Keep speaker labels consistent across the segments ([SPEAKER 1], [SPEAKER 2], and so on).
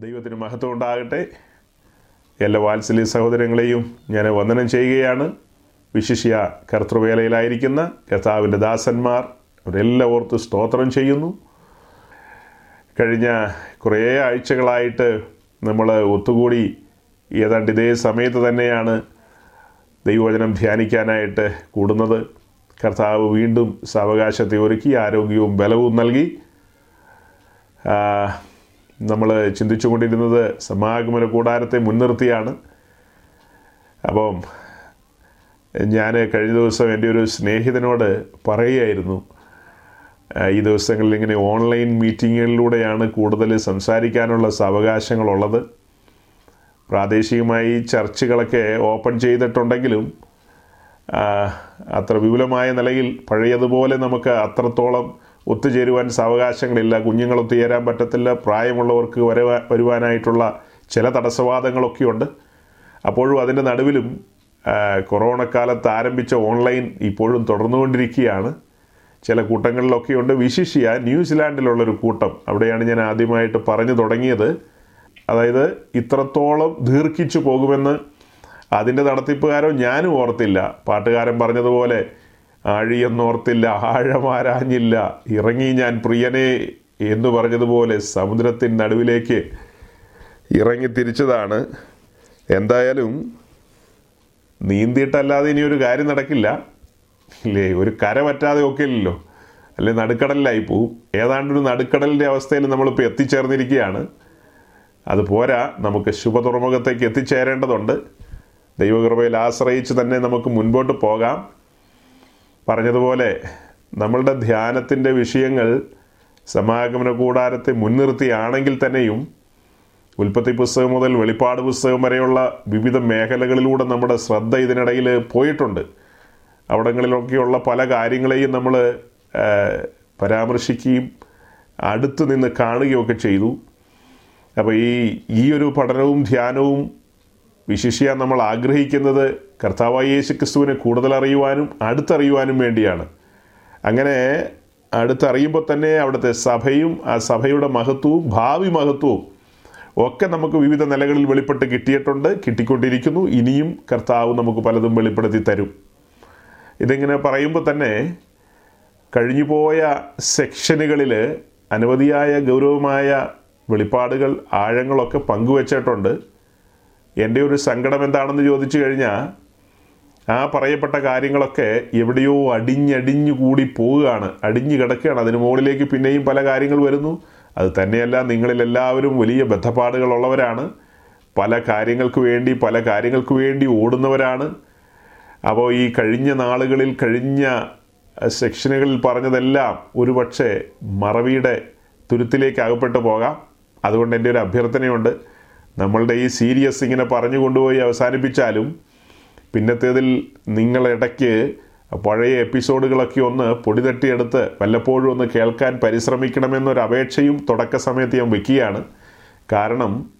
[SPEAKER 1] ദൈവത്തിന് മഹത്വം ഉണ്ടാകട്ടെ. എല്ലാ വാത്സല്യ സഹോദരങ്ങളെയും ഞാൻ വന്ദനം ചെയ്യുകയാണ്. വിശിഷ്യ കർത്തൃവേലയിലായിരിക്കുന്ന കർത്താവിന്റെ ദാസന്മാർ അവരെല്ലാം ഓർത്ത് സ്തോത്രം ചെയ്യുന്നു. കഴിഞ്ഞ കുറേ ആഴ്ചകളായിട്ട് നമ്മൾ ഒത്തുകൂടി ഏതാണ്ട് ഇതേ സമയത്ത് തന്നെയാണ് ദൈവവചനം ധ്യാനിക്കാനായിട്ട് കൂടുന്നത്. കർത്താവ് വീണ്ടും സാവകാശത്തെ ഒരുക്കി ആരോഗ്യവും ബലവും നൽകി. നമ്മൾ ചിന്തിച്ചുകൊണ്ടിരുന്നത് സമാഗമന കൂടാരത്തെ മുൻനിർത്തിയാണ്. അപ്പം ഞാൻ കഴിഞ്ഞ ദിവസം എന്റെ ഒരു സ്നേഹിതനോട് പറയുകയായിരുന്നു ഈ ദിവസങ്ങളിൽ ഇങ്ങനെ ഓൺലൈൻ മീറ്റിങ്ങുകളിലൂടെയാണ് കൂടുതൽ സംസാരിക്കാനുള്ള സാവകാശങ്ങളുള്ളത്. പ്രാദേശികമായി ചർച്ചുകളൊക്കെ ഓപ്പൺ ചെയ്തിട്ടുണ്ടെങ്കിലും അത്ര വിപുലമായ നിലയിൽ പഴയതുപോലെ നമുക്ക് അത്രത്തോളം ഒത്തുചേരുവാൻ സാവകാശങ്ങളില്ല കുഞ്ഞുങ്ങൾ ഒത്തുചേരാൻ പറ്റത്തില്ല പ്രായമുള്ളവർക്ക് വരവാ വരുവാനായിട്ടുള്ള ചില തടസ്സവാദങ്ങളൊക്കെയുണ്ട്. അപ്പോഴും അതിന്റെ നടുവിലും കൊറോണ കാലത്ത് ആരംഭിച്ച ഓൺലൈൻ ഇപ്പോഴും തുടർന്നുകൊണ്ടിരിക്കുകയാണ്. ചില കൂട്ടങ്ങളിലൊക്കെയുണ്ട്. വിശിഷ്യ ന്യൂസിലാൻഡിലുള്ളൊരു കൂട്ടം. അവിടെയാണ് ഞാൻ ആദ്യമായിട്ട് പറഞ്ഞു തുടങ്ങിയത്. അതായത് ഇത്രത്തോളം ദീർഘിച്ചു പോകുമെന്ന് അതിന്റെ നടത്തിപ്പുകാരോ ഞാനും ഓർത്തില്ല. പാട്ടുകാരൻ പറഞ്ഞതുപോലെ ആഴിയെന്നോർത്തില്ല ആഴമാരാഞ്ഞില്ല. ഇറങ്ങി ഞാൻ പ്രിയനെ എന്ന് പറഞ്ഞതുപോലെ സമുദ്രത്തിൻ നടുവിലേക്ക് ഇറങ്ങി തിരിച്ചതാണ്. എന്തായാലും നീന്തിയിട്ടല്ലാതെ ഇനി ഒരു കാര്യം നടക്കില്ല. ഇല്ലേ ഒരു കര പറ്റാതെ ഒക്കെ ഇല്ലല്ലോ. അല്ലെ നടുക്കടലിലായി പോവും. ഏതാണ്ടൊരു നടുക്കടലിന്റെ അവസ്ഥയിൽ നമ്മളിപ്പോൾ എത്തിച്ചേർന്നിരിക്കുകയാണ്. അത് പോരാ നമുക്ക് ശുഭതുറമുഖത്തേക്ക് എത്തിച്ചേരേണ്ടതുണ്ട്. ദൈവകൃപയിൽ ആശ്രയിച്ച് തന്നെ നമുക്ക് മുൻപോട്ട് പോകാം. പറഞ്ഞതുപോലെ നമ്മളുടെ ധ്യാനത്തിന്റെ വിഷയങ്ങൾ സമാഗമന കൂടാരത്തെ മുൻനിർത്തിയാണെങ്കിൽ തന്നെയും ഉൽപ്പത്തി പുസ്തകം മുതൽ വെളിപ്പാട് പുസ്തകം വരെയുള്ള വിവിധ മേഖലകളിലൂടെ നമ്മുടെ ശ്രദ്ധ ഇതിനിടയിൽ പോയിട്ടുണ്ട്. അവിടങ്ങളിലൊക്കെയുള്ള പല കാര്യങ്ങളെയും നമ്മൾ പരാമർശിക്കുകയും അടുത്ത് നിന്ന് കാണുകയൊക്കെ ചെയ്തു. അപ്പോൾ ഈ ഈ ഒരു പഠനവും ധ്യാനവും വിശിഷ്യ നമ്മൾ ആഗ്രഹിക്കുന്നത് കർത്താവായ യേശു ക്രിസ്തുവിനെ കൂടുതൽ അറിയുവാനും അടുത്തറിയുവാനും വേണ്ടിയാണ്. അങ്ങനെ അടുത്തറിയുമ്പോൾ തന്നെ അവിടുത്തെ സഭയും ആ സഭയുടെ മഹത്വവും ഭാവി മഹത്വവും ഒക്കെ നമുക്ക് വിവിധ നിലകളിൽ വെളിപ്പെട്ട് കിട്ടിയിട്ടുണ്ട് കിട്ടിക്കൊണ്ടിരിക്കുന്നു. ഇനിയും കർത്താവ് നമുക്ക് പലതും വെളിപ്പെടുത്തി തരും. ഇതിങ്ങനെ പറയുമ്പോൾ തന്നെ കഴിഞ്ഞുപോയ സെക്ഷനുകളിൽ അനവധിയായ ഗൗരവമായ വെളിപ്പാടുകൾ ആഴങ്ങളൊക്കെ പങ്കുവച്ചിട്ടുണ്ട്. എന്റെ ഒരു സങ്കടം എന്താണെന്ന് ചോദിച്ചു കഴിഞ്ഞാൽ ആ പറയപ്പെട്ട കാര്യങ്ങളൊക്കെ എവിടെയോ അടിഞ്ഞടിഞ്ഞു കൂടി പോവുകയാണ്. അടിഞ്ഞു കിടക്കുകയാണ്. അതിന് മുകളിലേക്ക് പിന്നെയും പല കാര്യങ്ങൾ വരുന്നു. അത് തന്നെയല്ല നിങ്ങളിലെല്ലാവരും വലിയ ബന്ധപ്പാടുകളുള്ളവരാണ് പല കാര്യങ്ങൾക്ക് വേണ്ടി പല കാര്യങ്ങൾക്ക് വേണ്ടി ഓടുന്നവരാണ്. അപ്പോൾ ഈ കഴിഞ്ഞ നാളുകളിൽ കഴിഞ്ഞ സെക്ഷനുകളിൽ പറഞ്ഞതെല്ലാം ഒരുപക്ഷെ മറവിയുടെ തുരുത്തിലേക്ക് അകപ്പെട്ടു പോകാം. അതുകൊണ്ട് എന്റെ ഒരു അഭ്യർത്ഥനയുണ്ട്. നമ്മളുടെ ഈ സീരിയസ് ഇങ്ങനെ പറഞ്ഞു കൊണ്ടുപോയി അവസാനിപ്പിച്ചാലും പിന്നത്തേതിൽ നിങ്ങളിടയ്ക്ക് പഴയ എപ്പിസോഡുകളൊക്കെ ഒന്ന് പൊടി തട്ടിയെടുത്ത് വല്ലപ്പോഴും ഒന്ന് കേൾക്കാൻ പരിശ്രമിക്കണമെന്നൊരു അപേക്ഷയും തുടക്ക സമയത്ത് ഞാൻ വയ്ക്കുകയാണ് കാരണം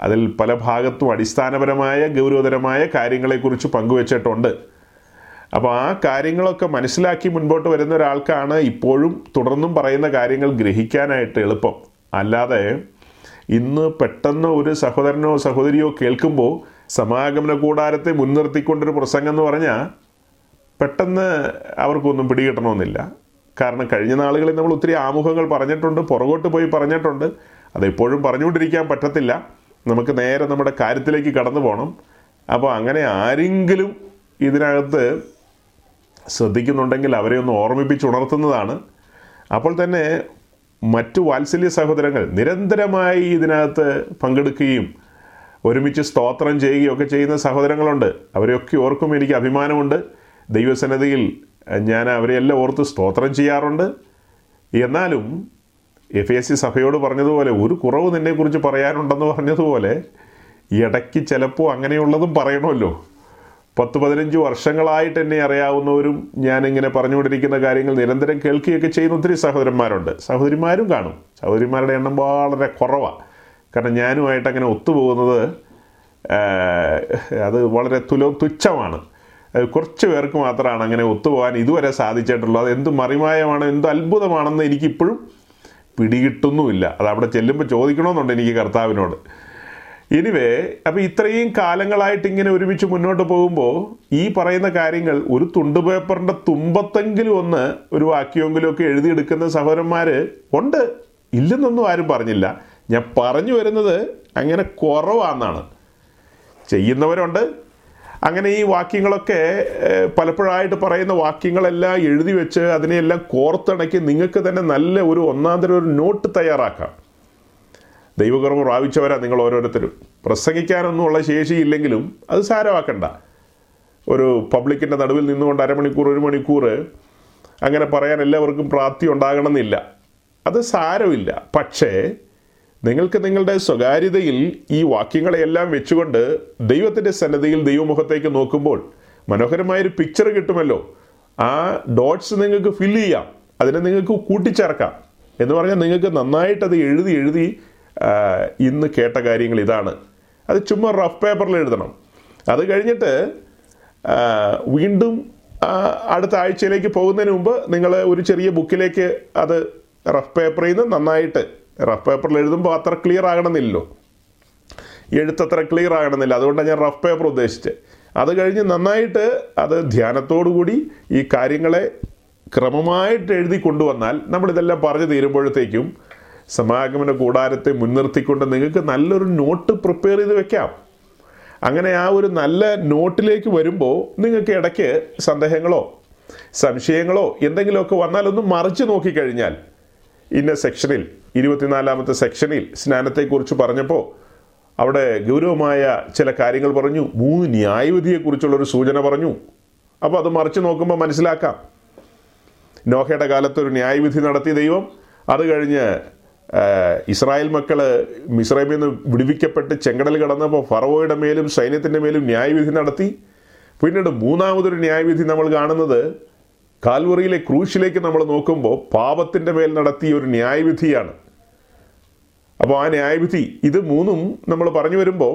[SPEAKER 1] അതിൽ പല ഭാഗത്തും അടിസ്ഥാനപരമായ ഗൗരവതരമായ കാര്യങ്ങളെക്കുറിച്ച് പങ്കുവച്ചിട്ടുണ്ട്. അപ്പോൾ ആ കാര്യങ്ങളൊക്കെ മനസ്സിലാക്കി മുൻപോട്ട് വരുന്ന ഒരാൾക്കാണ് ഇപ്പോഴും തുടർന്നും പറയുന്ന കാര്യങ്ങൾ ഗ്രഹിക്കാനായിട്ട് എളുപ്പം. അല്ലാതെ ഇന്ന് പെട്ടെന്ന് ഒരു സഹോദരനോ സഹോദരിയോ കേൾക്കുമ്പോൾ സമാഗമന കൂടാരത്തെ മുൻനിർത്തിക്കൊണ്ടൊരു പ്രസംഗം എന്ന് പറഞ്ഞാൽ പെട്ടെന്ന് അവർക്കൊന്നും പിടികിട്ടണമെന്നില്ല. കാരണം കഴിഞ്ഞ നാളുകളിൽ നമ്മൾ ഒത്തിരി ആമുഖങ്ങൾ പറഞ്ഞിട്ടുണ്ട് പുറകോട്ട് പോയി പറഞ്ഞിട്ടുണ്ട്. അതെപ്പോഴും പറഞ്ഞുകൊണ്ടിരിക്കാൻ പറ്റത്തില്ല. നമുക്ക് നേരെ നമ്മുടെ കാര്യത്തിലേക്ക് കടന്നു പോകണം അപ്പോൾ അങ്ങനെ ആരെങ്കിലും ഇതിനകത്ത് ശ്രദ്ധിക്കുന്നുണ്ടെങ്കിൽ അവരെ ഒന്ന് ഓർമ്മിപ്പിച്ചുണർത്തുന്നതാണ്. അപ്പോൾ തന്നെ മറ്റു വാത്സല്യ സഹോദരങ്ങൾ നിരന്തരമായി ഇതിനകത്ത് പങ്കെടുക്കുകയും ഒരുമിച്ച് സ്തോത്രം ചെയ്യുകയും ഒക്കെ ചെയ്യുന്ന സഹോദരങ്ങളുണ്ട്. അവരെയൊക്കെ ഓർക്കും എനിക്ക് അഭിമാനമുണ്ട്. ദൈവസന്നതിയിൽ ഞാൻ അവരെയെല്ലാം ഓർത്ത് സ്തോത്രം ചെയ്യാറുണ്ട്. എന്നാലും എഫ് എസ് സി സഭയോട് പറഞ്ഞതുപോലെ ഒരു കുറവ് നിന്നെക്കുറിച്ച് പറയാനുണ്ടെന്ന് പറഞ്ഞതുപോലെ ഇടയ്ക്ക് ചിലപ്പോൾ അങ്ങനെയുള്ളതും പറയണമല്ലോ. പത്ത് പതിനഞ്ച് വർഷങ്ങളായിട്ട് എന്നെ അറിയാവുന്നവരും ഞാൻ ഞാനിങ്ങനെ പറഞ്ഞുകൊണ്ടിരിക്കുന്ന കാര്യങ്ങൾ നിരന്തരം കേൾക്കുകയൊക്കെ ചെയ്യുന്ന ഒത്തിരി സഹോദരന്മാരുണ്ട്. സഹോദരിമാരും കാണും. സഹോദരിമാരുടെ എണ്ണം വളരെ കുറവാണ് കാരണം ഞാനുമായിട്ട് അങ്ങനെ ഒത്തുപോകുന്നത് അത് വളരെ തുലോ തുച്ഛമാണ്. കുറച്ച് പേർക്ക് മാത്രമാണ് അങ്ങനെ ഒത്തുപോകാൻ ഇതുവരെ സാധിച്ചിട്ടുള്ളത്. അത് എന്ത് മറിമായമാണ് എന്ത് അത്ഭുതമാണെന്ന് എനിക്കിപ്പോഴും പിടികിട്ടുന്നുമില്ല. അത് അവിടെ ചെല്ലുമ്പോൾ ചോദിക്കണമെന്നുണ്ട് എനിക്ക് കർത്താവിനോട്. എനിവേ അപ്പോൾ ഇത്രയും കാലങ്ങളായിട്ട് ഇങ്ങനെ ഒരുമിച്ച് മുന്നോട്ട് പോകുമ്പോൾ ഈ പറയുന്ന കാര്യങ്ങൾ ഒരു തുണ്ട് പേപ്പറിന്റെ തുമ്പത്തെങ്കിലും ഒന്ന് ഒരു വാക്യമെങ്കിലും ഒക്കെ എഴുതിയെടുക്കുന്ന സഹോദരന്മാർ ഉണ്ട്. ഇല്ലെന്നൊന്നും ആരും പറഞ്ഞില്ല. ഞാൻ പറഞ്ഞു വരുന്നത് അങ്ങനെ കുറവാണെന്നാണ് ചെയ്യുന്നവരുണ്ട്. അങ്ങനെ ഈ വാക്യങ്ങളൊക്കെ പലപ്പോഴായിട്ട് പറയുന്ന വാക്യങ്ങളെല്ലാം എഴുതി വെച്ച് അതിനെയെല്ലാം കോർത്തിണക്കി നിങ്ങൾക്ക് തന്നെ നല്ല ഒരു ഒന്നാം തരം ഒരു നോട്ട് തയ്യാറാക്കാം. ദൈവകർമ്മം പ്രാപിച്ചവരാ നിങ്ങൾ ഓരോരുത്തരും. പ്രസംഗിക്കാനൊന്നുമുള്ള ശേഷിയില്ലെങ്കിലും അത് സാരമാക്കണ്ട. ഒരു പബ്ലിക്കിന്റെ നടുവിൽ നിന്നുകൊണ്ട് അരമണിക്കൂർ ഒരു മണിക്കൂർ അങ്ങനെ പറയാൻ എല്ലാവർക്കും പ്രാപ്തി ഉണ്ടാകണമെന്നില്ല. അത് സാരമില്ല. പക്ഷേ നിങ്ങൾക്ക് നിങ്ങളുടെ സ്വകാര്യതയിൽ ഈ വാക്യങ്ങളെയെല്ലാം വെച്ചുകൊണ്ട് ദൈവത്തിന്റെ സന്നദ്ധയിൽ ദൈവമുഖത്തേക്ക് നോക്കുമ്പോൾ മനോഹരമായൊരു പിക്ചർ കിട്ടുമല്ലോ. ആ ഡോട്ട്സ് നിങ്ങൾക്ക് ഫില്ല് ചെയ്യാം. അതിനെ നിങ്ങൾക്ക് കൂട്ടിച്ചേർക്കാം. എന്ന് പറഞ്ഞാൽ നിങ്ങൾക്ക് നന്നായിട്ട് അത് എഴുതി എഴുതി ഇന്ന് കേട്ട കാര്യങ്ങൾ ഇതാണ്. അത് ചുമ്മാ റഫ് പേപ്പറിൽ എഴുതണം. അത് കഴിഞ്ഞിട്ട് വീണ്ടും അടുത്ത ആഴ്ചയിലേക്ക് പോകുന്നതിന് മുമ്പ് നിങ്ങൾ ഒരു ചെറിയ ബുക്കിലേക്ക് അത് റഫ് പേപ്പറിൽ നിന്ന് നന്നായിട്ട് റഫ് പേപ്പറിൽ എഴുതുമ്പോൾ അത്ര ക്ലിയർ ആകണമെന്നില്ലല്ലോ. എഴുത്തത്ര ക്ലിയർ ആകണമെന്നില്ല. അതുകൊണ്ടാണ് ഞാൻ റഫ് പേപ്പർ ഉദ്ദേശിച്ചത് അത് കഴിഞ്ഞ് നന്നായിട്ട് അത് ധ്യാനത്തോടു കൂടി ഈ കാര്യങ്ങളെ ക്രമമായിട്ട് എഴുതി കൊണ്ടുവന്നാൽ നമ്മളിതെല്ലാം പറഞ്ഞു തീരുമ്പോഴത്തേക്കും സമാഗമന കൂടാരത്തെ മുൻനിർത്തിക്കൊണ്ട് നിങ്ങൾക്ക് നല്ലൊരു നോട്ട് പ്രിപ്പയർ ചെയ്ത് വെക്കാം. അങ്ങനെ ആ ഒരു നല്ല നോട്ടിലേക്ക് വരുമ്പോൾ നിങ്ങൾക്ക് ഇടയ്ക്ക് സന്ദേഹങ്ങളോ സംശയങ്ങളോ എന്തെങ്കിലുമൊക്കെ വന്നാൽ ഒന്ന് മറിച്ച് നോക്കിക്കഴിഞ്ഞാൽ ഇന്ന സെക്ഷനിൽ ഇരുപത്തിനാലാമത്തെ സെക്ഷനിൽ സ്നാനത്തെക്കുറിച്ച് പറഞ്ഞപ്പോൾ അവിടെ ഗൗരവമായ ചില കാര്യങ്ങൾ പറഞ്ഞു മൂന്ന് ന്യായവിധിയെക്കുറിച്ചുള്ള ഒരു സൂചന പറഞ്ഞു. അപ്പോൾ അത് മറിച്ച് നോക്കുമ്പോൾ മനസ്സിലാക്കാം. നോഹയുടെ കാലത്ത് ഒരു ന്യായവിധി നടത്തിയ ദൈവം അത് കഴിഞ്ഞ് ഇസ്രായേൽ മക്കൾ മിസ്രൈമിൽ നിന്ന് വിടുവിക്കപ്പെട്ട് ചെങ്കടൽ കടന്നപ്പോൾ ഫറവോയുടെ മേലും സൈന്യത്തിന്റെ മേലും ന്യായവിധി നടത്തി. പിന്നീട് മൂന്നാമതൊരു ന്യായവിധി നമ്മൾ കാണുന്നത് കാൽവറിയിലെ ക്രൂശിലേക്ക് നമ്മൾ നോക്കുമ്പോൾ പാപത്തിന്റെ മേൽ നടത്തിയ ഒരു ന്യായവിധിയാണ്. അപ്പോൾ ആ ന്യായവിധി ഇത് മൂന്നും നമ്മൾ പറഞ്ഞു വരുമ്പോൾ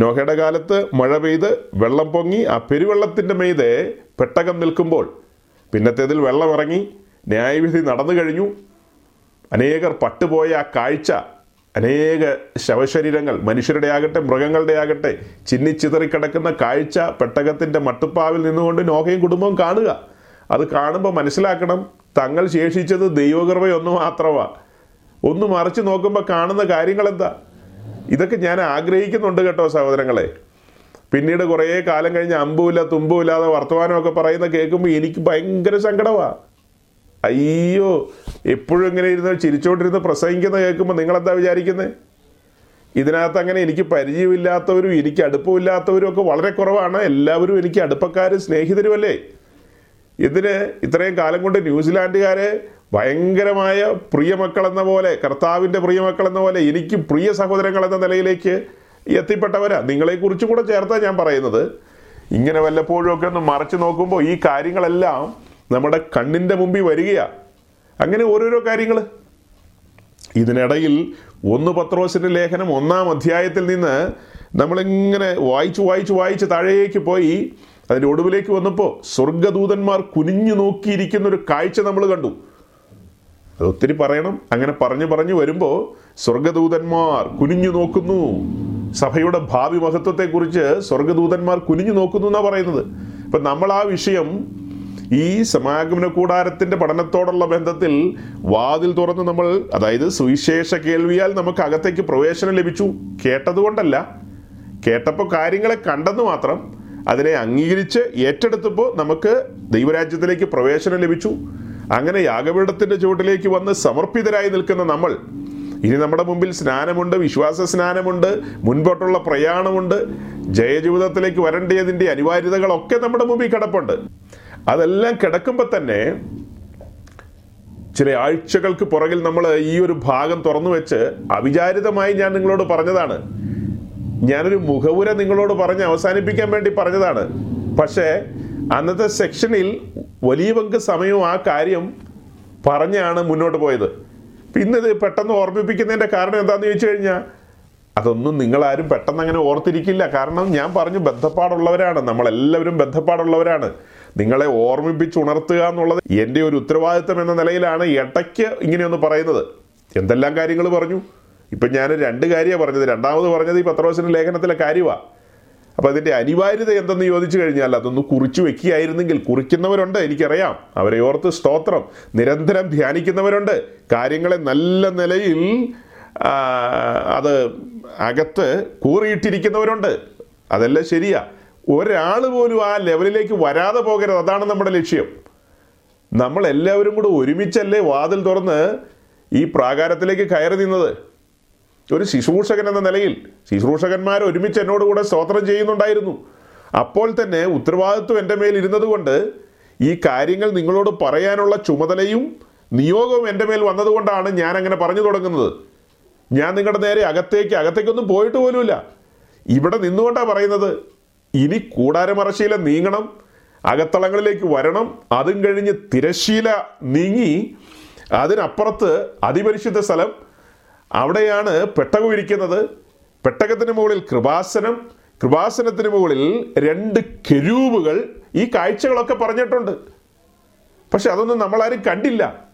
[SPEAKER 1] നോഹയുടെ കാലത്ത് മഴ പെയ്ത് വെള്ളം പൊങ്ങി ആ പെരുവെള്ളത്തിന്റെ മീതെ പെട്ടകം നിൽക്കുമ്പോൾ പിന്നത്തേതിൽ വെള്ളം ഇറങ്ങി ന്യായവിധി നടന്നു കഴിഞ്ഞു. അനേകർ പട്ടുപോയ ആ കാഴ്ച അനേക ശവശരീരങ്ങൾ മനുഷ്യരുടെ ആകട്ടെ മൃഗങ്ങളുടെ ആകട്ടെ ചിന്നിച്ചിതറിക്കിടക്കുന്ന കാഴ്ച പെട്ടകത്തിന്റെ മട്ടുപ്പാവിൽ നിന്നുകൊണ്ട് നോഹയും കുടുംബവും കാണുക. അത് കാണുമ്പോൾ മനസ്സിലാക്കണം തങ്ങൾ ശേഷിച്ചത് ദൈവകൃപയൊന്നു മാത്രമാ. ഒന്ന് മറിച്ച് നോക്കുമ്പോൾ കാണുന്ന കാര്യങ്ങൾ എന്താ ഇതൊക്കെ ഞാൻ ആഗ്രഹിക്കുന്നുണ്ട് കേട്ടോ സഹോദരങ്ങളെ. പിന്നീട് കുറേ കാലം കഴിഞ്ഞ് അമ്പുമില്ല തുമ്പുമില്ലാതെ വർത്തമാനമൊക്കെ പറയുന്ന കേൾക്കുമ്പോൾ എനിക്ക് ഭയങ്കര സങ്കടമാണ് അയ്യോ എപ്പോഴും ഇങ്ങനെ ഇരുന്ന് ചിരിച്ചോണ്ടിരുന്ന് പ്രസംഗിക്കുന്ന കേൾക്കുമ്പോൾ നിങ്ങളെന്താ വിചാരിക്കുന്നത് ഇതിനകത്ത് അങ്ങനെ എനിക്ക് പരിചയമില്ലാത്തവരും എനിക്ക് അടുപ്പമില്ലാത്തവരും ഒക്കെ വളരെ കുറവാണ്. എല്ലാവരും എനിക്ക് അടുപ്പക്കാരും സ്നേഹിതരുമല്ലേ? ഇതിന് ഇത്രയും കാലം കൊണ്ട് ന്യൂസിലാൻഡുകാരെ ഭയങ്കരമായ പ്രിയമക്കൾ എന്ന പോലെ കർത്താവിന്റെ പ്രിയമക്കൾ എന്ന പോലെ എനിക്ക് പ്രിയ സഹോദരങ്ങൾ എന്ന നിലയിലേക്ക് എത്തിപ്പെട്ടവരാ. നിങ്ങളെക്കുറിച്ചും കൂടെ ചേർത്താണ് ഞാൻ പറയുന്നത്. ഇങ്ങനെ വല്ലപ്പോഴും ഒക്കെ ഒന്ന് മറച്ചു നോക്കുമ്പോൾ ഈ കാര്യങ്ങളെല്ലാം നമ്മുടെ കണ്ണിന്റെ മുമ്പിൽ വരികയാ. അങ്ങനെ ഓരോരോ കാര്യങ്ങൾ ഇതിനിടയിൽ ഒന്ന് പത്രോസിന്റെ ലേഖനം ഒന്നാം അധ്യായത്തിൽ നിന്ന് നമ്മളിങ്ങനെ വായിച്ച് വായിച്ച് വായിച്ച് താഴേക്ക് പോയി അതിന്റെ ഒടുവിലേക്ക് വന്നപ്പോൾ സ്വർഗദൂതന്മാർ കുനിഞ്ഞു നോക്കിയിരിക്കുന്ന ഒരു കാഴ്ച നമ്മൾ കണ്ടു. അത് ഒത്തിരി പറയണം. അങ്ങനെ പറഞ്ഞു പറഞ്ഞു വരുമ്പോൾ സ്വർഗദൂതന്മാർ കുനിഞ്ഞു നോക്കുന്നു. സഭയുടെ ഭാവി മഹത്വത്തെക്കുറിച്ച് സ്വർഗദൂതന്മാർ കുനിഞ്ഞു നോക്കുന്നു എന്നാണ് പറയുന്നത്. അപ്പം നമ്മൾ ആ വിഷയം ഈ സമാഗമന കൂടാരത്തിന്റെ പഠനത്തോടുള്ള ബന്ധത്തിൽ വാതിൽ തുറന്ന് നമ്മൾ അതായത് സുവിശേഷ കേൾവിയാൽ നമുക്ക് അകത്തേക്ക് പ്രവേശനം ലഭിച്ചു. കേട്ടതുകൊണ്ടല്ല. കേട്ടപ്പോൾ കാര്യങ്ങളെ കണ്ടെന്ന് മാത്രം അതിനെ അംഗീകരിച്ച് ഏറ്റെടുത്തപ്പോൾ നമുക്ക് ദൈവരാജ്യത്തിലേക്ക് പ്രവേശനം ലഭിച്ചു. അങ്ങനെ യാഗപീഠത്തിന്റെ ചുവട്ടിലേക്ക് വന്ന് സമർപ്പിതരായി നിൽക്കുന്ന നമ്മൾ ഇനി നമ്മുടെ മുമ്പിൽ സ്നാനമുണ്ട് വിശ്വാസ സ്നാനമുണ്ട് മുൻപോട്ടുള്ള പ്രയാണമുണ്ട് ജയജീവിതത്തിലേക്ക് വരേണ്ടതിന്റെ അനിവാര്യതകളൊക്കെ നമ്മുടെ മുമ്പിൽ കിടപ്പുണ്ട്. അതെല്ലാം കിടക്കുമ്പോൾ തന്നെ ചില ആഴ്ചകൾക്ക് പുറകിൽ നമ്മൾ ഈ ഒരു ഭാഗം തുറന്നു വെച്ച് അവിചാരിതമായി ഞാൻ നിങ്ങളോട് പറഞ്ഞതാണ്. ഞാനൊരു മുഖവുര നിങ്ങളോട് പറഞ്ഞ് അവസാനിപ്പിക്കാൻ വേണ്ടി പറഞ്ഞതാണ്. പക്ഷേ അന്നത്തെ സെക്ഷനിൽ വലിയ പങ്ക് സമയവും ആ കാര്യം പറഞ്ഞാണ് മുന്നോട്ട് പോയത്. പിന്നെ ഇത് പെട്ടെന്ന് ഓർമ്മിപ്പിക്കുന്നതിന്റെ കാരണം എന്താണെന്ന് ചോദിച്ചു കഴിഞ്ഞാൽ അതൊന്നും നിങ്ങളാരും പെട്ടെന്ന് അങ്ങനെ ഓർത്തിരിക്കില്ല. കാരണം ഞാൻ പറഞ്ഞു ബന്ധപ്പാടുള്ളവരാണ്. നമ്മളെല്ലാവരും ബന്ധപ്പാടുള്ളവരാണ്. നിങ്ങളെ ഓർമ്മിപ്പിച്ച് ഉണർത്തുക എന്നുള്ളത് എന്റെ ഒരു ഉത്തരവാദിത്തം എന്ന നിലയിലാണ് ഇടയ്ക്ക് ഇങ്ങനെയൊന്ന് പറയുന്നത്. എന്തെല്ലാം കാര്യങ്ങൾ പറഞ്ഞു? ഇപ്പം ഞാൻ രണ്ട് കാര്യമാണ് പറഞ്ഞത്. രണ്ടാമത് പറഞ്ഞത് ഈ പത്രോസിന്റെ ലേഖനത്തിലെ കാര്യമാണ് അപ്പോൾ അതിന്റെ അനിവാര്യത എന്തെന്ന് ചോദിച്ചു കഴിഞ്ഞാൽ അതൊന്ന് കുറിച്ചു വെക്കുകയായിരുന്നെങ്കിൽ കുറിക്കുന്നവരുണ്ട് എനിക്കറിയാം. അവരെ ഓർത്ത് സ്തോത്രം. നിരന്തരം ധ്യാനിക്കുന്നവരുണ്ട്. കാര്യങ്ങളെ നല്ല നിലയിൽ അത് അകത്ത് കൂറിയിട്ടിരിക്കുന്നവരുണ്ട്. അതെല്ലാം ശരിയാ. ഒരാൾ പോലും ആ ലെവലിലേക്ക് വരാതെ പോകരുത്. അതാണ് നമ്മുടെ ലക്ഷ്യം. നമ്മൾ എല്ലാവരും കൂടെ ഒരുമിച്ചല്ലേ വാതിൽ തുറന്ന് ഈ പ്രാകാരത്തിലേക്ക് കയറി നിന്നത്? ഒരു ശുശ്രൂഷകൻ എന്ന നിലയിൽ ശുശ്രൂഷകന്മാർ ഒരുമിച്ച് എന്നോട് കൂടെ സ്തോത്രം ചെയ്യുന്നുണ്ടായിരുന്നു. അപ്പോൾ തന്നെ ഉത്തരവാദിത്വം എന്റെ മേൽ ഇരുന്നതുകൊണ്ട് ഈ കാര്യങ്ങൾ നിങ്ങളോട് പറയാനുള്ള ചുമതലയും നിയോഗവും എന്റെ മേൽ വന്നതുകൊണ്ടാണ് ഞാൻ അങ്ങനെ പറഞ്ഞു തുടങ്ങുന്നത്. ഞാൻ നിങ്ങളുടെ നേരെ അകത്തേക്ക് അകത്തേക്കൊന്നും പോയിട്ട് പോലുമില്ല. ഇവിടെ നിന്നുകൊണ്ടാണ് പറയുന്നത്. ഇനി കൂടാരമറശീല നീങ്ങണം അകത്തളങ്ങളിലേക്ക് വരണം അതും കഴിഞ്ഞ് തിരശീല നീങ്ങി അതിനപ്പുറത്ത് അതിപരിശുദ്ധ സ്ഥലം. അവിടെയാണ് പെട്ടകം ഇരിക്കുന്നത്. പെട്ടകത്തിന് മുകളിൽ കൃപാസനം കൃപാസനത്തിന് മുകളിൽ രണ്ട് കെരൂബുകൾ. ഈ കാഴ്ചകളൊക്കെ പറഞ്ഞിട്ടുണ്ട്. പക്ഷെ അതൊന്നും നമ്മളാരും കണ്ടില്ല.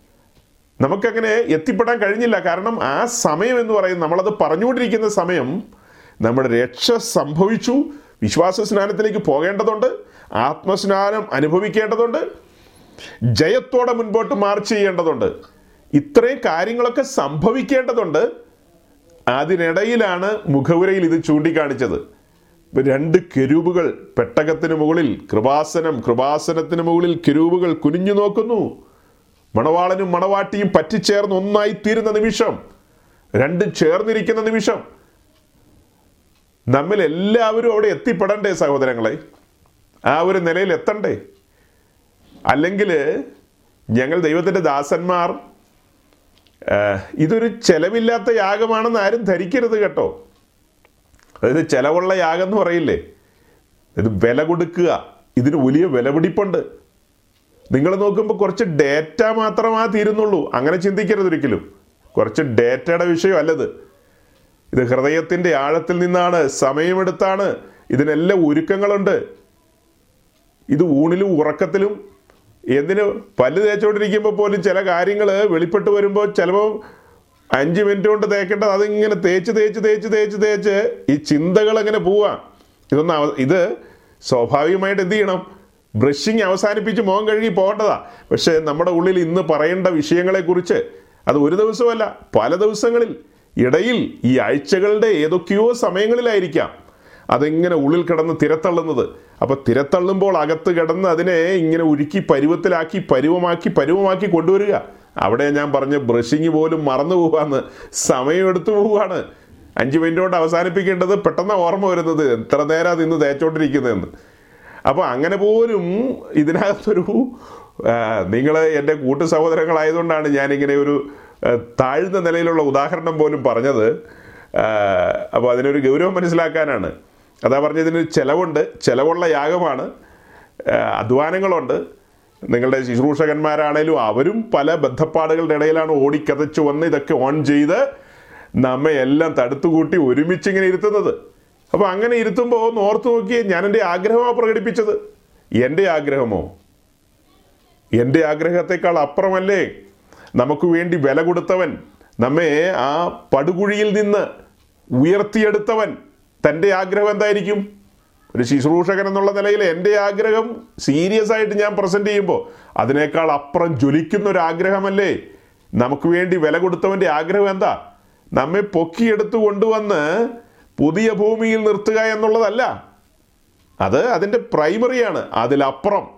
[SPEAKER 1] നമുക്കങ്ങനെ എത്തിപ്പെടാൻ കഴിഞ്ഞില്ല. കാരണം ആ സമയം എന്ന് പറയുന്നത് നമ്മളത് പറഞ്ഞുകൊണ്ടിരിക്കുന്ന സമയം നമ്മുടെ രക്ഷ സംഭവിച്ചു. വിശ്വാസ സ്നാനത്തിലേക്ക് പോകേണ്ടതുണ്ട് ആത്മസ്നാനം അനുഭവിക്കേണ്ടതുണ്ട് ജയത്തോടെ മുൻപോട്ട് മാർച്ച് ചെയ്യേണ്ടതുണ്ട്. ഇത്രയും കാര്യങ്ങളൊക്കെ സംഭവിക്കേണ്ടതുണ്ട്. അതിനിടയിലാണ് മുഖവുരയിൽ ഇത് ചൂണ്ടിക്കാണിച്ചത്. രണ്ട് കെരൂബുകൾ പെട്ടകത്തിന് മുകളിൽ കൃപാസനം കൃപാസനത്തിന് മുകളിൽ കെരൂബുകൾ കുനിഞ്ഞു നോക്കുന്നു. മണവാളനും മണവാട്ടിയും പറ്റിച്ചേർന്ന് ഒന്നായി തീരുന്ന നിമിഷം രണ്ടും ചേർന്നിരിക്കുന്ന നിമിഷം നമ്മിൽ എല്ലാവരും അവിടെ എത്തിപ്പെടണ്ടേ സഹോദരങ്ങളെ? ആ ഒരു നിലയിൽ എത്തണ്ടേ? അല്ലെങ്കിൽ ഞങ്ങൾ ദൈവത്തിന്റെ ദാസന്മാർ ഇതൊരു ചെലവില്ലാത്ത യാഗമാണെന്ന് ആരും ധരിക്കരുത് കേട്ടോ. അതായത് ചെലവുള്ള യാഗം എന്ന് പറയില്ലേ? ഇത് വില കൊടുക്കുക. ഇതിന് വലിയ വിലപിടിപ്പുണ്ട് നിങ്ങൾ നോക്കുമ്പോൾ കുറച്ച് ഡേറ്റ മാത്രമാ തീരുന്നുള്ളൂ. അങ്ങനെ ചിന്തിക്കരുത് ഒരിക്കലും. കുറച്ച് ഡേറ്റയുടെ വിഷയമല്ലത്. ഇത് ഹൃദയത്തിന്റെ ആഴത്തിൽ നിന്നാണ് സമയമെടുത്താണ് ഇതിനെല്ലാം ഒരുക്കങ്ങളുണ്ട്. ഇത് ഊണിലും ഉറക്കത്തിലും എന്തിന് പല്ല് തേച്ചുകൊണ്ടിരിക്കുമ്പോൾ പോലും ചില കാര്യങ്ങൾ വെളിപ്പെട്ട് വരുമ്പോൾ ചിലപ്പോൾ അഞ്ച് മിനിറ്റ് കൊണ്ട് തേക്കേണ്ടത് അതിങ്ങനെ തേച്ച് തേച്ച് തേച്ച് തേച്ച് തേച്ച് ഈ ചിന്തകൾ അങ്ങനെ പോവാ. ഇതൊന്ന് ഇത് സ്വാഭാവികമായിട്ട് എന്ത് ചെയ്യണം? ബ്രഷിങ് അവസാനിപ്പിച്ച് മുഖം കഴുകി പോകേണ്ടതാ. പക്ഷേ നമ്മുടെ ഉള്ളിൽ ഇന്ന് പറയേണ്ട വിഷയങ്ങളെക്കുറിച്ച് അത് ഒരു ദിവസമല്ല പല ദിവസങ്ങളിൽ ഇടയിൽ ഈ ആഴ്ചകളുടെ ഏതൊക്കെയോ സമയങ്ങളിലായിരിക്കാം അതിങ്ങനെ ഉള്ളിൽ കിടന്ന് തിരത്തള്ളുന്നത്. അപ്പൊ തിരത്തള്ളുമ്പോൾ അകത്ത് കിടന്ന് അതിനെ ഇങ്ങനെ ഉരുക്കി പരുവത്തിലാക്കി പരുവമാക്കി പരുവമാക്കി കൊണ്ടുവരിക. അവിടെ ഞാൻ പറഞ്ഞ ബ്രഷിങ് പോലും മറന്നു പോവാന്ന് സമയം എടുത്തു പോവുകയാണ് അഞ്ച് മിനിറ്റ് കൊണ്ട് അവസാനിപ്പിക്കേണ്ടത് പെട്ടെന്ന് ഓർമ്മ വരുന്നത്. എത്ര നേരം അത് ഇന്ന് തേച്ചോണ്ടിരിക്കുന്നതെന്ന്. അപ്പോൾ അങ്ങനെ പോലും ഇതിനകത്തൊരു നിങ്ങൾ എന്റെ കൂട്ടു സഹോദരങ്ങളായതുകൊണ്ടാണ് ഞാനിങ്ങനെ ഒരു താഴ്ന്ന നിലയിലുള്ള ഉദാഹരണം പോലും പറഞ്ഞത് അപ്പോൾ അതിനൊരു ഗൗരവം മനസ്സിലാക്കാനാണ്. അതാ പറഞ്ഞതിന് ചിലവുണ്ട് ചിലവുള്ള യാഗമാണ് അധ്വാനങ്ങളുണ്ട്. നിങ്ങളുടെ ശുശ്രൂഷകന്മാരാണേലും അവരും പല ബന്ധപ്പാടുകളുടെ ഇടയിലാണ് ഓടിക്കതച്ചു വന്ന് ഇതൊക്കെ ഓൺ ചെയ്ത് നമ്മെ എല്ലാം തടുത്തുകൂട്ടി ഒരുമിച്ച് ഇങ്ങനെ ഇരുത്തുന്നത്. അപ്പോൾ അങ്ങനെ ഇരുത്തുമ്പോൾ ഒന്ന് ഓർത്ത് നോക്കിയേ ഞാൻ എന്റെ ആഗ്രഹമാണ് പ്രകടിപ്പിച്ചത്. എന്റെ ആഗ്രഹമോ? എന്റെ ആഗ്രഹത്തെക്കാൾ അപ്പുറമല്ലേ നമുക്ക് വേണ്ടി വില കൊടുത്തവൻ നമ്മെ ആ പടുകുഴിയിൽ നിന്ന് ഉയർത്തിയെടുത്തവൻ തന്റെ ആഗ്രഹം എന്തായിരിക്കും? ഒരു ശുശ്രൂഷകൻ എന്നുള്ള നിലയിൽ എന്റെ ആഗ്രഹം സീരിയസ് ആയിട്ട് ഞാൻ പ്രസന്റ് ചെയ്യുമ്പോൾ അതിനേക്കാൾ അപ്പുറം ജ്വലിക്കുന്ന ഒരു ആഗ്രഹമല്ലേ നമുക്ക് വേണ്ടി വില കൊടുത്തവന്റെ ആഗ്രഹം എന്താ? നമ്മെ പൊക്കിയെടുത്ത് കൊണ്ടുവന്ന് പുതിയ ഭൂമിയിൽ നിർത്തുക എന്നുള്ളതല്ല. അത് അതിന്റെ പ്രൈമറിയാണ് അതിലപ്പുറം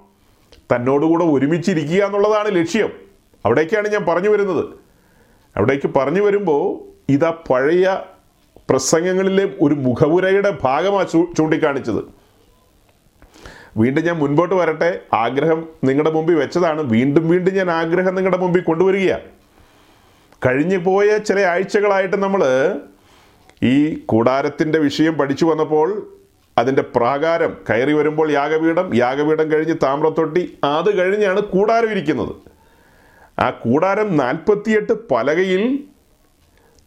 [SPEAKER 1] തന്നോടുകൂടെ ഒരുമിച്ചിരിക്കുക എന്നുള്ളതാണ് ലക്ഷ്യം. അവിടേക്കാണ് ഞാൻ പറഞ്ഞു വരുന്നത്. അവിടേക്ക് പറഞ്ഞു വരുമ്പോൾ ഇതാ പഴയ പ്രസംഗങ്ങളിലെ ഒരു മുഖവുരയുടെ ഭാഗമാണ് ചൂണ്ടിക്കാണിച്ചത്. വീണ്ടും ഞാൻ മുൻപോട്ട് വരട്ടെ. ആഗ്രഹം നിങ്ങളുടെ മുമ്പിൽ വെച്ചതാണ്. വീണ്ടും വീണ്ടും ഞാൻ ആഗ്രഹം നിങ്ങളുടെ മുമ്പിൽ കൊണ്ടുവരികയാണ് കഴിഞ്ഞു പോയ ചില ആഴ്ചകളായിട്ട് നമ്മൾ ഈ കൂടാരത്തിന്റെ വിഷയം പഠിച്ചു വന്നപ്പോൾ അതിന്റെ പ്രാകാരം കയറി വരുമ്പോൾ യാഗപീഠം യാഗപീഠം കഴിഞ്ഞ് താമ്രത്തൊട്ടി അത് കഴിഞ്ഞാണ് കൂടാരം ഇരിക്കുന്നത്. ആ കൂടാരം നാൽപ്പത്തിയെട്ട് പലകയിൽ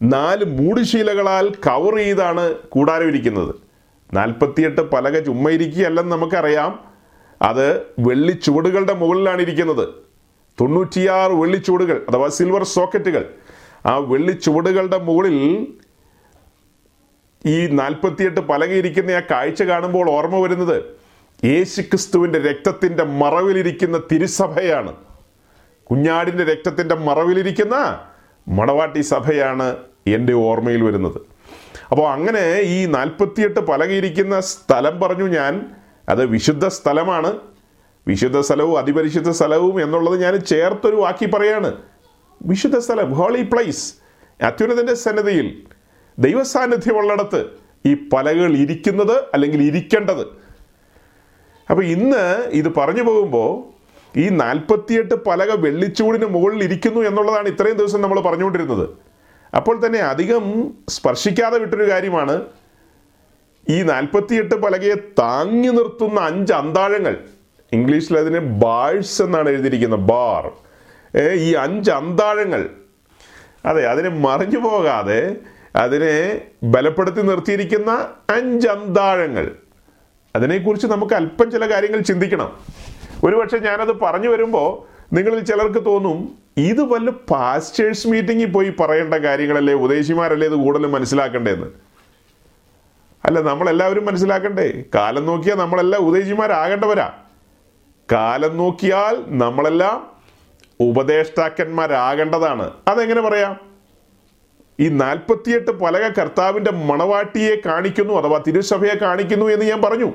[SPEAKER 1] നാല് മൂടുശീലകളാൽ കവർ ചെയ്താണ് കൂടാരം ഇരിക്കുന്നത്. നാൽപ്പത്തിയെട്ട് പലക ചുമ്മാ ഇരിക്കുകയല്ലെന്ന് നമുക്കറിയാം. അത് വെള്ളിച്ചുവടുകളുടെ മുകളിലാണ് ഇരിക്കുന്നത്. തൊണ്ണൂറ്റിയാറ് വെള്ളിച്ചുവടുകൾ അഥവാ സിൽവർ സോക്കറ്റുകൾ ആ വെള്ളി ചുവടുകളുടെ മുകളിൽ ഈ നാൽപ്പത്തിയെട്ട് പലകയിരിക്കുന്ന ആ കാഴ്ച കാണുമ്പോൾ ഓർമ്മ വരുന്നത് യേശുക്രിസ്തുവിന്റെ രക്തത്തിന്റെ മറവിലിരിക്കുന്ന തിരുസഭയാണ്. കുഞ്ഞാടിന്റെ രക്തത്തിന്റെ മറവിലിരിക്കുന്ന മടവാട്ടി സഭയാണ് എന്റെ ഓർമ്മയിൽ വരുന്നത്. അപ്പോൾ അങ്ങനെ ഈ നാൽപ്പത്തിയെട്ട് പലകയിരിക്കുന്ന സ്ഥലം പറഞ്ഞു ഞാൻ. അത് വിശുദ്ധ സ്ഥലമാണ്. വിശുദ്ധ സ്ഥലവും അതിപരിശുദ്ധ സ്ഥലവും എന്നുള്ളത് ഞാൻ ചേർത്തൊരു വാക്കി പറയാണ്. വിശുദ്ധ സ്ഥലം ഹോളി പ്ലേസ് അത്യുന്നതിന്റെ സന്നദ്ധയിൽ ദൈവസാന്നിധ്യമുള്ളിടത്ത് ഈ പലകൾ ഇരിക്കുന്നത് അല്ലെങ്കിൽ ഇരിക്കേണ്ടത്. അപ്പോൾ ഇന്ന് ഇത് പറഞ്ഞു പോകുമ്പോൾ ഈ നാൽപ്പത്തിയെട്ട് പലക വെള്ളിച്ചൂടിന് മുകളിൽ ഇരിക്കുന്നു എന്നുള്ളതാണ് ഇത്രയും ദിവസം നമ്മൾ പറഞ്ഞുകൊണ്ടിരുന്നത്. അപ്പോൾ തന്നെ അധികം സ്പർശിക്കാതെ വിട്ടൊരു കാര്യമാണ് ഈ നാൽപ്പത്തിയെട്ട് പലകയെ താങ്ങി നിർത്തുന്ന അഞ്ച് അന്താഴങ്ങൾ. ഇംഗ്ലീഷിൽ അതിനെ ബാഴ്സ് എന്നാണ് എഴുതിയിരിക്കുന്നത് ബാർ. ഈ അഞ്ച് അന്താഴങ്ങൾ. അതെ അതിനെ മറിഞ്ഞു പോകാതെ അതിനെ ബലപ്പെടുത്തി നിർത്തിയിരിക്കുന്ന അഞ്ച് അന്താഴങ്ങൾ. അതിനെക്കുറിച്ച് നമുക്ക് അല്പം ചില കാര്യങ്ങൾ ചിന്തിക്കണം. ഒരുപക്ഷെ ഞാനത് പറഞ്ഞു വരുമ്പോൾ നിങ്ങളിൽ ചിലർക്ക് തോന്നും ഇത് വല്ല പാസ്റ്റേഴ്സ് മീറ്റിങ്ങിൽ പോയി പറയേണ്ട കാര്യങ്ങളല്ലേ ഉപദേശിമാരല്ലേ ഇത് കൂടുതലും മനസ്സിലാക്കണ്ടേന്ന് അല്ല നമ്മളെല്ലാവരും മനസ്സിലാക്കണ്ടേ? കാലം നോക്കിയാൽ നമ്മളെല്ലാം ഉപദേശിമാരാകേണ്ടവരാ കാലം നോക്കിയാൽ നമ്മളെല്ലാം ഉപദേഷ്ടാക്കന്മാരാകേണ്ടതാണ്. അതെങ്ങനെ പറയാം? ഈ നാൽപ്പത്തിയെട്ട് പലക കർത്താവിന്റെ മണവാട്ടിയെ കാണിക്കുന്നു അഥവാ തിരുസഭയെ കാണിക്കുന്നു എന്ന് ഞാൻ പറഞ്ഞു.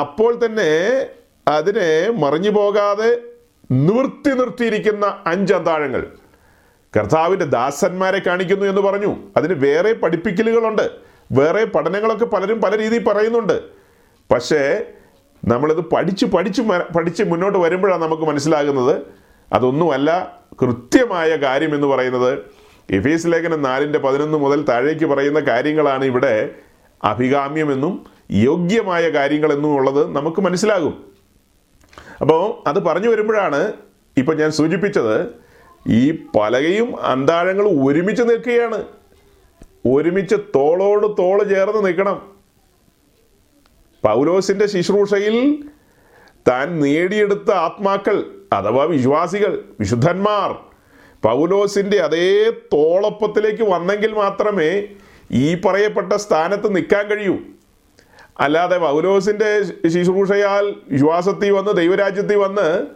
[SPEAKER 1] അപ്പോൾ തന്നെ അതിനെ മറിഞ്ഞു പോകാതെ നിവർത്തി നിർത്തിയിരിക്കുന്ന അഞ്ച് അന്താഴങ്ങൾ. കർത്താവിന്റെ ദാസന്മാരെ കാണിക്കുന്നു എന്ന് പറഞ്ഞു. അതിന് വേറെ പഠിപ്പിക്കലുകളുണ്ട്. വേറെ പഠനങ്ങളൊക്കെ പലരും പല രീതിയിൽ പറയുന്നുണ്ട്. പക്ഷേ നമ്മളിത് പഠിച്ച് പഠിച്ച് പഠിച്ച് മുന്നോട്ട് വരുമ്പോഴാണ് നമുക്ക് മനസ്സിലാകുന്നത്. അതൊന്നുമല്ല കൃത്യമായ കാര്യം എന്ന് പറയുന്നത് എഫീസ് ലേഖനം നാലിന്റെ പതിനൊന്ന് മുതൽ താഴേക്ക് പറയുന്ന കാര്യങ്ങളാണ് ഇവിടെ അഭികാമ്യമെന്നും യോഗ്യമായ കാര്യങ്ങളെന്നും ഉള്ളത് നമുക്ക് മനസ്സിലാകും. അപ്പോൾ അത് പറഞ്ഞു വരുമ്പോഴാണ് ഇപ്പം ഞാൻ സൂചിപ്പിച്ചത് ഈ പലകയും അന്താഴങ്ങളും ഒരുമിച്ച് നിൽക്കുകയാണ്. ഒരുമിച്ച് തോളോട് തോൾ ചേർന്ന് നിൽക്കണം. പൗലോസിന്റെ ശുശ്രൂഷയിൽ താൻ നേടിയെടുത്ത ആത്മാക്കൾ അഥവാ വിശ്വാസികൾ വിശുദ്ധന്മാർ പൗലോസിന്റെ അതേ തോളൊപ്പത്തിലേക്ക് വന്നെങ്കിൽ മാത്രമേ ഈ പറയപ്പെട്ട സ്ഥാനത്ത് നിൽക്കാൻ കഴിയൂ. അല്ലാതെ പൗലോസിന്റെ ശുശ്രൂഷയാൽ വിശ്വാസത്തിൽ വന്ന് ദൈവരാജ്യത്തിൽ വന്ന്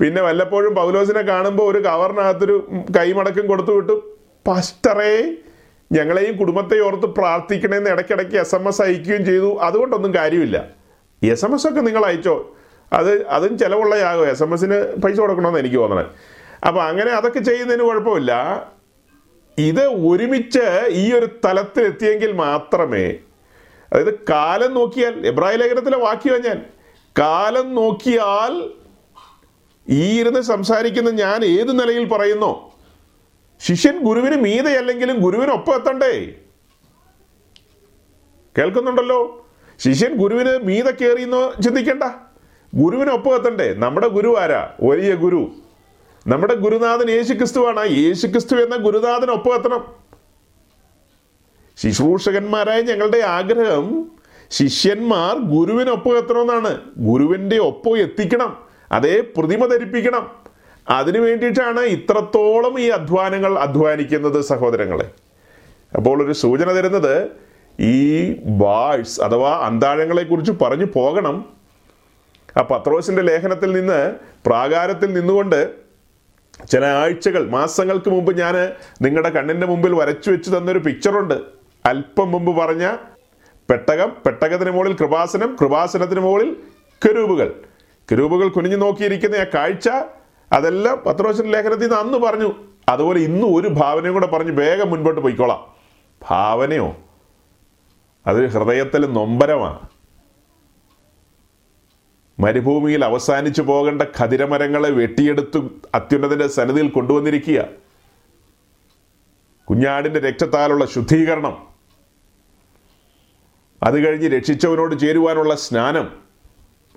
[SPEAKER 1] പിന്നെ വല്ലപ്പോഴും പൗലോസിനെ കാണുമ്പോൾ ഒരു കവറിനകത്തൊരു കൈമടക്കം കൊടുത്തു വിട്ടു. പസ്റ്ററേ ഞങ്ങളെയും കുടുംബത്തെ ഓർത്ത് പ്രാർത്ഥിക്കണമെന്ന് ഇടയ്ക്കിടയ്ക്ക് എസ് എം എസ് അയക്കുകയും ചെയ്തു. അതുകൊണ്ടൊന്നും കാര്യമില്ല. എസ് എം എസ് ഒക്കെ നിങ്ങൾ അയച്ചോ? അത് അതും ചിലവുള്ളയാകും? എസ് എം എസിന് പൈസ കൊടുക്കണമെന്ന് എനിക്ക് തോന്നണം. അപ്പം അങ്ങനെ അതൊക്കെ ചെയ്യുന്നതിന് കുഴപ്പമില്ല. ഇത് ഒരുമിച്ച് ഈ ഒരു തലത്തിലെത്തിയെങ്കിൽ മാത്രമേ അതായത് കാലം നോക്കിയാൽ എബ്രായ ലേഖനത്തിലെ വാക്യം ഞാൻ കാലം നോക്കിയാൽ ഈ ഇരുന്ന് സംസാരിക്കുന്ന ഞാൻ ഏത് നിലയിൽ പറയുന്നു? ശിഷ്യൻ ഗുരുവിന് മീതയല്ലെങ്കിലും ഗുരുവിനൊപ്പം എത്തണ്ടേ? കേൾക്കുന്നുണ്ടല്ലോ? ശിഷ്യൻ ഗുരുവിന് മീത കയറിയെന്നോ ചിന്തിക്കണ്ട. ഗുരുവിനൊപ്പം എത്തണ്ടേ? നമ്മുടെ ഗുരു ആരാ? വലിയ ഗുരു. നമ്മുടെ ഗുരുനാഥൻ യേശു ക്രിസ്തുവാണ് യേശു ക്രിസ്തു എന്ന ഗുരുനാഥനൊപ്പം എത്തണം. ശുശ്രൂഷകന്മാരായ ഞങ്ങളുടെ ആഗ്രഹം ശിഷ്യന്മാർ ഗുരുവിനൊപ്പം എത്തണമെന്നാണ്. ഗുരുവിന്റെ ഒപ്പം എത്തിക്കണം. അതേ പ്രതിമ ധരിപ്പിക്കണം. അതിനു വേണ്ടിയിട്ടാണ് ഇത്രത്തോളം ഈ അധ്വാനങ്ങൾ അധ്വാനിക്കുന്നത് സഹോദരങ്ങളെ. അപ്പോൾ ഒരു സൂചന തരുന്നത് ഈ ബാഴ്സ് അഥവാ അന്താഴങ്ങളെ കുറിച്ച് പറഞ്ഞു പോകണം. ആ പത്രോസിന്റെ ലേഖനത്തിൽ നിന്ന് പ്രാകാരത്തിൽ നിന്നുകൊണ്ട് ചില ആഴ്ചകൾ മാസങ്ങൾക്ക് മുമ്പ് ഞാൻ നിങ്ങളുടെ കണ്ണിന്റെ മുമ്പിൽ വരച്ചു വെച്ച് തന്നൊരു പിക്ചറുണ്ട് അല്പം മുമ്പ് പറഞ്ഞ പെട്ടകം പെട്ടകത്തിന് മുകളിൽ കൃപാസനം കൃപാസനത്തിന് മുകളിൽ കരൂപുകൾ. കരൂപുകൾ കുനിഞ്ഞു നോക്കിയിരിക്കുന്ന ആ കാഴ്ച അതെല്ലാം പത്രോശൻ ലേഖനത്തിൽ നിന്ന് അന്ന് പറഞ്ഞു. അതുപോലെ ഇന്നും ഒരു ഭാവനയും കൂടെ പറഞ്ഞ് വേഗം മുൻപോട്ട് പോയിക്കോളാം. ഭാവനയോ? അത് ഹൃദയത്തിൽ നൊമ്പരമാണ്. മരുഭൂമിയിൽ അവസാനിച്ചു പോകേണ്ട ഖതിരമരങ്ങളെ വെട്ടിയെടുത്ത് അത്യുന്നതിന്റെ സന്നിധിയിൽ കൊണ്ടുവന്നിരിക്കുക. കുഞ്ഞാടിന്റെ രക്തത്താലുള്ള ശുദ്ധീകരണം. അത് കഴിഞ്ഞ് രക്ഷിച്ചവനോട് ചേരുവാനുള്ള സ്നാനം.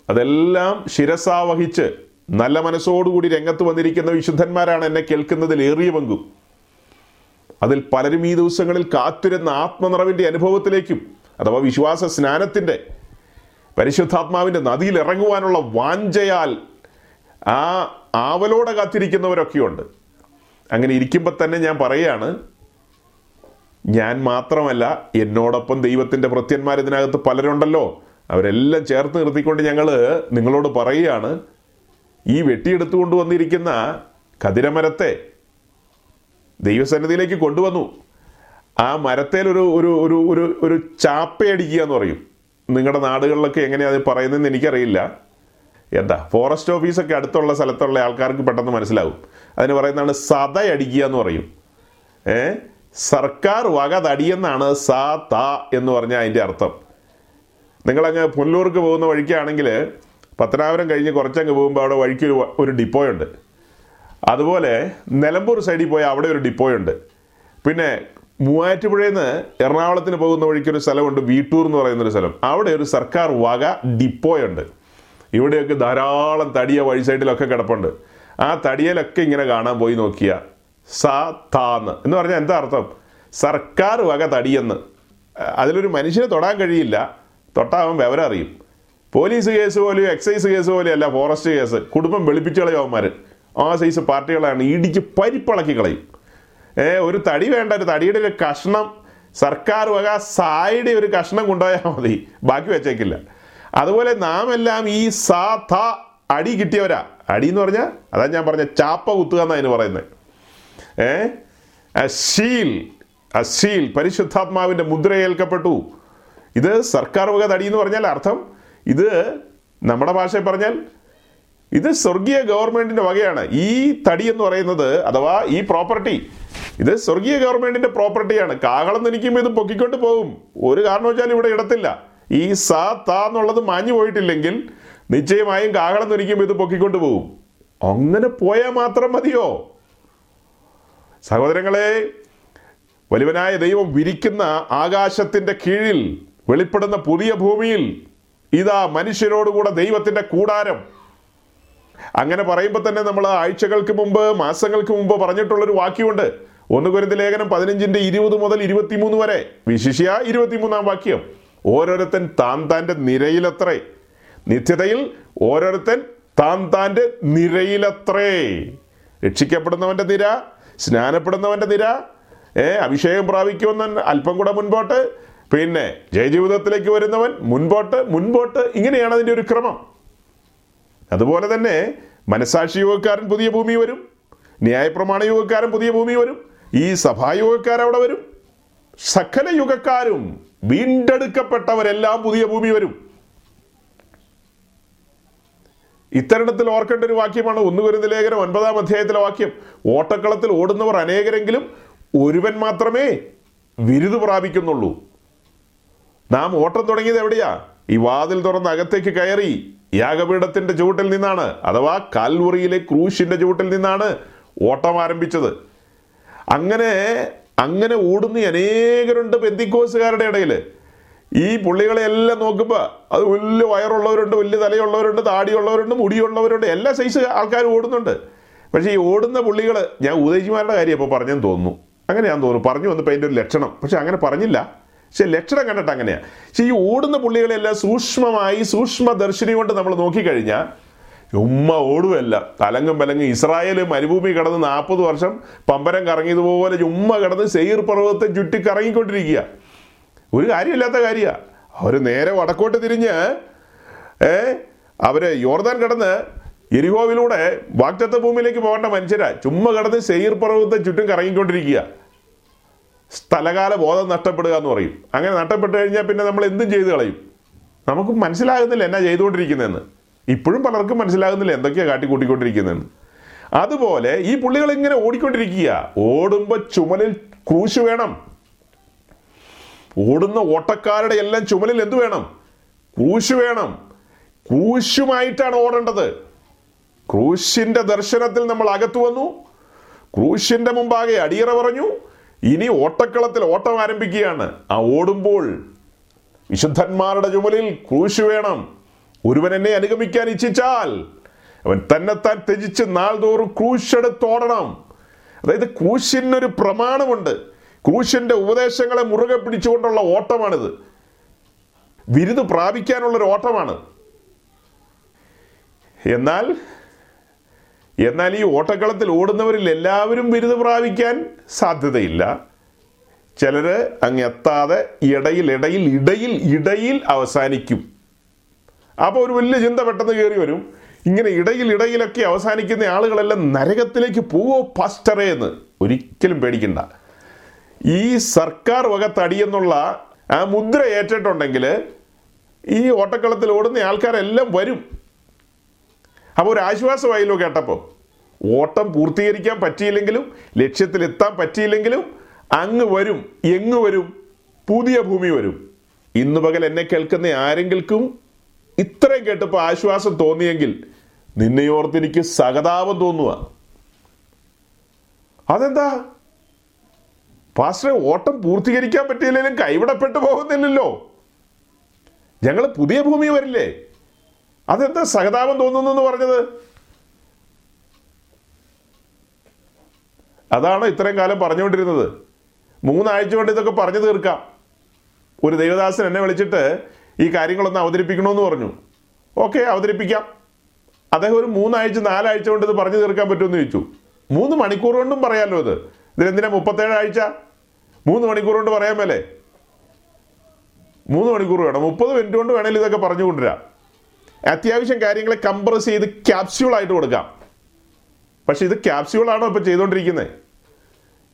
[SPEAKER 1] അതെല്ലാം ശിരസാവഹിച്ച് നല്ല മനസ്സോടുകൂടി രംഗത്ത് വന്നിരിക്കുന്ന വിശുദ്ധന്മാരാണ് എന്നെ കേൾക്കുന്നതിൽ ഏറിയ പങ്കും. അതിൽ പലരും ഈ ദിവസങ്ങളിൽ കാത്തിരുന്ന ആത്മനിറവിന്റെ അനുഭവത്തിലേക്കും അഥവാ വിശ്വാസ സ്നാനത്തിന്റെ പരിശുദ്ധാത്മാവിന്റെ നദിയിൽ ഇറങ്ങുവാനുള്ള വാഞ്ചയാൽ ആ ആവലോടെ കാത്തിരിക്കുന്നവരൊക്കെയുണ്ട്. അങ്ങനെ ഇരിക്കുമ്പോൾ തന്നെ ഞാൻ പറയുകയാണ് ഞാൻ മാത്രമല്ല എന്നോടൊപ്പം ദൈവത്തിന്റെ ഭൃത്യന്മാർ ഇതിനകത്ത് പലരുണ്ടല്ലോ. അവരെല്ലാം ചേർത്ത് നിർത്തിക്കൊണ്ട് ഞങ്ങൾ നിങ്ങളോട് പറയുകയാണ് ഈ വെട്ടിയെടുത്തു കൊണ്ടുവന്നിരിക്കുന്ന കതിരമരത്തെ ദൈവസന്നിധിയിലേക്ക് കൊണ്ടുവന്നു. ആ മരത്തേൽ ഒരു ഒരു ഒരു ഒരു ഒരു ചാപ്പയടിക്കുക എന്ന് പറയും. നിങ്ങളുടെ നാടുകളിലൊക്കെ എങ്ങനെയാണ് അത് പറയുന്നതെന്ന് എനിക്കറിയില്ല. എന്താ ഫോറസ്റ്റ് ഓഫീസൊക്കെ അടുത്തുള്ള സ്ഥലത്തുള്ള ആൾക്കാർക്ക് പെട്ടെന്ന് മനസ്സിലാവും അതിന് പറയുന്നതാണ് സതയടിക്കുക എന്ന് പറയും. ഏ? സർക്കാർ വക തടിയെന്നാണ് സ ത എന്ന് പറഞ്ഞ അതിന്റെ അർത്ഥം. നിങ്ങളങ്ങ് പുല്ലൂർക്ക് പോകുന്ന വഴിക്കാണെങ്കിൽ പത്തനാപുരം കഴിഞ്ഞ് കുറച്ചങ്ങ് പോകുമ്പോൾ അവിടെ വഴിക്ക് ഒരു ഡിപ്പോ ഡിപ്പോയുണ്ട്. അതുപോലെ നിലമ്പൂർ സൈഡിൽ പോയാൽ അവിടെ ഒരു ഡിപ്പോയുണ്ട്. പിന്നെ മൂവാറ്റുപുഴയിൽ നിന്ന് എറണാകുളത്തിന് പോകുന്ന വഴിക്കൊരു സ്ഥലമുണ്ട് വീട്ടൂർ എന്ന് പറയുന്നൊരു സ്ഥലം. അവിടെ ഒരു സർക്കാർ വക ഡിപ്പോയുണ്ട്. ഇവിടെയൊക്കെ ധാരാളം തടിയ വഴി സൈഡിലൊക്കെ കിടപ്പുണ്ട്. ആ തടിയലൊക്കെ ഇങ്ങനെ കാണാൻ പോയി നോക്കിയ. സ താന്ന് എന്ന് പറഞ്ഞാൽ എന്താ അർത്ഥം? സർക്കാർ വക തടിയെന്ന്. അതിലൊരു മനുഷ്യനെ തൊടാൻ കഴിയില്ല. തൊട്ടാവൻ വിവരം അറിയും. പോലീസ് കേസ് പോലെയോ എക്സൈസ് കേസ് പോലെയല്ല ഫോറസ്റ്റ് കേസ്. കുടുംബം വെളുപ്പിച്ച് കളയും ആ സൈസ് പാർട്ടികളാണ് ഇടിച്ച് പരിപ്പളക്കി കളയും. ഏ ഒരു തടി വേണ്ട ഒരു തടിയുടെ ഒരു കഷ്ണം. സർക്കാർ വക സായുടെ ഒരു കഷ്ണം കൊണ്ടുപോയാൽ മതി. ബാക്കി വെച്ചേക്കില്ല. അതുപോലെ നാം എല്ലാം ഈ സാ ത അടി കിട്ടിയവരാ. അടി എന്ന് പറഞ്ഞാൽ അതാ ഞാൻ പറഞ്ഞ ചാപ്പ കുത്തുക എന്നാണ് അതിന് പറയുന്നത്. അശീൽ അശീൽ പരിശുദ്ധാത്മാവിന്റെ മുദ്രയേൽക്കപ്പെട്ടു. ഇത് സർക്കാർ വക തടി എന്ന് പറഞ്ഞാൽ അർത്ഥം ഇത് നമ്മുടെ ഭാഷയിൽ പറഞ്ഞാൽ ഇത് സ്വർഗീയ ഗവൺമെന്റിന്റെ വകയാണ്. ഈ തടി എന്ന് പറയുന്നത് അഥവാ ഈ പ്രോപ്പർട്ടി ഇത് സ്വർഗീയ ഗവൺമെന്റിന്റെ പ്രോപ്പർട്ടിയാണ്. കാകളം നിൽക്കുമ്പോൾ ഇത് പൊക്കിക്കൊണ്ട് പോകും. ഒരു കാരണവശാലും ഇവിടെ ഇടത്തില്ല. ഈ സാ താ എന്നുള്ളത് മാഞ്ഞു പോയിട്ടില്ലെങ്കിൽ നിശ്ചയമായും കാകളം നിൽക്കുമ്പോൾ ഇത് പൊക്കിക്കൊണ്ട് പോകും. അങ്ങനെ പോയാൽ മാത്രം മതിയോ? സഹോദരങ്ങളെ വലുവനായ ദൈവം വിരിക്കുന്ന ആകാശത്തിന്റെ കീഴിൽ വെളിപ്പെടുന്ന പുതിയ ഭൂമിയിൽ ഇതാ മനുഷ്യരോടുകൂടെ ദൈവത്തിന്റെ കൂടാരം. അങ്ങനെ പറയുമ്പോൾ തന്നെ നമ്മൾ ആഴ്ചകൾക്ക് മുമ്പ് മാസങ്ങൾക്ക് മുമ്പ് പറഞ്ഞിട്ടുള്ളൊരു വാക്യമുണ്ട്. ഒന്ന് കുരുന്ന ലേഖനം പതിനഞ്ചിന്റെ ഇരുപത് മുതൽ ഇരുപത്തിമൂന്ന് വരെ. വിശിഷ്യ ഇരുപത്തിമൂന്നാം വാക്യം. ഓരോരുത്തൻ താൻ താന്റെ നിരയിലത്രേ. നിത്യതയിൽ ഓരോരുത്തൻ താൻ താന്റെ നിരയിലത്രേ. രക്ഷിക്കപ്പെടുന്നവന്റെ നിര സ്നാനപ്പെടുന്നവന്റെ നിര. ഏ അഭിഷേകം പ്രാപിക്കുമെന്ന് അല്പം കൂടെ മുൻപോട്ട്. പിന്നെ ജയജീവിതത്തിലേക്ക് വരുന്നവൻ മുൻപോട്ട് മുൻപോട്ട്. ഇങ്ങനെയാണ് അതിന്റെ ഒരു ക്രമം. അതുപോലെ തന്നെ മനസാക്ഷി യുവക്കാരൻ പുതിയ ഭൂമി വരും. ന്യായപ്രമാണ യുവക്കാരൻ പുതിയ ഭൂമി വരും. ഈ അവിടെ വരും. സകല യുഗക്കാരും വീണ്ടെടുക്കപ്പെട്ടവരെല്ലാം പുതിയ ഭൂമി വരും. ഇത്തരണത്തിൽ ഓർക്കേണ്ട ഒരു വാക്യമാണ് ഒന്ന് വരുന്ന ലേഖനം ഒൻപതാം അധ്യായത്തിലെ വാക്യം. ഓട്ടക്കളത്തിൽ ഓടുന്നവർ അനേകരെങ്കിലും ഒരുവൻ മാത്രമേ വിരുദ് പ്രാപിക്കുന്നുള്ളൂ. നാം ഓട്ടം തുടങ്ങിയത് എവിടെയാ? ഈ വാതിൽ തുറന്ന് അകത്തേക്ക് കയറി യാഗപീഠത്തിന്റെ ചുവട്ടിൽ നിന്നാണ് അഥവാ കാൽവറിയിലെ ക്രൂശിന്റെ ചുവട്ടിൽ നിന്നാണ് ഓട്ടം ആരംഭിച്ചത്. അങ്ങനെ അങ്ങനെ ഓടുന്ന അനേകരുണ്ട് ബെന്തിക്കോസുകാരുടെ ഇടയിൽ ഈ പുള്ളികളെ എല്ലാം നോക്കുമ്പോൾ അത് വലിയ വയറുള്ളവരുണ്ട് വലിയ തലയുള്ളവരുണ്ട് താടിയുള്ളവരുണ്ട് മുടിയുള്ളവരുണ്ട് എല്ലാ സൈസ് ആൾക്കാർ ഓടുന്നുണ്ട്. പക്ഷേ ഈ ഓടുന്ന പുള്ളികൾ ഞാൻ ഉദയജിമാരുടെ കാര്യം ഇപ്പോൾ പറഞ്ഞെന്ന് തോന്നുന്നു. അങ്ങനെ ഞാൻ തോന്നുന്നു. പറഞ്ഞു വന്നപ്പോൾ അതിന്റെ ഒരു ലക്ഷണം. പക്ഷെ അങ്ങനെ പറഞ്ഞില്ല. പക്ഷെ ലക്ഷണം കണ്ടിട്ട് അങ്ങനെയാണ് പക്ഷെ ഈ ഓടുന്ന പുള്ളികളെല്ലാം സൂക്ഷ്മമായി സൂക്ഷ്മ ദർശിനി കൊണ്ട് നമ്മൾ നോക്കിക്കഴിഞ്ഞാൽ ഉമ്മ ഓടുവല്ല. തലങ്ങും പലങ്ങും ഇസ്രായേൽ മരുഭൂമി കടന്ന് നാൽപ്പത് വർഷം പമ്പരം കറങ്ങിയതുപോലെ ഉമ്മ കടന്ന് സെയ്ർ പർവതത്തെ ചുറ്റി കറങ്ങിക്കൊണ്ടിരിക്കുക ഒരു കാര്യമില്ലാത്ത കാര്യമാണ് അവർ നേരെ വടക്കോട്ട് തിരിഞ്ഞ് ഏ അവർ യോർദാൻ കടന്ന് എരിഹോവിലൂടെ വാക്തത്വ ഭൂമിയിലേക്ക് പോകേണ്ട മനുഷ്യരാ. ചുമ്മാ കടന്ന് സെയിർ പർവത്തെ ചുറ്റും കറങ്ങിക്കൊണ്ടിരിക്കുക. സ്ഥലകാല ബോധം നഷ്ടപ്പെടുക എന്ന് പറയും. അങ്ങനെ നഷ്ടപ്പെട്ട് കഴിഞ്ഞാൽ പിന്നെ നമ്മൾ എന്തും ചെയ്ത് കളയും. നമുക്ക് മനസ്സിലാകുന്നില്ല എന്നാ ചെയ്തുകൊണ്ടിരിക്കുന്നതെന്ന്. ഇപ്പോഴും പലർക്കും മനസ്സിലാകുന്നില്ല എന്തൊക്കെയാണ് കാട്ടിക്കൂട്ടിക്കൊണ്ടിരിക്കുന്നതെന്ന്. അതുപോലെ ഈ പുള്ളികൾ ഇങ്ങനെ ഓടിക്കൊണ്ടിരിക്കുക. ഓടുമ്പോൾ ചുമലിൽ ക്രൂശ് വേണം. ഓടുന്ന ഓട്ടക്കാരുടെ എല്ലാം ചുമലിൽ എന്തു വേണം? ക്രൂശ് വേണം. ക്രൂശുമായിട്ടാണ് ഓടേണ്ടത്. ക്രൂശിന്റെ ദർശനത്തിൽ നമ്മൾ അകത്തു വന്നു. ക്രൂശിന്റെ മുമ്പാകെ അടിയറ പറഞ്ഞു. ഇനി ഓട്ടക്കളത്തിൽ ഓട്ടം ആരംഭിക്കുകയാണ്. ആ ഓടുമ്പോൾ വിശുദ്ധന്മാരുടെ ചുമലിൽ ക്രൂശ് വേണം. ഒരുവൻ എന്നെ അനുഗമിക്കാൻ ഇച്ഛിച്ചാൽ അവൻ തന്നെത്താൻ ത്യജിച്ച് നാൾതോറും ക്രൂശെടുത്തോടണം അതായത് ക്രൂശിനൊരു പ്രമാണമുണ്ട്. ക്രൂശിന്റെ ഉപദേശങ്ങളെ മുറുകെ പിടിച്ചുകൊണ്ടുള്ള ഓട്ടമാണിത്. വിരുദ് പ്രാപിക്കാനുള്ളൊരു ഓട്ടമാണ്. എന്നാൽ എന്നാൽ ഈ ഓട്ടക്കളത്തിൽ ഓടുന്നവരിൽ എല്ലാവരും ബിരുദ പ്രാപിക്കാൻ സാധ്യതയില്ല. ചിലർ അങ്ങ് എത്താതെ ഇടയിൽ ഇടയിൽ ഇടയിൽ ഇടയിൽ അവസാനിക്കും. അപ്പോൾ ഒരു വലിയ ചിന്ത പെട്ടെന്ന് കയറി വരും. ഇങ്ങനെ ഇടയിൽ ഇടയിലൊക്കെ അവസാനിക്കുന്ന ആളുകളെല്ലാം നരകത്തിലേക്ക് പോവോ പാസ്റ്ററേ എന്ന്. ഒരിക്കലും പേടിക്കണ്ട. ഈ സർക്കാർ വക തടിയെന്നുള്ള ആ മുദ്ര ഏറ്റിട്ടുണ്ടെങ്കിൽ ഈ ഓട്ടക്കളത്തിൽ ഓടുന്ന ആൾക്കാരെല്ലാം വരും. അപ്പോൾ ഒരു ആശ്വാസമായല്ലോ കേട്ടപ്പോൾ ഓട്ടം പൂർത്തീകരിക്കാൻ പറ്റിയില്ലെങ്കിലും ലക്ഷ്യത്തിലെത്താൻ പറ്റിയില്ലെങ്കിലും അങ്ങ് വരും എങ്ങ് വരും പുതിയ ഭൂമി വരും. ഇന്ന് പകൽ എന്നെ കേൾക്കുന്ന ആരെങ്കിലും ഇത്രയും കേട്ടപ്പോൾ ആശ്വാസം തോന്നിയെങ്കിൽ നിന്നെ എനിക്ക് സഹതാപം തോന്നുക അതെന്താ? പാസ്റ്ററെ ഓട്ടം പൂർത്തീകരിക്കാൻ പറ്റിയില്ലെങ്കിലും കൈവിടപ്പെട്ടു പോകുന്നില്ലല്ലോ. ഞങ്ങൾ പുതിയ ഭൂമി വരില്ലേ? അതെന്താ സഹതാപം തോന്നുന്നു പറഞ്ഞത്? അതാണ് ഇത്രയും കാലം പറഞ്ഞുകൊണ്ടിരുന്നത്? മൂന്നാഴ്ച കൊണ്ട് ഇതൊക്കെ പറഞ്ഞു തീർക്കാം. ഒരു ദൈവദാസൻ എന്നെ വിളിച്ചിട്ട് ഈ കാര്യങ്ങളൊന്ന് അവതരിപ്പിക്കണമെന്ന് പറഞ്ഞു. ഓക്കെ അവതരിപ്പിക്കാം. അദ്ദേഹം ഒരു മൂന്നാഴ്ച നാലാഴ്ച കൊണ്ട് ഇത് പറഞ്ഞു തീർക്കാൻ പറ്റുമെന്ന് ചോദിച്ചു. മൂന്ന് മണിക്കൂർ കൊണ്ടും പറയാമല്ലോ ഇത്? ഇതിനെന്തിനാ മുപ്പത്തേഴ് ആഴ്ച? മൂന്ന് മണിക്കൂർ കൊണ്ട് പറയാൻ മേലെ. മൂന്ന് മണിക്കൂർ വേണം. മുപ്പത് മിനിറ്റ് കൊണ്ട് വേണമെങ്കിൽ ഇതൊക്കെ പറഞ്ഞു കൊണ്ടുവരാം. അത്യാവശ്യം കാര്യങ്ങളെ കംപ്രസ് ചെയ്ത് ക്യാപ്സ്യൂൾ ആയിട്ട് കൊടുക്കാം. പക്ഷെ ഇത് ക്യാപ്സ്യൂളാണോ ഇപ്പം ചെയ്തുകൊണ്ടിരിക്കുന്നത്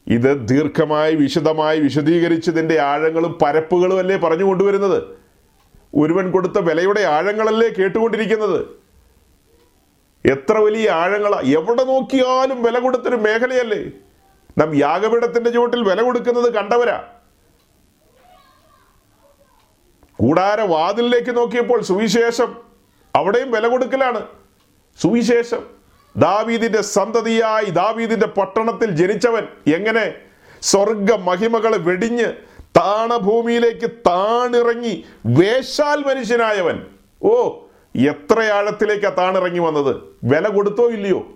[SPEAKER 1] ഇത് ദീർഘമായി വിശദമായി വിശദീകരിച്ചതിന്റെ ആഴങ്ങളും പരപ്പുകളും അല്ലേ പറഞ്ഞു കൊണ്ടുവരുന്നത്? ഒരുവൻ കൊടുത്ത വിലയുടെ ആഴങ്ങളല്ലേ കേട്ടുകൊണ്ടിരിക്കുന്നത്? എത്ര വലിയ ആഴങ്ങളാ? എവിടെ നോക്കിയാലും വില കൊടുത്തൊരു മേഖലയല്ലേ? നാം യാഗപീഠത്തിന്റെ ചുവട്ടിൽ വില കൊടുക്കുന്നത് കണ്ടവരാ. കൂടാര വാതിലിലേക്ക് നോക്കിയപ്പോൾ സുവിശേഷം അവിടെയും വില കൊടുക്കലാണ്. സുവിശേഷം. ദാവീദിന്റെ സന്തതിയായി ദാവീദിന്റെ പട്ടണത്തിൽ ജനിച്ചവൻ എങ്ങനെ സ്വർഗ മഹിമകളെ വെടിഞ്ഞ് താണഭൂമിയിലേക്ക് താണിറങ്ങി വേശാൽ മനുഷ്യനായവൻ. ഓ എത്ര ആഴത്തിലേക്കാ താണിറങ്ങി വന്നത്? വില കൊടുത്തോ ഇല്ലയോ?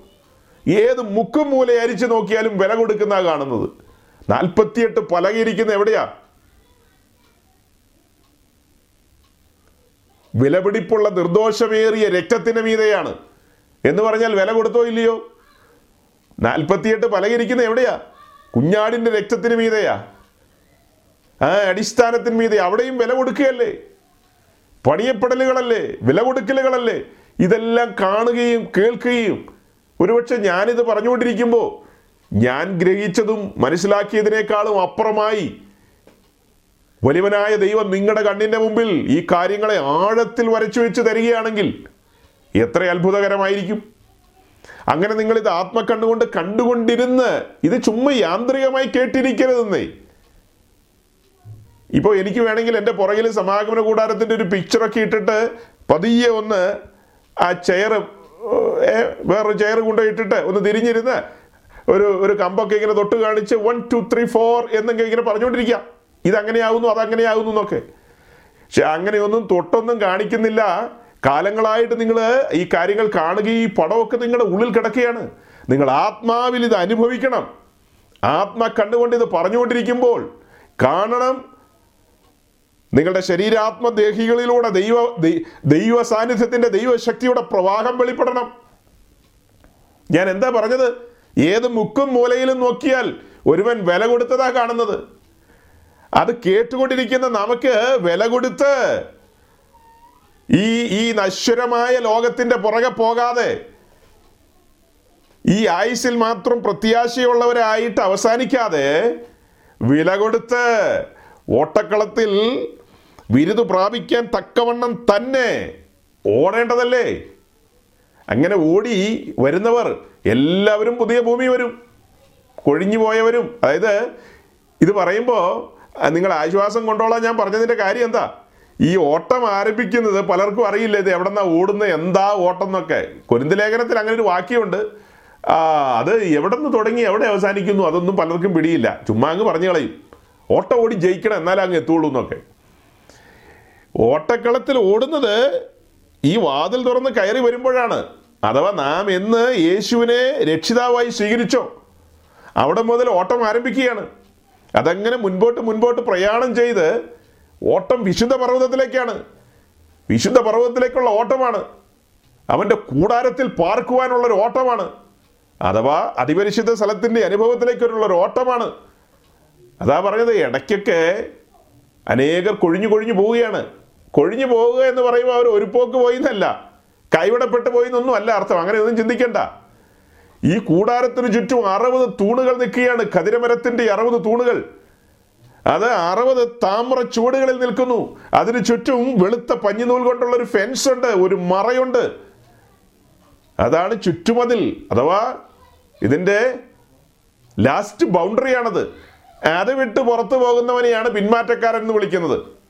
[SPEAKER 1] ഏത് മുക്കും മൂല അരിച്ചു നോക്കിയാലും വില കൊടുക്കുന്ന കാണുന്നത്. നാൽപ്പത്തിയെട്ട് പലകയിരിക്കുന്ന എവിടെയാ? വിലപിടിപ്പുള്ള നിർദോഷമേറിയ രക്തത്തിന് മീതെയാണ്. എന്ന് പറഞ്ഞാൽ വില കൊടുത്തോ ഇല്ലയോ? നാൽപ്പത്തിയെട്ട് പലകിരിക്കുന്ന എവിടെയാ? കുഞ്ഞാടിന്റെ രക്തത്തിന് മീതെയാ. ആ അടിസ്ഥാനത്തിന് മീതെ. അവിടെയും വില കൊടുക്കുകയല്ലേ? പണിയപ്പെടലുകളല്ലേ? വില കൊടുക്കലുകളല്ലേ? ഇതെല്ലാം കാണുകയും കേൾക്കുകയും ഒരുപക്ഷെ ഞാനിത് പറഞ്ഞുകൊണ്ടിരിക്കുമ്പോൾ ഞാൻ ഗ്രഹിച്ചതും മനസ്സിലാക്കിയതിനേക്കാളും അപ്പുറമായി വലിവനായ ദൈവം നിങ്ങളുടെ കണ്ണിന്റെ മുമ്പിൽ ഈ കാര്യങ്ങളെ ആഴത്തിൽ വരച്ചു വെച്ച് തരികയാണെങ്കിൽ എത്ര അത്ഭുതകരമായിരിക്കും. അങ്ങനെ നിങ്ങൾ ഇത് ആത്മക്കണ്ണുകൊണ്ട് കണ്ടുകൊണ്ടിരുന്ന് ഇത് ചുമ്മാ യാന്ത്രികമായി കേട്ടിരിക്കരുതെന്നേ. ഇപ്പോൾ എനിക്ക് വേണമെങ്കിൽ എന്റെ പുറകിൽ സമാഗമന കൂടാരത്തിന്റെ ഒരു പിക്ചറൊക്കെ ഇട്ടിട്ട് പതിയെ ഒന്ന് ആ ചെയർ വേറൊരു ചെയർ കൊണ്ടുപോയിട്ടിട്ട് ഒന്ന് തിരിഞ്ഞിരുന്ന് ഒരു ഒരു കമ്പൊക്കെ ഇങ്ങനെ തൊട്ട് കാണിച്ച് വൺ ടു ത്രീ ഫോർ എന്നൊക്കെ ഇങ്ങനെ പറഞ്ഞുകൊണ്ടിരിക്കാം ഇതങ്ങനെയാകുന്നു അതങ്ങനെയാകുന്നു എന്നൊക്കെ. പക്ഷെ അങ്ങനെയൊന്നും തൊട്ടൊന്നും കാണിക്കുന്നില്ല. കാലങ്ങളായിട്ട് നിങ്ങൾ ഈ കാര്യങ്ങൾ കാണുകയും ഈ പടമൊക്കെ നിങ്ങളുടെ ഉള്ളിൽ കിടക്കുകയാണ്. നിങ്ങൾ ആത്മാവിൽ ഇത് അനുഭവിക്കണം. ആത്മ കണ്ടുകൊണ്ട് ഇത് പറഞ്ഞുകൊണ്ടിരിക്കുമ്പോൾ കാണണം നിങ്ങളുടെ ശരീരാത്മദേഹികളിലൂടെ ദൈവ ദൈവ സാന്നിധ്യത്തിന്റെ ദൈവശക്തിയുടെ പ്രവാഹം വെളിപ്പെടണം. ഞാൻ എന്താ പറഞ്ഞത്? ഏത് മുക്കും മൂലയിലും നോക്കിയാൽ ഒരുവൻ വില കൊടുത്തതാ കാണുന്നത്. അത് കേട്ടുകൊണ്ടിരിക്കുന്ന നമുക്ക് വില കൊടുത്ത് ഈ ഈ നശ്വരമായ ലോകത്തിന്റെ പുറകെ പോകാതെ ഈ ആയുസിൽ മാത്രം പ്രത്യാശയുള്ളവരായിട്ട് അവസാനിക്കാതെ വില കൊടുത്ത് ഓട്ടക്കളത്തിൽ ബിരുദ് പ്രാപിക്കാൻ തക്കവണ്ണം തന്നെ ഓടേണ്ടതല്ലേ? അങ്ങനെ ഓടി വരുന്നവർ എല്ലാവരും പുതിയ ഭൂമി വരും കൊഴിഞ്ഞു പോയവരും. അതായത് ഇത് പറയുമ്പോൾ നിങ്ങൾ ആശ്വാസം കൊണ്ടോളാം ഞാൻ പറഞ്ഞതിന്റെ കാര്യം എന്താ? ഈ ഓട്ടം ആരംഭിക്കുന്നത് പലർക്കും അറിയില്ല? ഇത് എവിടെന്നാ ഓടുന്നത് എന്താ ഓട്ടം എന്നൊക്കെ കുരുന്ത് ലേഖനത്തിൽ അങ്ങനെ ഒരു വാക്യമുണ്ട്. അത് എവിടെ നിന്ന് തുടങ്ങി എവിടെ അവസാനിക്കുന്നു അതൊന്നും പലർക്കും പിടിയില്ല. ചുമ്മാ അങ്ങ് പറഞ്ഞു കളയും. ഓട്ടം ഓടി ജയിക്കണം എന്നാലേ അങ്ങ് എത്തുള്ളൂ എന്നൊക്കെ. ഓട്ടക്കളത്തിൽ ഓടുന്നത് ഈ വാതിൽ തുറന്ന് കയറി വരുമ്പോഴാണ്. അഥവാ നാം എന്ന് യേശുവിനെ രക്ഷിതാവായി സ്വീകരിച്ചോ അവിടെ മുതൽ ഓട്ടം ആരംഭിക്കുകയാണ്. അതങ്ങനെ മുൻപോട്ട് മുൻപോട്ട് പ്രയാണം ചെയ്ത് ഓട്ടം വിശുദ്ധ പർവതത്തിലേക്കാണ്. വിശുദ്ധ പർവതത്തിലേക്കുള്ള ഓട്ടമാണ്. അവന്റെ കൂടാരത്തിൽ പാർക്കുവാനുള്ളൊരു ഓട്ടമാണ്. അഥവാ അതിപരിശുദ്ധ സ്ഥലത്തിന്റെ അനുഭവത്തിലേക്കുള്ള ഒരു ഓട്ടമാണ്. അതാ പറഞ്ഞത് ഇടയ്ക്കൊക്കെ അനേകർ കൊഴിഞ്ഞു കൊഴിഞ്ഞു പോവുകയാണ്. കൊഴിഞ്ഞു പോവുക എന്ന് പറയുമ്പോൾ അവർ ഒരു പോക്ക് പോയി എന്നല്ല കൈവിടപ്പെട്ടു പോയി എന്നൊന്നും അല്ല അർത്ഥം. അങ്ങനെ ഒന്നും ചിന്തിക്കണ്ട. ഈ കൂടാരത്തിന് ചുറ്റും അറുപത് തൂണുകൾ നിൽക്കുകയാണ്. കതിരമരത്തിന്റെ അറുപത് തൂണുകൾ. അത് അറുപത് താമ്ര ചുവടുകളിൽ നിൽക്കുന്നു. അതിന് ചുറ്റും വെളുത്ത പഞ്ഞിനൂൽ കൊണ്ടുള്ള ഒരു ഫെൻസ് ഉണ്ട്. ഒരു മറയുണ്ട്. അതാണ് ചുറ്റുമതിൽ അഥവാ ഇതിന്റെ ലാസ്റ്റ് ബൗണ്ടറിയാണത് അത് വിട്ട് പുറത്തു പോകുന്നവനെയാണ് പിന്മാറ്റക്കാരൻ എന്ന് വിളിക്കുന്നത്.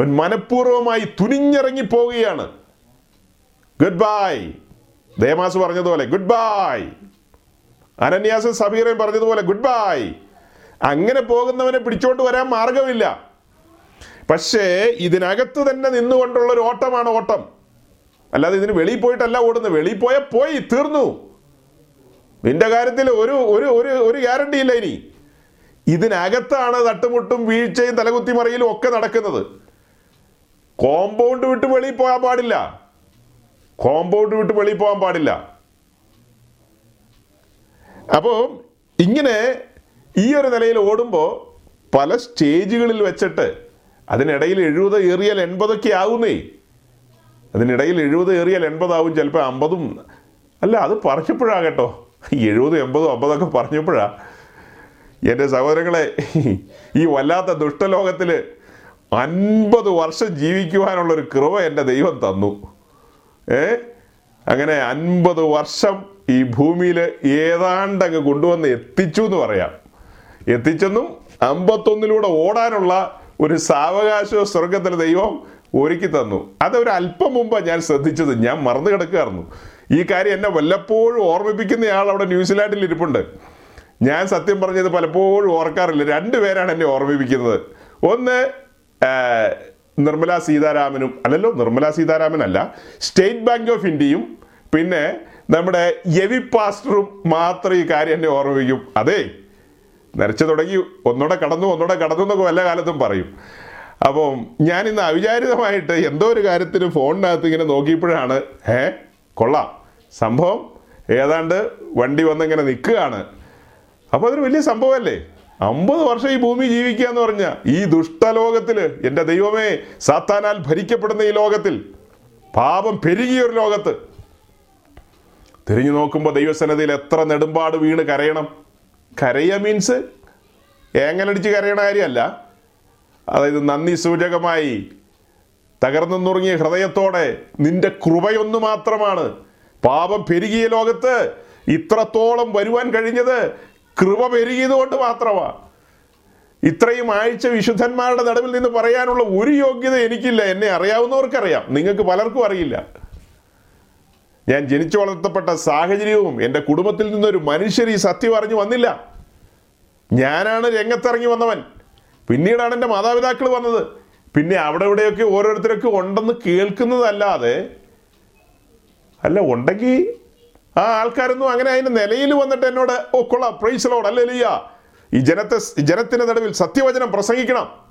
[SPEAKER 1] അവൻ മനഃപൂർവമായി തുനിഞ്ഞിറങ്ങി പോവുകയാണ്. ഗുഡ് ബൈ ദേമാസ് പറഞ്ഞതുപോലെ ഗുഡ് ബൈ അനന്യാസ് സബീറയും പറഞ്ഞതുപോലെ ഗുഡ് ബൈ അങ്ങനെ പോകുന്നവനെ പിടിച്ചോണ്ട് വരാൻ മാർഗമില്ല പക്ഷേ ഇതിനകത്ത് തന്നെ നിന്നുകൊണ്ടുള്ള ഒരു ഓട്ടമാണ് ഓട്ടം. അല്ലാതെ ഇതിന് വെളിയിൽ പോയിട്ടല്ല ഓടുന്നത്. വെളിയിൽ പോയ പോയി തീർന്നു. നിന്റെ കാര്യത്തിൽ ഒരു ഒരു ഒരു ഒരു ഗ്യാരണ്ടി ഇല്ല ഇനി. ഇതിനകത്താണ് തട്ടുമുട്ടും വീഴ്ചയും തലകുത്തി മറിയലും ഒക്കെ നടക്കുന്നത്. കോമ്പൗണ്ട് വിട്ട് വെളിയിൽ പോകാൻ പാടില്ല. കോമ്പൗണ്ട് വിട്ട് വെളിയിൽ പോകാൻ പാടില്ല. അപ്പോൾ ഇങ്ങനെ ഈ ഒരു നിലയിൽ ഓടുമ്പോൾ പല സ്റ്റേജുകളിൽ വെച്ചിട്ട് അതിനിടയിൽ എഴുപത് ഏറിയാൽ എൺപതൊക്കെ ആവുന്നേ. അതിനിടയിൽ എഴുപത് ഏറിയാൽ എൺപതാവും ചിലപ്പോൾ അമ്പതും. അല്ല അത് പറഞ്ഞപ്പോഴാ കേട്ടോ. എഴുപതും എൺപതും അമ്പതൊക്കെ പറഞ്ഞപ്പോഴാ. എന്റെ സഹോദരങ്ങളെ ഈ വല്ലാത്ത ദുഷ്ടലോകത്തിൽ അൻപത് വർഷം ജീവിക്കുവാനുള്ളൊരു കൃപ എന്റെ ദൈവം തന്നു. ഏ? അങ്ങനെ അൻപത് വർഷം ഈ ഭൂമിയിൽ ഏതാണ്ട് അങ്ങ് കൊണ്ടുവന്ന് എത്തിച്ചു എന്ന് പറയാം. എത്തിച്ചെന്നും അമ്പത്തൊന്നിലൂടെ ഓടാനുള്ള ഒരു സാവകാശ സ്വർഗത്തിലെ ദൈവം ഒരുക്കി തന്നു. അതൊരു അല്പം മുമ്പാണ് ഞാൻ ശ്രദ്ധിച്ചത്. ഞാൻ മറന്നു കിടക്കുകയായിരുന്നു. ഈ കാര്യം എന്നെ വല്ലപ്പോഴും ഓർമ്മിപ്പിക്കുന്നയാൾ അവിടെ ന്യൂസിലാൻഡിൽ ഇരിപ്പുണ്ട്. ഞാൻ സത്യം പറഞ്ഞത് പലപ്പോഴും ഓർക്കാറില്ല. രണ്ടുപേരാണ് എന്നെ ഓർമ്മിപ്പിക്കുന്നത്. ഒന്ന് നിർമ്മല സീതാരാമനും അല്ലല്ലോ നിർമ്മല സീതാരാമൻ അല്ല സ്റ്റേറ്റ് ബാങ്ക് ഓഫ് ഇന്ത്യയും പിന്നെ നമ്മുടെ യവി പാസ്റ്ററും മാത്രം ഈ കാര്യം എന്നെ ഓർമ്മിക്കും അതെ നരച്ചു തുടങ്ങി ഒന്നോടെ കടന്നു ഒന്നോടെ കടന്നു എന്നൊക്കെ വല്ല കാലത്തും പറയും. അപ്പം ഞാൻ ഇന്ന് അവിചാരിതമായിട്ട് എന്തോ ഒരു കാര്യത്തിന് ഫോണിനകത്ത് ഇങ്ങനെ നോക്കിയപ്പോഴാണ് ഏ കൊള്ളാം. സംഭവം ഏതാണ്ട് വണ്ടി വന്നിങ്ങനെ നിൽക്കുകയാണ്. അപ്പോൾ അതൊരു വലിയ സംഭവമല്ലേ? അമ്പത് വർഷം ഈ ഭൂമി ജീവിക്കുക എന്ന് പറഞ്ഞ ഈ ദുഷ്ടലോകത്തിൽ എന്റെ ദൈവമേ സാത്താനാൽ ഭരിക്കപ്പെടുന്ന ഈ ലോകത്തിൽ പാപം പെരുകിയ ഒരു ലോകത്ത്. തിരിഞ്ഞു നോക്കുമ്പോൾ ദൈവസന്നതിയിൽ എത്ര നെടുമ്പാട് വീണ് കരയണം. കരയ മീൻസ് ഏങ്ങലടിച്ച് കരയണ കാര്യമല്ല അതായത് നന്ദി സൂചകമായി തകർന്നു നുറുങ്ങിയ ഹൃദയത്തോടെ നിന്റെ കൃപയൊന്നു മാത്രമാണ്. പാപം പെരുകിയ ലോകത്ത് ഇത്രത്തോളം വരുവാൻ കഴിഞ്ഞത് കൃപ പെരുകിയത് കൊണ്ട് മാത്രമാണ് ഇത്രയും ആഴ്ച വിശുദ്ധന്മാരുടെ നടുവിൽ നിന്ന് പറയാനുള്ള ഒരു യോഗ്യത എനിക്കില്ല. എന്നെ അറിയാവുന്നവർക്കറിയാം. നിങ്ങൾക്ക് പലർക്കും അറിയില്ല. ഞാൻ ജനിച്ചു വളർത്തപ്പെട്ട സാഹചര്യവും എന്റെ കുടുംബത്തിൽ നിന്നൊരു മനുഷ്യർ ഈ സത്യം അറിഞ്ഞു വന്നില്ല. ഞാനാണ് രംഗത്തിറങ്ങി വന്നവൻ. പിന്നീടാണ് എന്റെ മാതാപിതാക്കൾ വന്നത്. പിന്നെ അവിടെ ഇവിടെയൊക്കെ ഓരോരുത്തരൊക്കെ ഉണ്ടെന്ന് കേൾക്കുന്നതല്ലാതെ അല്ല ഉണ്ടെങ്കിൽ ആ ആൾക്കാരൊന്നും അങ്ങനെ അതിന്റെ നിലയിൽ വന്നിട്ട് എന്നോട് ഓ കൊള്ളാം പ്രൈസലോട് അല്ലേ ലിയ ഈ ജനത്തെ ജനത്തിന്റെ നടുവിൽ സത്യവചനം പ്രസംഗിക്കണം.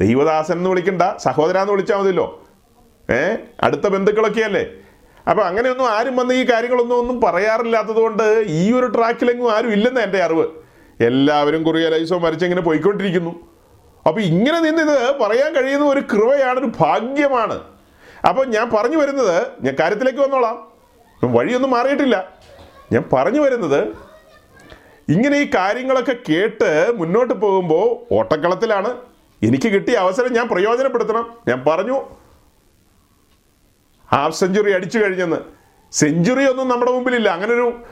[SPEAKER 1] ദൈവദാസൻ എന്ന് വിളിക്കണ്ട സഹോദര എന്ന് വിളിച്ചാൽ മതിയല്ലോ. ഏ? അടുത്ത ബന്ധുക്കളൊക്കെയല്ലേ. അപ്പൊ അങ്ങനെയൊന്നും ആരും വന്ന് ഈ കാര്യങ്ങളൊന്നും ഒന്നും പറയാറില്ലാത്തത് കൊണ്ട് ഈ ഒരു ട്രാക്കിലെങ്ങും ആരും ഇല്ലെന്ന് എന്റെ അറിവ്. എല്ലാവരും കുറിയ ലൈസോ മരിച്ചിങ്ങനെ പോയിക്കൊണ്ടിരിക്കുന്നു. അപ്പോൾ ഇങ്ങനെ നിന്നിത് പറയാൻ കഴിയുന്ന ഒരു കൃപയാണ് ഒരു ഭാഗ്യമാണ്. അപ്പൊ ഞാൻ പറഞ്ഞു വരുന്നത് ഞാൻ കാര്യത്തിലേക്ക് വന്നോളാം. വഴിയൊന്നും മാറിയിട്ടില്ല. ഞാൻ പറഞ്ഞു വരുന്നത് ഇങ്ങനെ ഈ കാര്യങ്ങളൊക്കെ കേട്ട് മുന്നോട്ട് പോകുമ്പോൾ ഓട്ടക്കളത്തിലാണ്. എനിക്ക് കിട്ടിയ അവസരം ഞാൻ പ്രയോജനപ്പെടുത്തണം. ഞാൻ പറഞ്ഞു ഹാഫ് സെഞ്ചുറി അടിച്ചു കഴിഞ്ഞെന്ന്. സെഞ്ചുറി ഒന്നും നമ്മുടെ മുമ്പിലില്ല. അങ്ങനൊരു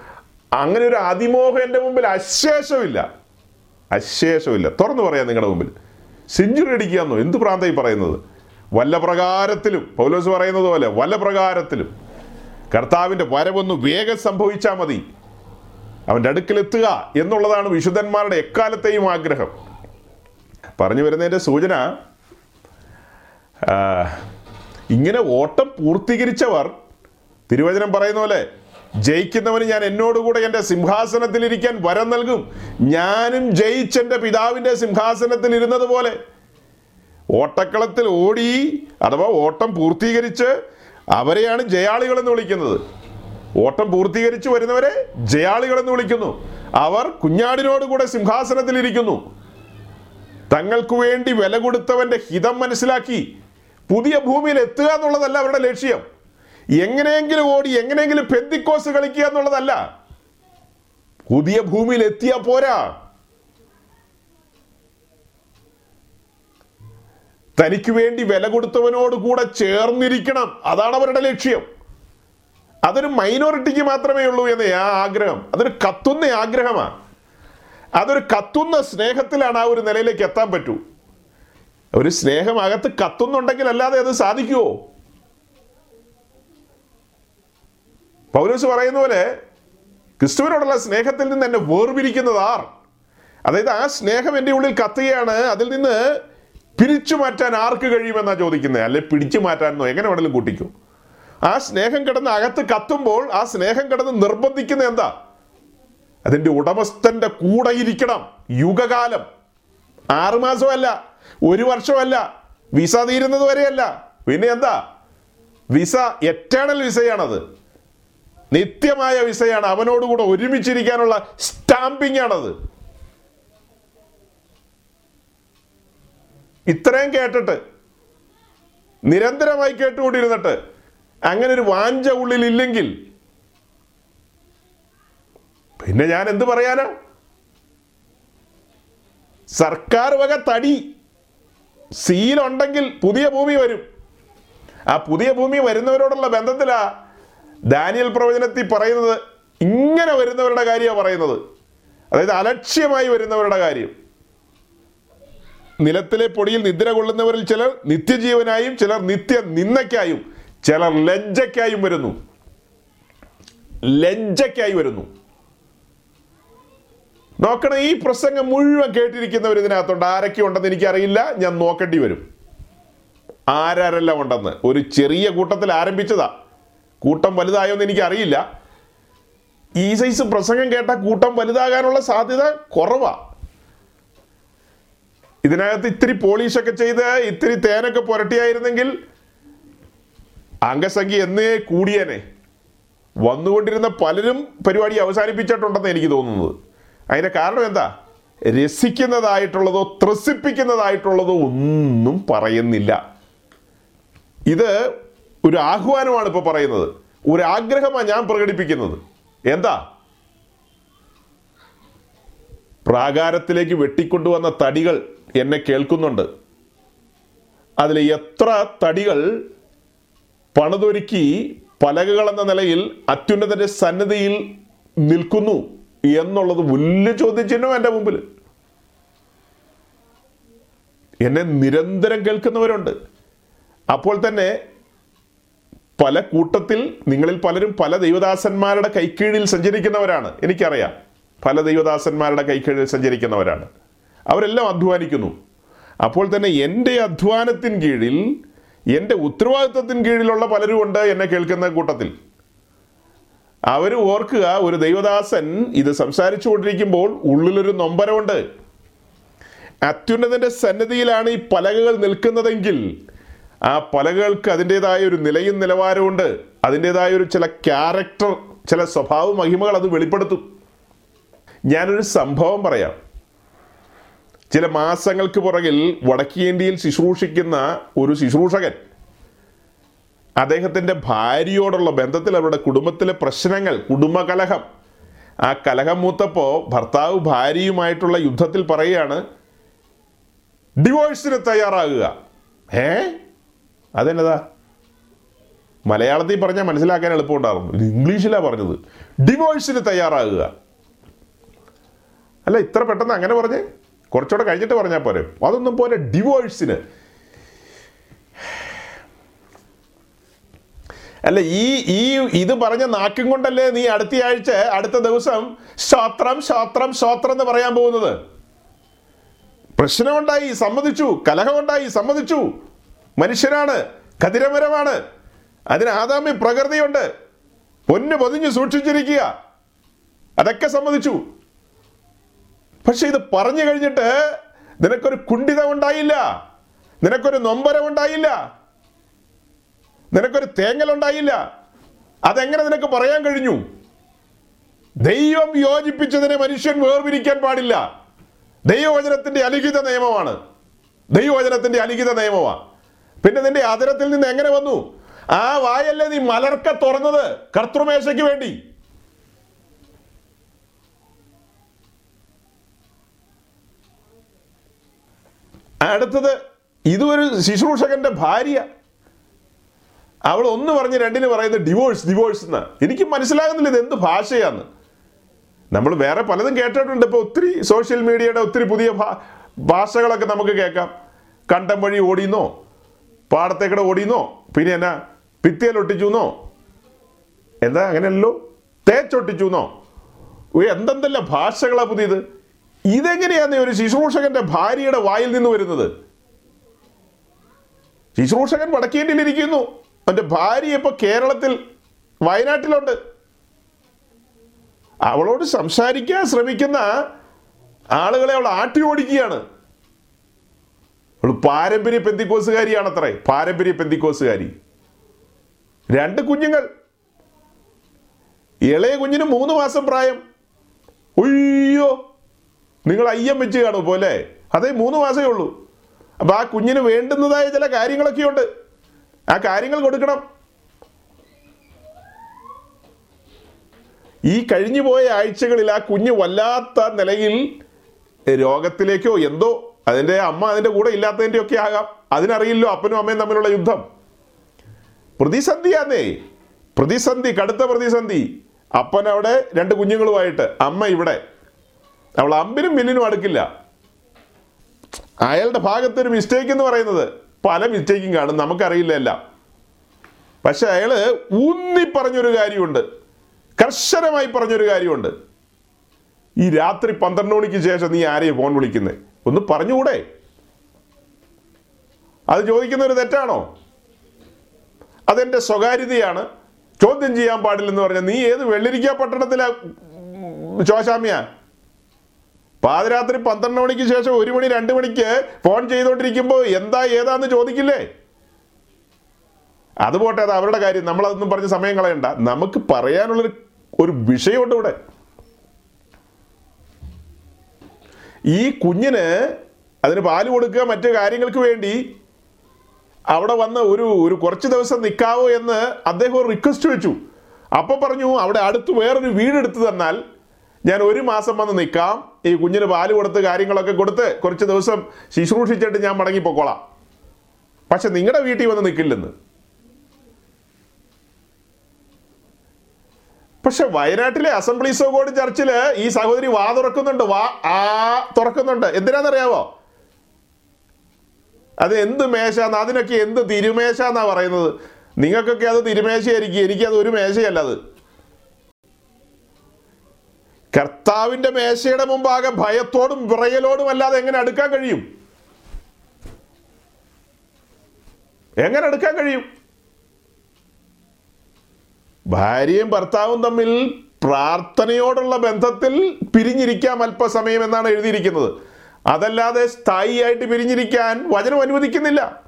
[SPEAKER 1] അങ്ങനെ ഒരു അതിമോഹം എന്റെ മുമ്പിൽ അശേഷമില്ല. അശേഷമില്ല. തുറന്നു പറയാം നിങ്ങളുടെ മുമ്പിൽ. സെഞ്ചുറി അടിക്കുകയെന്നോ? എന്ത് പ്രാന്തായി പറയുന്നത്? വല്ല പ്രകാരത്തിലും പൗലോസ് പറയുന്നത് പോലെ വല്ല പ്രകാരത്തിലും കർത്താവിന്റെ വരവൊന്ന് വേഗം സംഭവിച്ചാൽ മതി. അവന്റെ അടുക്കലെത്തുക എന്നുള്ളതാണ് വിശുദ്ധന്മാരുടെ എക്കാലത്തെയും ആഗ്രഹം. പറഞ്ഞു വരുന്നതിന്റെ സൂചന ഇങ്ങനെ ഓട്ടം പൂർത്തീകരിച്ചവർ തിരുവചനം പറയുന്ന പോലെ ജയിക്കുന്നവന് ഞാൻ എന്നോടുകൂടെ എന്റെ സിംഹാസനത്തിൽ ഇരിക്കാൻ വരം നൽകും. ഞാനും ജയിച്ചെന്റെ പിതാവിന്റെ സിംഹാസനത്തിൽ ഇരുന്നതുപോലെ ഓട്ടക്കളത്തിൽ ഓടി അഥവാ ഓട്ടം പൂർത്തീകരിച്ച് അവരെയാണ് ജയാളികൾ എന്ന് വിളിക്കുന്നത്. ഓട്ടം പൂർത്തീകരിച്ചു വരുന്നവരെ ജയാളികൾ എന്ന് വിളിക്കുന്നു. അവർ കുഞ്ഞാടിനോട് കൂടെ സിംഹാസനത്തിൽ ഇരിക്കുന്നു. തങ്ങൾക്ക് വേണ്ടി വില കൊടുത്തവന്റെ ഹിതം മനസ്സിലാക്കി പുതിയ ഭൂമിയിൽ എത്തുക എന്നുള്ളതല്ല അവരുടെ ലക്ഷ്യം. എങ്ങനെയെങ്കിലും ഓടി എങ്ങനെയെങ്കിലും പെന്തിക്കോസ് കളിക്കുക എന്നുള്ളതല്ല. പുതിയ ഭൂമിയിൽ എത്തിയാ പോരാ. തനിക്ക് വേണ്ടി വില കൊടുത്തവനോട് കൂടെ ചേർന്നിരിക്കണം. അതാണ് അവരുടെ ലക്ഷ്യം. അതൊരു മൈനോറിറ്റിക്ക് മാത്രമേ ഉള്ളൂ എന്ന ആ ആഗ്രഹം. അതൊരു കത്തുന്ന ആഗ്രഹമാണ് അതൊരു കത്തുന്ന സ്നേഹത്തിലാണ് ആ ഒരു നിലയിലേക്ക് എത്താൻ പറ്റൂ. ഒരു സ്നേഹം അകത്ത് കത്തുന്നുണ്ടെങ്കിൽ അല്ലാതെ അത് സാധിക്കുമോ പൗലോസ് പറയുന്ന പോലെ ക്രിസ്തുവിനോടുള്ള സ്നേഹത്തിൽ നിന്ന് എന്നെ വേർപിരിക്കുന്നത് ആർ? അതായത് ആ സ്നേഹം എന്റെ ഉള്ളിൽ കത്തുകയാണ്. അതിൽ നിന്ന് പിരിച്ചു മാറ്റാൻ ആർക്ക് കഴിയുമെന്നാണ് ചോദിക്കുന്നത് അല്ലെ പിടിച്ചു മാറ്റാനോ എങ്ങനെ വേണമെങ്കിലും കൂട്ടിക്കും? ആ സ്നേഹം കിടന്ന് അകത്ത് കത്തുമ്പോൾ ആ സ്നേഹം കിടന്ന് നിർബന്ധിക്കുന്ന എന്താ? അതിന്റെ ഉടമസ്ഥന്റെ കൂടെ ഇരിക്കണം യുഗകാലം ആറുമാസമല്ല ഒരു വർഷമല്ല വിസ തീരുന്നത് വരെയല്ല. പിന്നെ എന്താ? വിസ എറ്റേണൽ വിസയാണത്. നിത്യമായ വിസയാണ്. അവനോടുകൂടെ ഒരുമിച്ചിരിക്കാനുള്ള സ്റ്റാമ്പിംഗ് ആണത്. ഇത്രയും കേട്ടിട്ട് നിരന്തരമായി കേട്ടുകൊണ്ടിരുന്നിട്ട് അങ്ങനെ ഒരു വാഞ്ച ഉള്ളിൽ ഇല്ലെങ്കിൽ പിന്നെ ഞാൻ എന്ത് പറയാനാ? സർക്കാർ വക തടി സീലുണ്ടെങ്കിൽ പുതിയ ഭൂമി വരും. ആ പുതിയ ഭൂമി വരുന്നവരോടുള്ള ബന്ധത്തിലാ ദാനിയൽ പ്രവചനത്തിൽ പറയുന്നത്. ഇങ്ങനെ വരുന്നവരുടെ കാര്യമാണ് പറയുന്നത്. അതായത് അലക്ഷ്യമായി വരുന്നവരുടെ കാര്യം. നിലത്തിലെ പൊടിയിൽ നിദ്ര കൊള്ളുന്നവരിൽ ചിലർ നിത്യജീവനായും ചിലർ നിത്യ നിന്നയ്ക്കായും ചിലർ ലജ്ജയ്ക്കായും വരുന്നു. ലജ്ജയ്ക്കായി വരുന്നു. നോക്കണം ഈ പ്രസംഗം മുഴുവൻ കേട്ടിരിക്കുന്നവർ ഇതിനകത്തുണ്ട്. ആരൊക്കെ ഉണ്ടെന്ന് എനിക്കറിയില്ല. ഞാൻ നോക്കേണ്ടി വരും. ആരാരെല്ലാം ഉണ്ടെന്ന്. ഒരു ചെറിയ കൂട്ടത്തിൽ ആരംഭിച്ചതാ. കൂട്ടം വലുതായോന്ന് എനിക്കറിയില്ല. ഈ സൈസ് പ്രസംഗം കേട്ട കൂട്ടം വലുതാകാനുള്ള സാധ്യത കുറവാ. ഇതിനകത്ത് ഇത്തിരി പോളീഷൊക്കെ ചെയ്ത് ഇത്തിരി തേനൊക്കെ പുരട്ടിയായിരുന്നെങ്കിൽ അംഗസംഖ്യ എന്നേ കൂടിയേനെ. വന്നുകൊണ്ടിരുന്ന പലരും പരിപാടി അവസാനിപ്പിച്ചിട്ടുണ്ടെന്ന് എനിക്ക് തോന്നുന്നത്. അതിന്റെ കാരണം എന്താ? രസിക്കുന്നതായിട്ടുള്ളതോ ത്രസിപ്പിക്കുന്നതായിട്ടുള്ളതോ ഒന്നും പറയുന്നില്ല. ഇത് ഒരു ആഹ്വാനമാണ് ഇപ്പോൾ പറയുന്നത്. ഒരു ആഗ്രഹമാണ് ഞാൻ പ്രകടിപ്പിക്കുന്നത്. എന്താ? പ്രാകാരത്തിലേക്ക് വെട്ടിക്കൊണ്ടുവന്ന തടികൾ എന്നെ കേൾക്കുന്നുണ്ട്. അതിൽ എത്ര തടികൾ പണിതൊരുക്കി പലകകൾ എന്ന നിലയിൽ അത്യുന്നതന്റെ സന്നദ്ധിയിൽ നിൽക്കുന്നു എന്നുള്ളത് വലിയ ചോദ്യചിഹ്നം എന്റെ മുമ്പിൽ. എന്നെ നിരന്തരം കേൾക്കുന്നവരുണ്ട്. അപ്പോൾ തന്നെ പല കൂട്ടത്തിൽ നിങ്ങളിൽ പലരും പല ദൈവദാസന്മാരുടെ കൈക്കീഴിൽ സഞ്ചരിക്കുന്നവരാണ്. എനിക്കറിയാം. പല ദൈവദാസന്മാരുടെ കൈക്കീഴിൽ സഞ്ചരിക്കുന്നവരാണ്. അവരെല്ലാം അധ്വാനിക്കുന്നു. അപ്പോൾ തന്നെ എന്റെ അധ്വാനത്തിൻ കീഴിൽ എന്റെ ഉത്തരവാദിത്വത്തിൻ കീഴിലുള്ള പലരും ഉണ്ട് എന്നെ കേൾക്കുന്ന കൂട്ടത്തിൽ. അവർ ഓർക്കുക ഒരു ദൈവദാസൻ ഇത് സംസാരിച്ചു കൊണ്ടിരിക്കുമ്പോൾ ഉള്ളിലൊരു നൊമ്പരമുണ്ട്. അത്യുന്നതന്റെ സന്നദ്ധിയിലാണ് ഈ പലകകൾ നിൽക്കുന്നതെങ്കിൽ ആ പലകൾക്ക് അതിന്റെതായ ഒരു നിലയും നിലവാരമുണ്ട് അതിന്റെതായ ഒരു ചില ക്യാരക്ടർ ചില സ്വഭാവ മഹിമകൾ അത് വെളിപ്പെടുത്തും. ഞാനൊരു സംഭവം പറയാം. ചില മാസങ്ങൾക്ക് പുറകിൽ വടക്കേന്ത്യയിൽ ശുശ്രൂഷിക്കുന്ന ഒരു ശുശ്രൂഷകൻ. അദ്ദേഹത്തിന്റെ ഭാര്യയോടുള്ള ബന്ധത്തിൽ അവരുടെ കുടുംബത്തിലെ പ്രശ്നങ്ങൾ കുടുംബകലഹം. ആ കലഹം മൂത്തപ്പോൾ ഭർത്താവ് ഭാര്യയുമായിട്ടുള്ള യുദ്ധത്തിൽ പറയുകയാണ് ഡിവോഴ്സിന് തയ്യാറാകുക. ഏ അതെന്നതാ? മലയാളത്തിൽ പറഞ്ഞാൽ മനസ്സിലാക്കാൻ എളുപ്പമുണ്ടായിരുന്നു. ഇംഗ്ലീഷിലാണ് പറഞ്ഞത്. ഡിവോഴ്സിന് തയ്യാറാകുക. അല്ല ഇത്ര പെട്ടെന്ന് അങ്ങനെ പറഞ്ഞേ? കുറച്ചുകൂടെ കഴിഞ്ഞിട്ട് പറഞ്ഞാൽ പോരെ. അതൊന്നും പോലെ ഡിവോഴ്സിന് അല്ല ഈ ഈ ഇത് പറഞ്ഞ നാക്കും കൊണ്ടല്ലേ നീ അടുത്ത ആഴ്ച അടുത്ത ദിവസം ശോത്രം ശോത്രം ശോത്രം എന്ന് പറയാൻ പോകുന്നത്? പ്രശ്നമുണ്ടായി സമ്മതിച്ചു കലഹമുണ്ടായി സമ്മതിച്ചു. മനുഷ്യനാണ് കതിരമരമാണ്. അതിന് ആദാമി പ്രകൃതിയുണ്ട്. പൊന്ന് പൊതിഞ്ഞ് സൂക്ഷിച്ചിരിക്കുക. അതൊക്കെ സമ്മതിച്ചു. പക്ഷെ ഇത് പറഞ്ഞു കഴിഞ്ഞിട്ട് നിനക്കൊരു കുണ്ഠിതം ഉണ്ടായില്ല. നിനക്കൊരു നൊമ്പരം ഉണ്ടായില്ല. നിനക്കൊരു തേങ്ങൽ ഉണ്ടായില്ല. അതെങ്ങനെ നിനക്ക് പറയാൻ കഴിഞ്ഞു? ദൈവം യോജിപ്പിച്ചതിനെ മനുഷ്യൻ വേർപിരിക്കാൻ പാടില്ല. ദൈവവചനത്തിന്റെ അലിഖിത നിയമമാണ്. ദൈവവചനത്തിന്റെ അലിഖിത നിയമമാണ് പിന്നെ നിന്റെ അതിരത്തിൽ നിന്ന് എങ്ങനെ വന്നു? ആ വായല്ലേ നീ മലർക്ക തുറന്നത് കർത്തൃമേശയ്ക്ക് വേണ്ടി. അടുത്തത് ഇതൊരു ശുശ്രൂഷകന്റെ ഭാര്യ. അവൾ ഒന്ന് പറഞ്ഞ് രണ്ടിന് പറയുന്നത് ഡിവോഴ്സ് ഡിവോഴ്സ് എന്ന്. എനിക്ക് മനസ്സിലാകുന്നില്ല ഇത് എന്ത് ഭാഷയാന്ന്. നമ്മൾ വേറെ പലതും കേട്ടിട്ടുണ്ട്. ഇപ്പോൾ ഒത്തിരി സോഷ്യൽ മീഡിയയുടെ ഒത്തിരി പുതിയ ഭാഷകളൊക്കെ നമുക്ക് കേൾക്കാം. കണ്ടം വഴി ഓടിയെന്നോ? പാടത്തേക്കടെ ഓടിയെന്നോ? പിന്നെ എന്നാ? എന്നോ എന്താ അങ്ങനെയല്ലോ? തേച്ചൊട്ടിച്ചു എന്നോ എന്തെന്തല്ല ഭാഷകളാ പുതിയത്? ഇതെങ്ങനെയാന്ന് ഒരു ശുശ്രൂഷകന്റെ ഭാര്യയുടെ വായിൽ നിന്ന് വരുന്നത്? ശുശ്രൂഷകൻ വടക്കേണ്ടിയിലിരിക്കുന്നു അവന്റെ ഭാര്യ ഇപ്പൊ കേരളത്തിൽ വയനാട്ടിലുണ്ട്. അവളോട് സംസാരിക്കാൻ ശ്രമിക്കുന്ന ആളുകളെ അവൾ ആട്ടി ഓടിക്കുകയാണ് അവൾ പാരമ്പര്യ പെന്തിക്കോസുകാരിയാണത്രേ. പാരമ്പര്യ പെന്തിക്കോസുകാരി. രണ്ട് കുഞ്ഞുങ്ങൾ. ഇളയ കുഞ്ഞിന് മൂന്ന് മാസം പ്രായം. ഒയ്യോ നിങ്ങൾ അയ്യം വെച്ച് കാണും പോലെ. അതേ മൂന്ന് മാസമേ ഉള്ളൂ. അപ്പോൾ ആ കുഞ്ഞിന് വേണ്ടുന്നതായ ചില കാര്യങ്ങളൊക്കെ ഉണ്ട് ആ കാര്യങ്ങൾ കൊടുക്കണം. ഈ കഴിഞ്ഞു പോയ ആഴ്ചകളിൽ ആ കുഞ്ഞ് വല്ലാത്ത നിലയിൽ രോഗത്തിലേക്കോ എന്തോ അതിന്റെ അമ്മ അതിന്റെ കൂടെ ഇല്ലാത്തതിന്റെ ഒക്കെ ആകാം. അതിനറിയില്ലോ അപ്പനും അമ്മയും തമ്മിലുള്ള യുദ്ധം. പ്രതിസന്ധിയാന്നേ. പ്രതിസന്ധി കടുത്ത പ്രതിസന്ധി. അപ്പൻ അവിടെ രണ്ട് കുഞ്ഞുങ്ങളുമായിട്ട് അമ്മ ഇവിടെ. അവൾ അമ്പിനും മില്ലിനും അടുക്കില്ല. അയാളുടെ ഭാഗത്തൊരു മിസ്റ്റേക്ക് എന്ന് പറയുന്നത് പല മിസ്റ്റേക്കും കാണും നമുക്കറിയില്ല എല്ലാം. പക്ഷെ അയാൾ ഊന്നി പറഞ്ഞൊരു കാര്യമുണ്ട്. കർശനമായി പറഞ്ഞൊരു കാര്യമുണ്ട്. ഈ രാത്രി പന്ത്രണ്ട് മണിക്ക് ശേഷം നീ ആരെയും ഫോൺ വിളിക്കുന്നത് ഒന്ന് പറഞ്ഞുകൂടെ? അത് ചോദിക്കുന്ന ഒരു തെറ്റാണോ? അതെന്റെ സ്വകാര്യതയാണ്. ചോദ്യം ചെയ്യാൻ പാടില്ലെന്ന് പറഞ്ഞാൽ നീ ഏത് വെള്ളിരിക്ക പട്ടണത്തിലെ ചോശാമ്യ? പാതിരാത്രി പന്ത്രണ്ട് മണിക്ക് ശേഷം ഒരു മണി രണ്ട് മണിക്ക് ഫോൺ ചെയ്തുകൊണ്ടിരിക്കുമ്പോൾ എന്താ ഏതാന്ന് ചോദിക്കില്ലേ? അത് പോട്ടെ അത് അവരുടെ കാര്യം. നമ്മളതൊന്നും പറഞ്ഞ് സമയം കളയണ്ട. നമുക്ക് പറയാനുള്ളൊരു ഒരു വിഷയമുണ്ട് ഇവിടെ. ഈ കുഞ്ഞിന് അതിന് പാൽ കൊടുക്കുക മറ്റു കാര്യങ്ങൾക്ക് വേണ്ടി അവിടെ വന്ന് ഒരു ഒരു കുറച്ച് ദിവസം നിൽക്കാവോ എന്ന് അദ്ദേഹം ഒരു റിക്വസ്റ്റ് വെച്ചു. അപ്പോൾ പറഞ്ഞു അവിടെ അടുത്ത് വേറൊരു വീടെടുത്ത് തന്നാൽ ഞാൻ ഒരു മാസം വന്ന് നിൽക്കാം. ഈ കുഞ്ഞിന് പാൽ കൊടുത്ത് കാര്യങ്ങളൊക്കെ കൊടുത്ത് കുറച്ച് ദിവസം ശുശ്രൂഷിച്ചിട്ട് ഞാൻ മടങ്ങിപ്പോക്കോളാം. പക്ഷെ നിങ്ങളുടെ വീട്ടിൽ വന്ന് നിൽക്കില്ലെന്ന് പക്ഷെ വയനാട്ടിലെ അസംബ്ലീസ് ഓഫ് ഗോഡ് ചർച്ചിൽ ഈ സഹോദരി വാ തുറക്കുന്നുണ്ട് വാ ആ തുറക്കുന്നുണ്ട്. എന്തിനാണെന്നറിയാവോ അത് എന്ത് മേശാന്ന് അതിനൊക്കെ എന്ത് തിരുമേശാന്നാ പറയുന്നത്? നിങ്ങൾക്കൊക്കെ അത് തിരുമേശയായിരിക്കും എനിക്കത് ഒരു മേശയല്ല അത്. കർത്താവിന്റെ മേശയുടെ മുമ്പാകെ ഭയത്തോടും വിറയലോടും അല്ലാതെ എങ്ങനെ അടുക്കാൻ കഴിയും? എങ്ങനെ അടുക്കാൻ കഴിയും? ഭാര്യയും ഭർത്താവും തമ്മിൽ പ്രാർത്ഥനയോടുള്ള ബന്ധത്തിൽ പിരിഞ്ഞിരിക്കാം അല്പസമയം എന്നാണ് എഴുതിയിരിക്കുന്നത്. അതല്ലാതെ സ്ഥായിയായിട്ട് പിരിഞ്ഞിരിക്കാൻ വചനം അനുവദിക്കുന്നില്ല.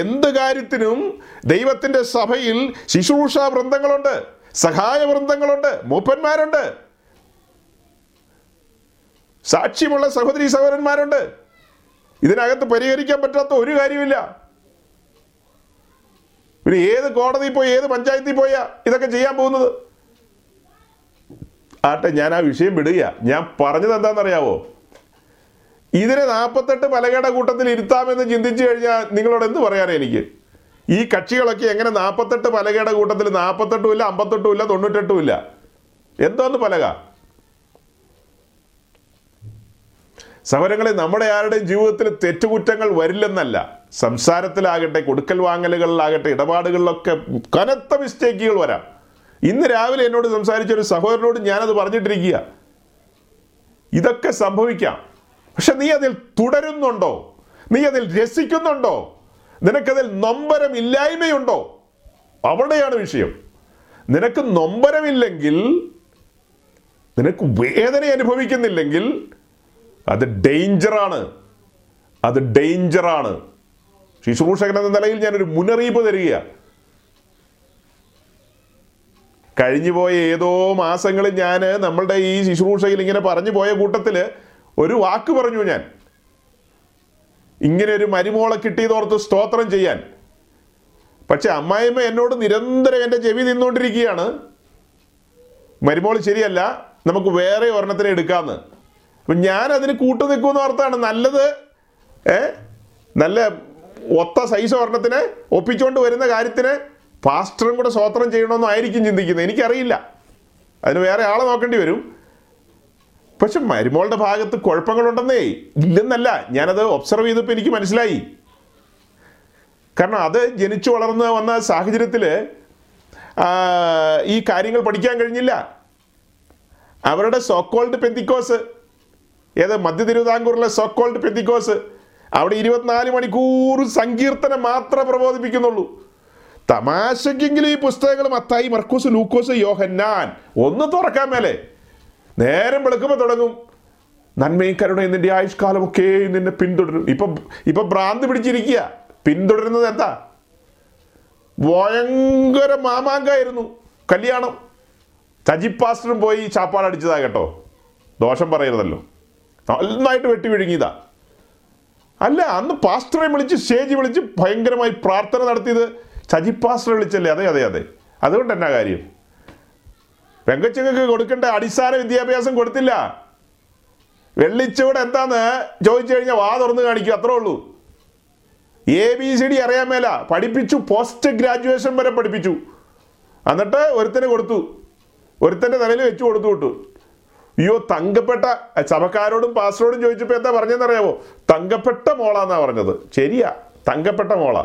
[SPEAKER 1] എന്ത് കാര്യത്തിനും ദൈവത്തിന്റെ സഭയിൽ ശുശ്രൂഷ വൃന്ദങ്ങളുണ്ട് സഹായ വൃന്ദങ്ങളുണ്ട് മൂപ്പന്മാരുണ്ട്. സാക്ഷ്യമുള്ള സഹോദരി സഹോദരന്മാരുണ്ട്. ഇതിനകത്ത് പരിഹരിക്കാൻ പറ്റാത്ത ഒരു കാര്യമില്ല പിന്നെ ഏത് കോടതി പോയി ഏത് പഞ്ചായത്തിൽ പോയാ ഇതൊക്കെ ചെയ്യാൻ പോകുന്നത്? ആട്ടെ ഞാൻ ആ വിഷയം വിടുക ഞാൻ പറഞ്ഞത് എന്താണെന്നറിയാവോ? ഇതിനെ നാൽപ്പത്തെട്ട് പലകയുടെ കൂട്ടത്തിൽ ഇരുത്താമെന്ന് ചിന്തിച്ചു കഴിഞ്ഞാൽ നിങ്ങളോട് എന്ത് പറയാനാണ് എനിക്ക്? ഈ കക്ഷികളൊക്കെ എങ്ങനെ നാൽപ്പത്തെട്ട് പലകയുടെ കൂട്ടത്തിൽ നാൽപ്പത്തെട്ടും ഇല്ല അമ്പത്തെട്ടും ഇല്ല തൊണ്ണൂറ്റെട്ടും ഇല്ല? എന്തോന്ന് പലക? സമരങ്ങളെ നമ്മുടെ ആരുടെയും ജീവിതത്തിൽ തെറ്റുകുറ്റങ്ങൾ വരില്ലെന്നല്ല. സംസാരത്തിലാകട്ടെ കൊടുക്കൽ വാങ്ങലുകളിലാകട്ടെ ഇടപാടുകളിലൊക്കെ കനത്ത മിസ്റ്റേക്കുകൾ വരാം. ഇന്ന് രാവിലെ എന്നോട് സംസാരിച്ച ഒരു സഹോദരനോട് ഞാനത് പറഞ്ഞിട്ടിരിക്കുക ഇതൊക്കെ സംഭവിക്കാം. പക്ഷെ നീ അതിൽ തുടരുന്നുണ്ടോ? നീ അതിൽ രസിക്കുന്നുണ്ടോ? നിനക്കതിൽ നൊമ്പരം ഇല്ലായ്മയുണ്ടോ അവിടെയാണ് വിഷയം. നിനക്ക് നൊമ്പരമില്ലെങ്കിൽ നിനക്ക് വേദന അനുഭവിക്കുന്നില്ലെങ്കിൽ അത് ഡേഞ്ചറാണ് അത് ഡേഞ്ചറാണ് ശുശ്രൂഷകൻ എന്ന നിലയിൽ ഞാനൊരു മുന്നറിയിപ്പ് തരിക കഴിഞ്ഞുപോയ ഏതോ മാസങ്ങളിൽ ഞാൻ നമ്മളുടെ ഈ ശുശ്രൂഷയിൽ ഇങ്ങനെ പറഞ്ഞു പോയ കൂട്ടത്തിൽ ഒരു വാക്ക് പറഞ്ഞു ഞാൻ. ഇങ്ങനെ ഒരു മരുമോളെ കിട്ടിയതോർത്ത് സ്തോത്രം ചെയ്യാൻ. പക്ഷെ അമ്മായിമ്മ എന്നോട് നിരന്തരം എന്റെ ചെവി നിന്നുകൊണ്ടിരിക്കുകയാണ്. മരുമോൾ ശരിയല്ല നമുക്ക് വേറെ ഒരെണ്ണത്തിനെ എടുക്കാമെന്ന് അപ്പം ഞാൻ അതിന് കൂട്ടു നിൽക്കുമെന്ന് ഓർത്താണ് നല്ലത് ഏ? നല്ല ഒത്ത സൈസ് ഒരെണ്ണത്തിന് ഒപ്പിച്ചുകൊണ്ട് വരുന്ന കാര്യത്തിന് പാസ്റ്ററും കൂടെ സ്വോത്രം ചെയ്യണമെന്നും ആയിരിക്കും ചിന്തിക്കുന്നത്. എനിക്കറിയില്ല. അതിന് വേറെ ആളെ നോക്കേണ്ടി വരും. പക്ഷെ മരുമോളുടെ ഭാഗത്ത് കുഴപ്പങ്ങളുണ്ടെന്നേ ഇല്ലെന്നല്ല. ഞാനത് ഒബ്സർവ് ചെയ്തപ്പോൾ എനിക്ക് മനസ്സിലായി. കാരണം അത് ജനിച്ചു വളർന്ന് വന്ന സാഹചര്യത്തിൽ ഈ കാര്യങ്ങൾ പഠിക്കാൻ കഴിഞ്ഞില്ല. അവരുടെ സോക്കോൾഡ് പെന്തിക്കോസ് ഏത് മധ്യ തിരുവിതാംകൂറിലെ സോക്കോൾഡ് പെത്തിക്കോസ് അവിടെ ഇരുപത്തിനാല് മണിക്കൂർ സങ്കീർത്തനം മാത്രമേ പ്രബോധിപ്പിക്കുന്നുള്ളൂ. തമാശക്കെങ്കിലും ഈ പുസ്തകങ്ങൾ മത്തായി മർക്കോസ് ലൂക്കോസ് യോഹന്നാൻ ഒന്ന് തുറക്കാൻ മേലെ. നേരം വെളുക്കുമ്പോൾ തുടങ്ങും. നന്മയും കരുണയും നിന്റെ ആയുഷ്കാലമൊക്കെ നിന്നെ പിന്തുടരും. ഇപ്പം ഇപ്പം ഭ്രാന്ത് പിടിച്ചിരിക്കുക. പിന്തുടരുന്നത് എന്താ? ഭയങ്കര മാമാങ്കായിരുന്നു. കല്യാണം. സജി പാസ്റ്ററും പോയി ചാപ്പാടടിച്ചതാ കേട്ടോ. ദോഷം പറയരുതല്ലോ. നന്നായിട്ട് വെട്ടി വിഴുങ്ങിയതാ. അല്ല അന്ന് പാസ്റ്ററെ വിളിച്ച് ഷേജി വിളിച്ച് ഭയങ്കരമായി പ്രാർത്ഥന നടത്തിയത് സജി പാസ്റ്ററെ വിളിച്ചല്ലേ? അതെ അതെ അതെ. അതുകൊണ്ട് എന്നാ കാര്യം? പെങ്കച്ചങ്ങൾക്ക് കൊടുക്കേണ്ട അടിസ്ഥാന വിദ്യാഭ്യാസം കൊടുത്തില്ല. വെള്ളിച്ചൂടെ എന്താന്ന് ചോദിച്ചു കഴിഞ്ഞാൽ വാ തുറന്ന് കാണിക്കും അത്രേ ഉള്ളൂ. എ ബി സി ഡി അറിയാൻ മേല. പഠിപ്പിച്ചു പോസ്റ്റ് ഗ്രാജുവേഷൻ വരെ പഠിപ്പിച്ചു. എന്നിട്ട് ഒരുത്തന് കൊടുത്തു. ഒരുത്തന്റെ തലയിൽ വെച്ച് കൊടുത്തു വിട്ടു. അയ്യോ തങ്കപ്പെട്ട സഭക്കാരോടും പാസ്റ്ററോടും ചോദിച്ചപ്പോൾ എന്താ പറഞ്ഞതെന്നറിയാമോ തങ്കപ്പെട്ട മോളാന്നാ പറഞ്ഞത്. ശരിയാ തങ്കപ്പെട്ട മോള.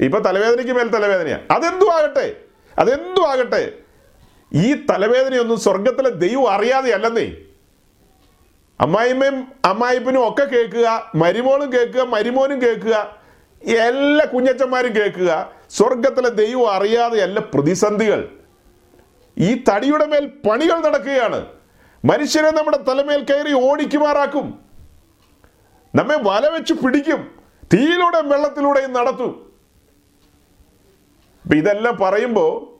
[SPEAKER 1] ഇപ്പൊ തലവേദനയ്ക്ക് മേൽ തലവേദനയാ. അതെന്തു ആകട്ടെ അതെന്തു ആകട്ടെ. ഈ തലവേദനയൊന്നും സ്വർഗത്തിലെ ദൈവം അറിയാതെ അല്ലെന്നേ. അമ്മായിമ്മയും അമ്മായിപ്പനും ഒക്കെ കേൾക്കുക മരുമോളും കേൾക്കുക മരുമോനും കേൾക്കുക എല്ലാ കുഞ്ഞച്ചന്മാരും കേൾക്കുക സ്വർഗത്തിലെ ദൈവം അറിയാതെയല്ല പ്രതിസന്ധികൾ. ഈ തടിയുടെ മേൽ പണികൾ നടക്കുകയാണ്. മനുഷ്യരെ നമ്മുടെ തലമേൽ കയറി ഓടിക്കുമാറാക്കും. നമ്മെ വല വെച്ച് പിടിക്കും. തീയിലൂടെ വെള്ളത്തിലൂടെയും നടത്തും. അപ്പൊ ഇതെല്ലാം പറയുമ്പോൾ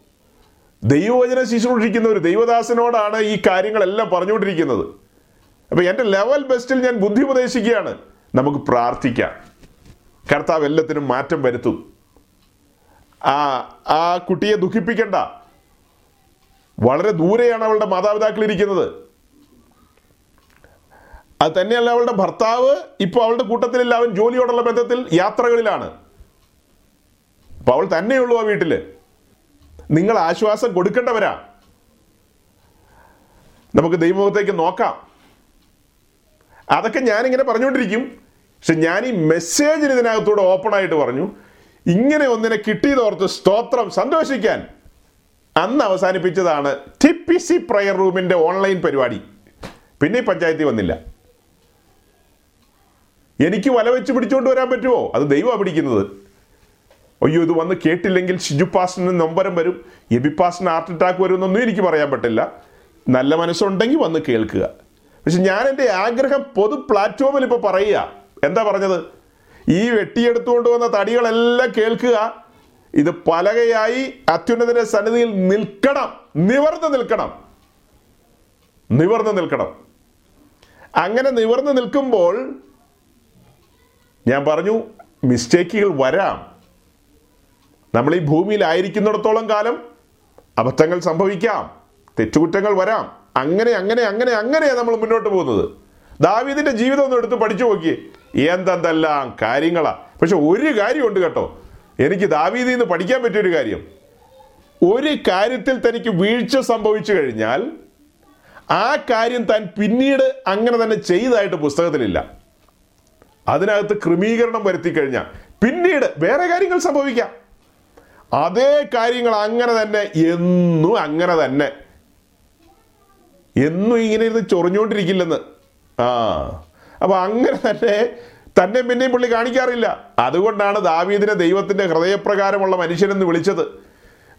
[SPEAKER 1] ദൈവവചന ശുശ്രൂഷിക്കുന്ന ഒരു ദൈവദാസനോടാണ് ഈ കാര്യങ്ങളെല്ലാം പറഞ്ഞുകൊണ്ടിരിക്കുന്നത്. അപ്പൊ എന്റെ ലെവൽ ബെസ്റ്റിൽ ഞാൻ ബുദ്ധി ഉപദേശിക്കുകയാണ്. നമുക്ക് പ്രാർത്ഥിക്കാം. കർത്താവ് എല്ലാത്തിനും മാറ്റം വരുത്തും. ആ ആ കുട്ടിയെ ദുഃഖിപ്പിക്കണ്ട. വളരെ ദൂരെയാണ് അവളുടെ മാതാപിതാക്കൾ ഇരിക്കുന്നത് അത് തന്നെയല്ല അവളുടെ ഭർത്താവ്. ഇപ്പോൾ അവളുടെ കൂട്ടത്തിലില്ല. അവൻ ജോലിയോടുള്ള ബന്ധത്തിൽ യാത്രകളിലാണ്. അപ്പൊ അവൾ തന്നെയുള്ളൂ ആ വീട്ടിൽ. നിങ്ങൾ ആശ്വാസം കൊടുക്കേണ്ടവരാ. നമുക്ക് ദൈവമുഖത്തേക്ക് നോക്കാം. അതൊക്കെ ഞാനിങ്ങനെ പറഞ്ഞുകൊണ്ടിരിക്കും. പക്ഷെ ഞാൻ ഈ മെസ്സേജിന് ഇതിനകത്തൂടെ ഓപ്പൺ ആയിട്ട് പറഞ്ഞു. ഇങ്ങനെ ഒന്നിനെ കിട്ടിയതോർത്ത് സ്തോത്രം സന്തോഷിക്കാൻ. അന്ന് അവസാനിപ്പിച്ചതാണ് ടി പി സി പ്രയർ റൂമിന്റെ ഓൺലൈൻ പരിപാടി. പിന്നെ പഞ്ചായത്തിൽ വന്നില്ല. എനിക്ക് വല വെച്ച് പിടിച്ചുകൊണ്ട് വരാൻ പറ്റുമോ? അത് ദൈവമാണ് പിടിക്കുന്നത്. അയ്യോ ഇത് വന്ന് കേട്ടില്ലെങ്കിൽ ഷിജു പാസ്റ്റിന് നൊമ്പരം വരും. എബി പാസ്റ്റിന് ഹാർട്ട് അറ്റാക്ക് വരും എന്നൊന്നും എനിക്ക് പറയാൻ പറ്റില്ല. നല്ല മനസ്സുണ്ടെങ്കിൽ വന്ന് കേൾക്കുക. പക്ഷെ ഞാൻ എന്റെ ആഗ്രഹം പൊതു പ്ലാറ്റ്ഫോമിൽ ഇപ്പോൾ പറയുക. എന്താ പറഞ്ഞത്? ഈ വെട്ടിയെടുത്തുകൊണ്ട് വന്ന തടികളെല്ലാം കേൾക്കുക. ഇത് പലകയായി അത്യുന്നതിന്റെ സന്നിധിയിൽ നിൽക്കണം. നിവർന്ന് നിൽക്കണം. നിവർന്ന് നിൽക്കണം. അങ്ങനെ നിവർന്ന് നിൽക്കുമ്പോൾ ഞാൻ പറഞ്ഞു മിസ്റ്റേക്കുകൾ വരാം. നമ്മൾ ഈ ഭൂമിയിലായിരിക്കുന്നിടത്തോളം കാലം അബദ്ധങ്ങൾ സംഭവിക്കാം. തെറ്റുകുറ്റങ്ങൾ വരാം. അങ്ങനെ അങ്ങനെ അങ്ങനെ അങ്ങനെയാണ് നമ്മൾ മുന്നോട്ട് പോകുന്നത്. ദാവീദിന്റെ ജീവിതം ഒന്ന് എടുത്ത് പഠിച്ചു നോക്കിയേ. എന്തെന്തെല്ലാം കാര്യങ്ങളാ. പക്ഷെ ഒരു കാര്യമുണ്ട് കേട്ടോ. എനിക്ക് ദാവീദിൽ നിന്ന് പഠിക്കാൻ പറ്റിയൊരു കാര്യം. ഒരു കാര്യത്തിൽ തനിക്ക് വീഴ്ച സംഭവിച്ചു കഴിഞ്ഞാൽ ആ കാര്യം താൻ പിന്നീട് അങ്ങനെ തന്നെ ചെയ്തതായിട്ട് പുസ്തകത്തിലില്ല. അതിനകത്ത് ക്രമീകരണം വരുത്തി കഴിഞ്ഞാൽ പിന്നീട് വേറെ കാര്യങ്ങൾ സംഭവിക്കാം. അതേ കാര്യങ്ങൾ അങ്ങനെ തന്നെ എന്നും അങ്ങനെ തന്നെ. എന്നും ഇങ്ങനെ ഇരുന്ന് ചൊറിഞ്ഞുകൊണ്ടിരിക്കില്ലെന്ന് ആ അപ്പൊ അങ്ങനെ തന്നെ തന്നെ പിന്നെയും പുള്ളി കാണിക്കാറില്ല. അതുകൊണ്ടാണ് ദാവീദിനെ ദൈവത്തിന്റെ ഹൃദയപ്രകാരമുള്ള മനുഷ്യനെന്ന് വിളിച്ചത്.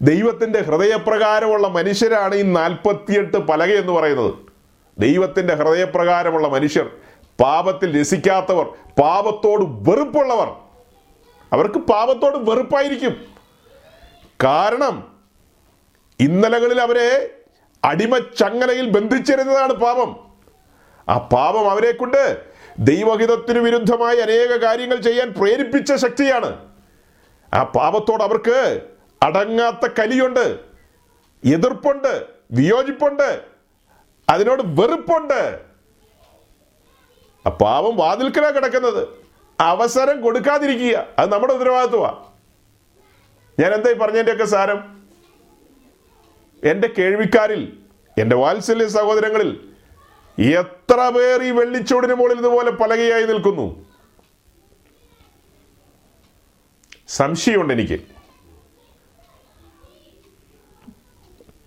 [SPEAKER 1] ദൈവത്തിന്റെ ഹൃദയപ്രകാരമുള്ള മനുഷ്യരാണ് ഈ നാൽപ്പത്തിയെട്ട് പലക എന്ന് പറയുന്നത്. ദൈവത്തിന്റെ ഹൃദയപ്രകാരമുള്ള മനുഷ്യർ. പാപത്തിൽ രസിക്കാത്തവർ പാപത്തോട് വെറുപ്പുള്ളവർ. അവർക്ക് പാപത്തോട് വെറുപ്പായിരിക്കും. കാരണം ഇന്നലകളിൽ അവരെ അടിമ അടിമച്ചങ്ങലയിൽ ബന്ധിച്ചിരുന്നതാണ് പാപം. ആ പാപം അവരെ കൊണ്ട് ദൈവഹിതത്തിനു വിരുദ്ധമായി അനേക കാര്യങ്ങൾ ചെയ്യാൻ പ്രേരിപ്പിച്ച ശക്തിയാണ്. ആ പാപത്തോട് അവർക്ക് അടങ്ങാത്ത കലിയുണ്ട് എതിർപ്പുണ്ട് വിയോജിപ്പുണ്ട് അതിനോട് വെറുപ്പുണ്ട്. ആ പാവം വാതിൽക്കലാ കിടക്കുന്നത്. അവസരം കൊടുക്കാതിരിക്കുക. അത് നമ്മുടെ ഉത്തരവാദിത്വമാണ് ഞാൻ എന്തായി പറഞ്ഞതിന്റെയൊക്കെ സാരം? എന്റെ കേൾവിക്കാരിൽ എന്റെ വാത്സല്യ സഹോദരങ്ങളിൽ എത്ര പേർ ഈ വെള്ളിച്ചൂടിന് മുകളിൽ ഇതുപോലെ പലകയായി നിൽക്കുന്നു? സംശയമുണ്ട് എനിക്ക്.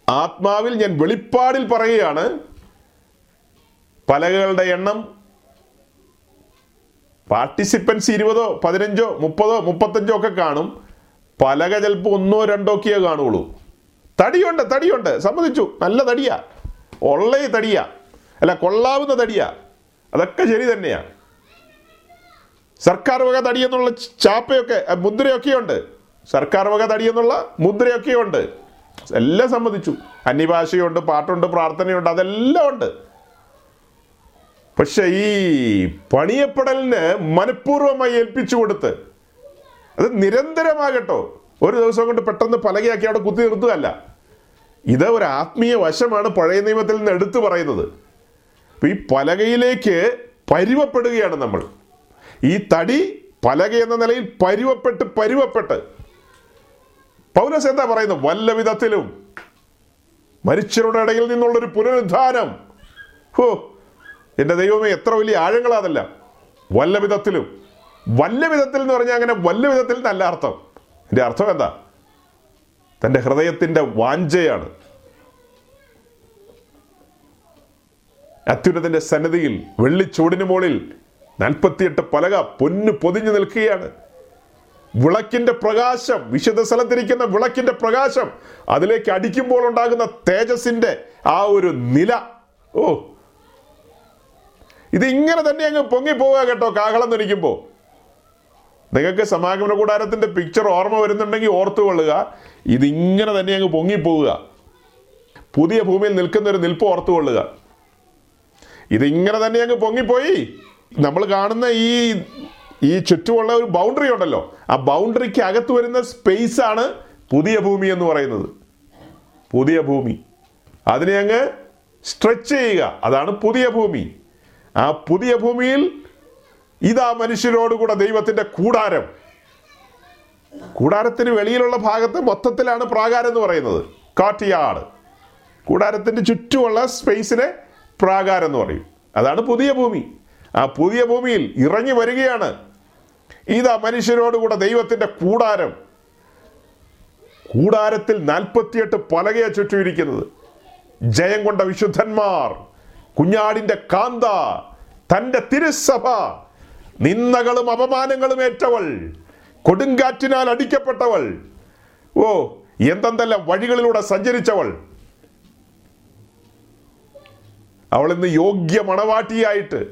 [SPEAKER 1] ആത്മാവിൽ ഞാൻ വെളിപ്പാടിൽ പറയുകയാണ് പലകകളുടെ എണ്ണം പാർട്ടിസിപ്പൻസ് ഇരുപതോ പതിനഞ്ചോ മുപ്പതോ മുപ്പത്തഞ്ചോ ഒക്കെ കാണും. പലക ചിലപ്പോൾ ഒന്നോ രണ്ടോ ഒക്കെയേ കാണുള്ളൂ. തടിയുണ്ട് തടിയുണ്ട്. സമ്മതിച്ചു. നല്ല തടിയാ. ഉള്ള തടിയാ. അല്ല കൊള്ളാവുന്ന തടിയാ. അതൊക്കെ ശരി തന്നെയാ. സർക്കാർ വക തടി എന്നുള്ള ചാപ്പയൊക്കെ മുദ്രയൊക്കെയുണ്ട്. സർക്കാർ വക തടി എന്നുള്ള മുദ്രയൊക്കെ ഉണ്ട് എല്ലാം സമ്മതിച്ചു. അന്യഭാഷയുണ്ട് പാട്ടുണ്ട് പ്രാർത്ഥനയുണ്ട് അതെല്ലാം ഉണ്ട്. പക്ഷെ ഈ പണിയപ്പെടലിന് മനഃപൂർവമായി ഏൽപ്പിച്ചു കൊടുത്ത് അത് നിരന്തരമാകട്ടോ. ഒരു ദിവസം കൊണ്ട് പെട്ടെന്ന് പലകയാക്കി അവിടെ കുത്തി നിർത്തുകയല്ല. ഇത് ഒരു ആത്മീയ വശമാണ് പഴയ നിയമത്തിൽ നിന്ന് എടുത്തു പറയുന്നത്. ഈ പലകയിലേക്ക് പരുവപ്പെടുകയാണ് നമ്മൾ. ഈ തടി പലക എന്ന നിലയിൽ പരുവപ്പെട്ട് പരുവപ്പെട്ട്. പൗലസ് എന്താ പറയുന്നത്? വല്ല വിധത്തിലും മരിച്ചവരുടെ ഇടയിൽ നിന്നുള്ളൊരു പുനരുദ്ധാനം. ഹോ എന്റെ ദൈവമേ എത്ര വലിയ ആഴങ്ങളാതല്ല. വല്ല വിധത്തിലും വല്ല വിധത്തിൽ എന്ന് പറഞ്ഞാൽ അങ്ങനെ വല്ല വിധത്തിൽ നല്ല അർത്ഥം. എന്റെ അർത്ഥം എന്താ? തന്റെ ഹൃദയത്തിന്റെ വാഞ്ചയാണ്. അത്യുന്നതിന്റെ സന്നദ്ധിയിൽ വെള്ളിച്ചൂടിന് മുകളിൽ നാൽപ്പത്തിയെട്ട് പലക പൊന്നു പൊതിഞ്ഞു നിൽക്കുകയാണ്. വിളക്കിന്റെ പ്രകാശം വിശുദ്ധ സ്ഥലത്തിരിക്കുന്ന വിളക്കിന്റെ പ്രകാശം അതിലേക്ക് അടിക്കുമ്പോൾ ഉണ്ടാകുന്ന തേജസിന്റെ ആ ഒരു നില. ഓ ഇത് ഇങ്ങനെ തന്നെ അങ്ങ് പൊങ്ങിപ്പോവുക കേട്ടോ കാഹളം ധരിക്കുമ്പോൾ നിങ്ങൾക്ക് സമാഗമന കൂടാരത്തിന്റെ പിക്ചർ ഓർമ്മ വരുന്നുണ്ടെങ്കിൽ ഓർത്തുകൊള്ളുക. ഇതിങ്ങനെ തന്നെ അങ്ങ് പൊങ്ങിപ്പോവുക പുതിയ ഭൂമിയിൽ നിൽക്കുന്ന ഒരു നിൽപ്പ് ഓർത്തുകൊള്ളുക. ഇതിങ്ങനെ തന്നെ അങ്ങ് പൊങ്ങിപ്പോയി നമ്മൾ കാണുന്ന ഈ ഈ ചുറ്റുമുള്ള ഒരു ബൗണ്ടറി ഉണ്ടല്ലോ. ആ ബൗണ്ടറിക്ക് അകത്ത് വരുന്ന സ്പേസ് ആണ് പുതിയ ഭൂമി എന്ന് പറയുന്നത്. പുതിയ ഭൂമി. അതിനെ അങ്ങ് സ്ട്രെച്ച് ചെയ്യുക. അതാണ് പുതിയ ഭൂമി. ആ പുതിയ ഭൂമിയിൽ ഇതാ മനുഷ്യരോടുകൂടെ ദൈവത്തിന്റെ കൂടാരം. കൂടാരത്തിന് വെളിയിലുള്ള ഭാഗത്ത് മൊത്തത്തിലാണ് പ്രാകാരം എന്ന് പറയുന്നത്. കാട്ടിയാട്. കൂടാരത്തിന്റെ ചുറ്റുമുള്ള സ്പേസിനെ പ്രാകാരം എന്ന് പറയും. അതാണ് പുതിയ ഭൂമി. ആ പുതിയ ഭൂമിയിൽ ഇറങ്ങി വരികയാണ്. ഇതാ മനുഷ്യരോടുകൂടെ ദൈവത്തിന്റെ കൂടാരം. കൂടാരത്തിൽ നാൽപ്പത്തിയെട്ട് പലകയെ ചുറ്റുമിരിക്കുന്നത് ജയം കൊണ്ട വിശുദ്ധന്മാർ. കുഞ്ഞാടിന്റെ കാന്ത. തന്റെ തിരുസഭ നിന്ദകളും അപമാനങ്ങളും ഏറ്റവൾ കൊടുങ്കാറ്റിനാൽ അടിക്കപ്പെട്ടവൾ ഓ എന്തെന്തെല്ലാം വഴികളിലൂടെ സഞ്ചരിച്ചവൾ. അവൾ ഇന്ന് യോഗ്യ മണവാട്ടിയായിട്ട്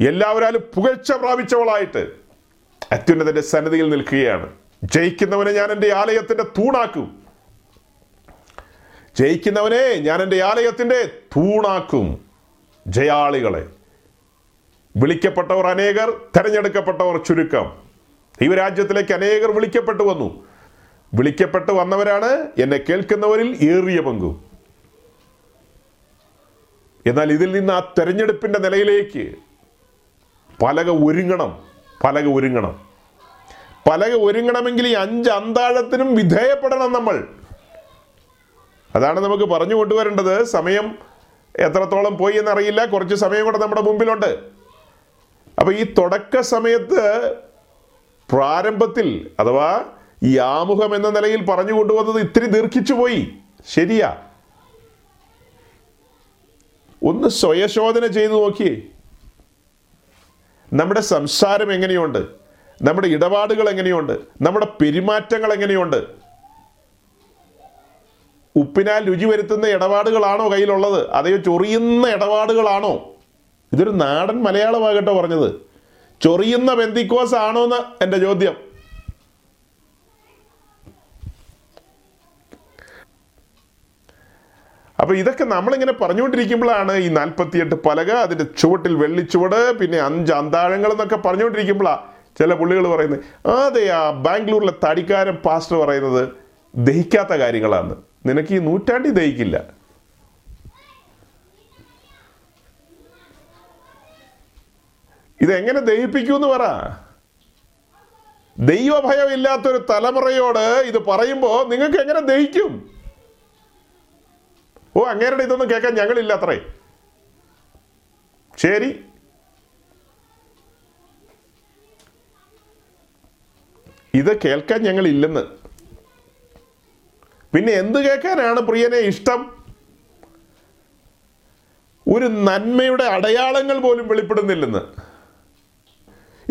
[SPEAKER 1] എല്ലാവരും പുകഴ്ച പ്രാപിച്ചവളായിട്ട് അത്യുന്നതന്റെ സന്നദ്ധിയിൽ നിൽക്കുകയാണ്. ജയിക്കുന്നവനെ ഞാൻ എന്റെ ആലയത്തിന്റെ തൂണാക്കും. ജയിക്കുന്നവനെ ഞാൻ എന്റെ ആലയത്തിന്റെ തൂണാക്കും. ജയാളികളെ. വിളിക്കപ്പെട്ടവർ അനേകർ തെരഞ്ഞെടുക്കപ്പെട്ടവർ ചുരുക്കം. ഈ രാജ്യത്തിലേക്ക് അനേകർ വിളിക്കപ്പെട്ടു വന്നു. വിളിക്കപ്പെട്ട് വന്നവരാണ് എന്നെ കേൾക്കുന്നവരിൽ ഏറിയ പങ്കു. എന്നാൽ ഇതിൽ നിന്ന് ആ തെരഞ്ഞെടുപ്പിന്റെ നിലയിലേക്ക് പലക ഒരുങ്ങണം പലക ഒരുങ്ങണം. പലക ഒരുങ്ങണമെങ്കിൽ ഈ അഞ്ച് അന്താഴത്തിനും വിധേയപ്പെടണം നമ്മൾ. അതാണ് നമുക്ക് പറഞ്ഞു കൊണ്ടുവരേണ്ടത്. സമയം എത്രത്തോളം പോയി എന്നറിയില്ല. കുറച്ച് സമയം കൂടെ നമ്മുടെ മുമ്പിലുണ്ട്. അപ്പൊ ഈ തുടക്ക സമയത്ത് പ്രാരംഭത്തിൽ അഥവാ ഈ ആമുഖം എന്ന നിലയിൽ പറഞ്ഞു കൊണ്ടുവന്നത് ഇത്തിരി ദീർഘിച്ചു പോയി. ശരിയാ. ഒന്ന് സ്വയശോധന ചെയ്തു നോക്കിയേ. നമ്മുടെ സംസാരം എങ്ങനെയുണ്ട്? നമ്മുടെ ഇടപാടുകൾ എങ്ങനെയുണ്ട്? നമ്മുടെ പെരുമാറ്റങ്ങൾ എങ്ങനെയുണ്ട്? ഉപ്പിനാൽ രുചി വരുത്തുന്ന ഇടപാടുകളാണോ കയ്യിലുള്ളത്? അതെയോ ചൊറിയുന്ന ഇടപാടുകളാണോ? ഇതൊരു നാടൻ മലയാളമാകട്ടോ പറഞ്ഞത്. ചൊറിയുന്ന ബന്ധിക്കോസ് ആണോ എന്ന് എന്റെ ചോദ്യം. അപ്പൊ ഇതൊക്കെ നമ്മളിങ്ങനെ പറഞ്ഞുകൊണ്ടിരിക്കുമ്പോഴാണ് ഈ നാൽപ്പത്തിയെട്ട് പലക അതിന്റെ ചുവട്ടിൽ വെള്ളിച്ചുവട് പിന്നെ അഞ്ച് അന്താഴങ്ങൾ എന്നൊക്കെ പറഞ്ഞുകൊണ്ടിരിക്കുമ്പോഴാണ് ചില പുള്ളികൾ പറയുന്നത്. അതെ ആ ബാംഗ്ലൂരിലെ തടിക്കാരൻ പാസ്റ്റർ പറയുന്നത്? ദഹിക്കാത്ത കാര്യങ്ങളാണ്. നിനക്ക് ഈ നൂറ്റാണ്ടി ദഹിക്കില്ല. ഇതെങ്ങനെ ദഹിപ്പിക്കൂന്ന് പറ. ദൈവഭയം ഇല്ലാത്തൊരു തലമുറയോട് ഇത് പറയുമ്പോൾ നിങ്ങൾക്ക് എങ്ങനെ ദഹിക്കും? ഓ അങ്ങേരുടെ ഇതൊന്നും കേൾക്കാൻ ഞങ്ങളില്ല അത്രേ. ശരി. ഇത് കേൾക്കാൻ ഞങ്ങളില്ലെന്ന്. പിന്നെ എന്ത് കേൾക്കാനാണ് പ്രിയനെ ഇഷ്ടം? ഒരു നന്മയുടെ അടയാളങ്ങൾ പോലും വെളിപ്പെടുന്നില്ലെന്ന്.